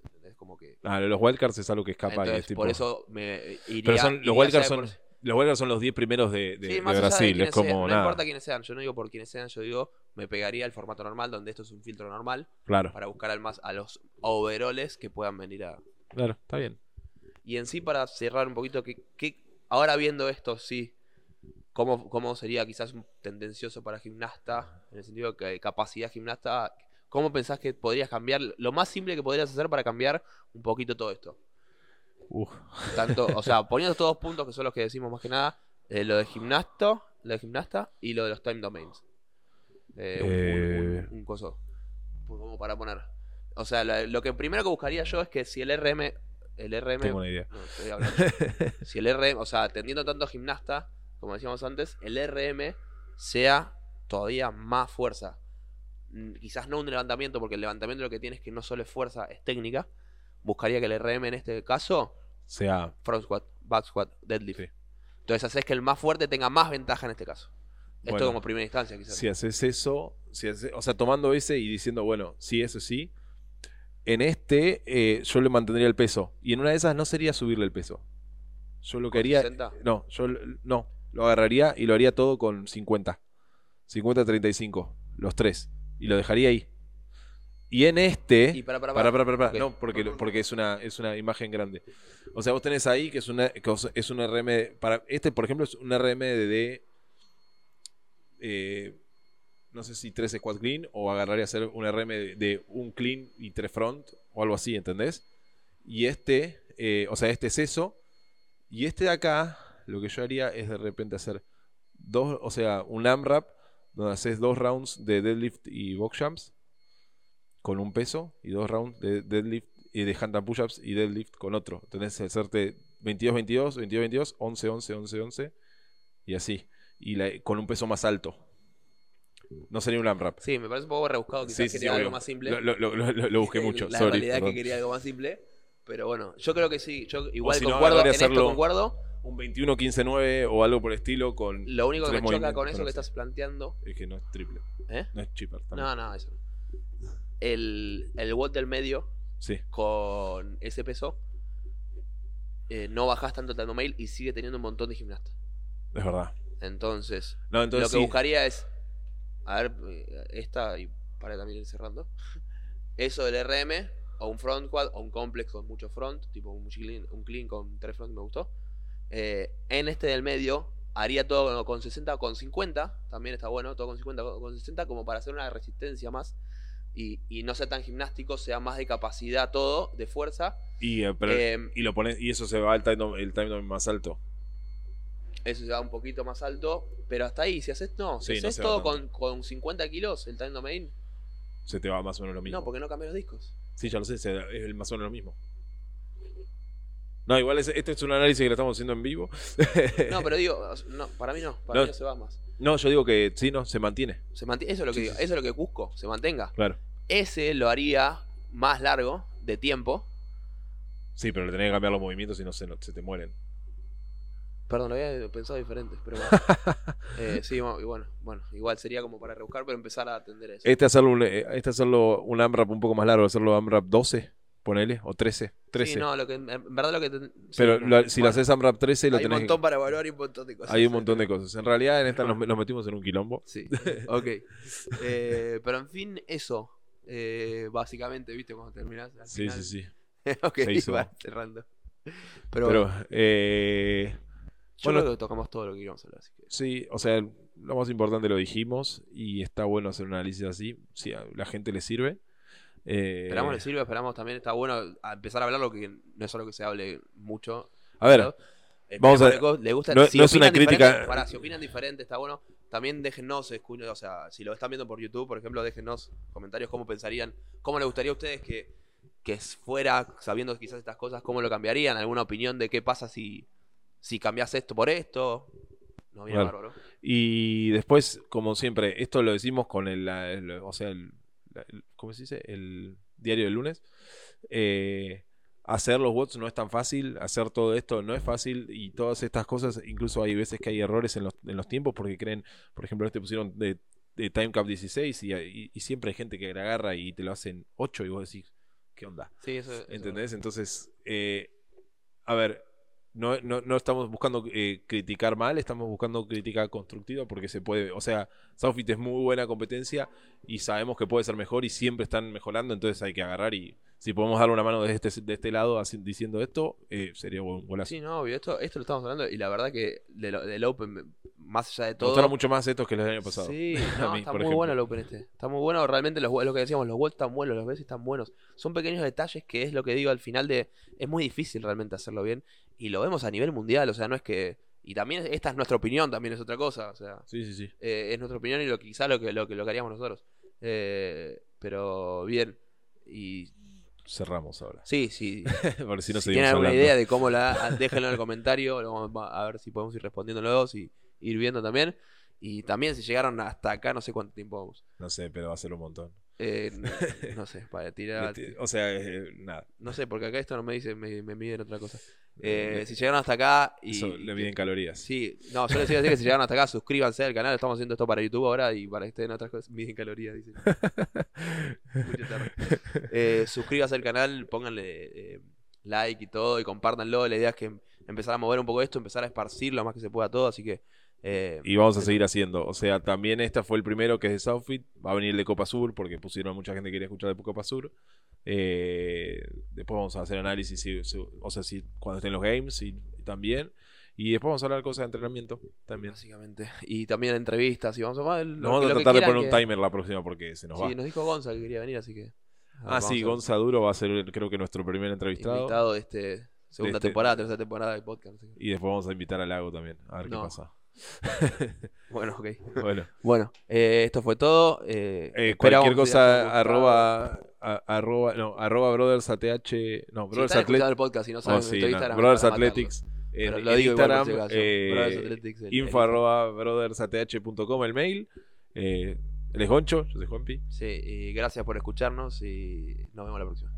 ¿Entendés? Como que. Ah, los wildcards es algo que escapa y Entonces, es tipo... por eso me iría. Pero son, iría los wildcards son, por- los wildcards son los 10 primeros de, de- Sí, de más allá de Brasil, es como sean, No nada. importa quiénes sean, yo no digo por quiénes sean, yo digo, me pegaría el formato normal, donde esto es un filtro normal, Claro, para buscar al más a los overoles que puedan venir a. claro, está bien. Y en sí, para cerrar un poquito, que, que ahora viendo esto, sí, ¿cómo, ¿cómo sería quizás un tendencioso para gimnasta? En el sentido que capacidad gimnasta, ¿cómo pensás que podrías cambiar? Lo más simple que podrías hacer para cambiar un poquito todo esto. Uf. Tanto, o sea, poniendo estos dos puntos que son los que decimos más que nada, eh, lo de gimnasto, lo de gimnasta y lo de los time domains. Eh, un- Eh. Un, coso. Pues Como para poner. O sea, la- lo que primero que buscaría yo es que si el RM. El RM. Tengo una idea. no, estoy hablando. si el RM, o sea, teniendo tanto gimnasta, como decíamos antes, el RM sea todavía más fuerza. Mm, Quizás no un levantamiento, porque el levantamiento lo que tiene es que no solo es fuerza, es técnica. Buscaría que el RM en este caso sea, front squat, back squat, deadlift. Sí. Entonces haces que el más fuerte tenga más ventaja en este caso. Esto Bueno, como primera instancia, quizás. si haces eso, si haces- o sea, tomando ese y diciendo, bueno, sí, eso sí, en este eh, yo le mantendría el peso. Y en una de esas no sería subirle el peso. Yo lo que ¿Con haría. 60? No, yo no, lo agarraría y lo haría todo con 50. 50-35, los tres. Y lo dejaría ahí. Y en este. Y para, para, Para, para, para, para. No, porque, porque es una, es una imagen grande. O sea, vos tenés ahí que es una que es un RM. Para, este, por ejemplo, es un RM de, de, eh, no sé si 3 squat clean o agarraría a hacer un RM de, un clean y 3 front o algo así, ¿entendés? Y este, eh, o sea, este es eso. Y este de acá, lo que yo haría es de repente hacer dos, o sea, un AMRAP donde haces dos rounds de deadlift y box jumps con un peso y dos rounds de deadlift y de handstand push-ups y deadlift con otro. Tenés que hacerte 22-22, 22-22, 11-11, 11-11 y así. Y la- con un peso más alto. No sería un AMRAP. Sí, me parece un poco rebuscado. Quizás Sí, sí, sí, quería algo más simple. Lo, lo- lo- lo- lo busqué mucho, La sorry. realidad es perdón. que quería algo más simple. Pero bueno, yo creo que sí. Yo igual si no, concuerdo. habría En esto concuerdo. Un 21-15-9 o algo por el estilo con... Lo único que me choca con eso que estás planteando. Es que no es triple. ¿Eh? No es cheaper. también. No, no, eso. no. El, el WOD del medio Sí. con ese peso. eh, no bajas tanto el mail y sigue teniendo un montón de gimnastas. Es verdad. Entonces, No, entonces lo que sí. buscaría es. A ver, eh, esta, y para también ir cerrando. Eso del RM, o un front quad, o un complex con mucho front, tipo un clean, un clean con tres front me gustó. Eh, en este del medio, haría todo con 60 o con 50, también está bueno, todo con 50 o con 60, como para hacer una resistencia más. Y, y no sea tan gimnástico, sea más de capacidad todo, de fuerza. Y, eh, pero- y lo pones y eso se va al time, el time más alto. Eso se va un poquito más alto, pero hasta ahí, si haces, no, si Sí, haces todo con, con 50 kilos, el time domain, Se te va más o menos lo mismo. no, porque no cambias los discos. Sí, ya lo sé, es más o menos lo mismo. No, igual es- este es un análisis que lo estamos haciendo en vivo. No, pero digo, no, para mí no, para No. mí no se va más. No, yo digo que sí, no, se mantiene. Se mantiene, eso es lo que Sí, digo, sí, eso es lo que busco, se mantenga. Claro. Ese lo haría más largo de tiempo. Sí, pero le tenés que cambiar los movimientos y no se, no- se te mueren. Perdón, lo había pensado diferente, pero bueno. Eh, sí, bueno, y bueno, bueno, igual sería como para rebuscar, pero empezar a atender eso. Este hacerlo un, eh, este hacerlo un AMRAP un poco más largo, hacerlo AMRAP 12, ponele, o 13. 13. Sí, no, lo que, en verdad lo que... te- sí, pero no, si lo haces AMRAP 13 lo Hay un tenés montón para evaluar y un montón de cosas. Hay un montón de cosas. En realidad en esta nos, nos metimos en un quilombo. Sí, ok. Eh, pero en fin, eso. eh, básicamente, ¿viste? Cuando terminás. al Sí, final. sí, sí. ok, Se hizo. va cerrando. Pero, Pero, eh, yo bueno. creo que tocamos todo lo que íbamos a hablar. Así que... sí, o sea, lo más importante lo dijimos y está bueno hacer un análisis así, si a la gente le sirve. Eh, Esperamos le sirve, esperamos también. Está bueno a empezar a hablar lo que no es solo que se hable mucho. a ver. Eh, vamos a- le gusta- no- si no es una crítica- pará, si opinan diferente, está bueno. También déjennos, escu- o sea, si lo están viendo por YouTube, por ejemplo, déjennos comentarios cómo pensarían, cómo les gustaría a ustedes que, que fuera, sabiendo quizás estas cosas, cómo lo cambiarían, alguna opinión de qué pasa si, si cambias esto por esto. No viene bárbaro. Y después, como siempre, esto lo decimos con el, la- el- o sea, el, la- el- ¿cómo se dice? El diario del lunes. Eh, hacer los bots no es tan fácil, hacer todo esto no es fácil y todas estas cosas, incluso hay veces que hay errores en los, en los tiempos porque creen, por ejemplo, este pusieron de, de Timecap 16 y, y- y siempre hay gente que la agarra y te lo hacen 8 y vos decís, ¿qué onda? Sí, eso, eso- ¿Entendés? Entonces, eh, a ver, no, no, no estamos buscando eh, criticar mal, estamos buscando crítica constructiva porque se puede, o sea, Southfit es muy buena competencia y sabemos que puede ser mejor y siempre están mejorando, entonces hay que agarrar y si podemos darle una mano de este, de este lado así- diciendo esto, eh, sería un golazo. Sí, no, obvio, esto, esto lo estamos hablando y la verdad que de lo- del Open, más allá de todo... gustaron mucho más estos que los del año pasado. Sí, no, mí, está muy ejemplo. bueno el Open este. Está muy bueno, realmente los, lo que decíamos, los vuelos están buenos, los ves están buenos. Son pequeños detalles que es lo que digo al final de... Es muy difícil realmente hacerlo bien y lo vemos a nivel mundial, o sea, no es que... Y también esta es nuestra opinión, también es otra cosa, o sea, Sí, sí, sí. eh, es nuestra opinión y lo que quizá lo que, lo que, lo que haríamos nosotros. Eh, pero bien, y Cerramos ahora. sí, sí, Por si no si tienen alguna hablando. idea de cómo la déjenlo en el comentario, a ver si podemos ir respondiéndolos y ir viendo también. Y también si llegaron hasta acá, no sé cuánto tiempo vamos. No sé, pero va a ser un montón. Eh, no, no sé, para tirar. O sea, eh, nada. No sé, porque acá esto no me dice, me, me miden otra cosa. Eh, si llegaron hasta acá y. Eso le miden calorías. Sí, no, yo les iba a decir que si llegaron hasta acá, suscríbanse al canal. Estamos haciendo esto para YouTube ahora y para que estén otras cosas. Miden calorías, tarde. Eh, suscríbanse al canal, pónganle eh, like y todo y compártanlo. La idea es que em- empezar a mover un poco esto, empezar a esparcir lo más que se pueda todo. Así que. eh, Y vamos a seguir haciendo. O sea, también este fue el primero que es de Southfit. Va a venir el de Copa Sur porque pusieron mucha gente que quería escuchar de Copa Sur. Eh, después vamos a hacer análisis, si- si- o sea, si cuando estén los games y, y también. Y después vamos a hablar cosas de entrenamiento también. básicamente. Y también entrevistas y vamos a lo vamos a tratar de poner un timer la próxima porque se nos va. Sí, nos dijo Gonza que quería venir, así que. Ah, sí, Gonza Duro va a ser creo que nuestro primer entrevistado. Invitado de este segunda este- temporada, tercera temporada del podcast. así Y después vamos a invitar a Lago también, a ver No. qué pasa. Bueno, ok. bueno, Bueno, eh, esto fue todo. eh, eh, cualquier cosa, arroba, a- arroba, no, arroba brothers ATH, no, Si brothers Athletics. el podcast y no saben Oh, sí, no, Instagram, Brothers. Athletics. Pero lo en digo igual Instagram, si eh, Brothers Athletics, el- info el- arroba brothersath.com el mail. Eh, él es Goncho, yo soy Juanpi. Sí, y gracias por escucharnos y nos vemos la próxima.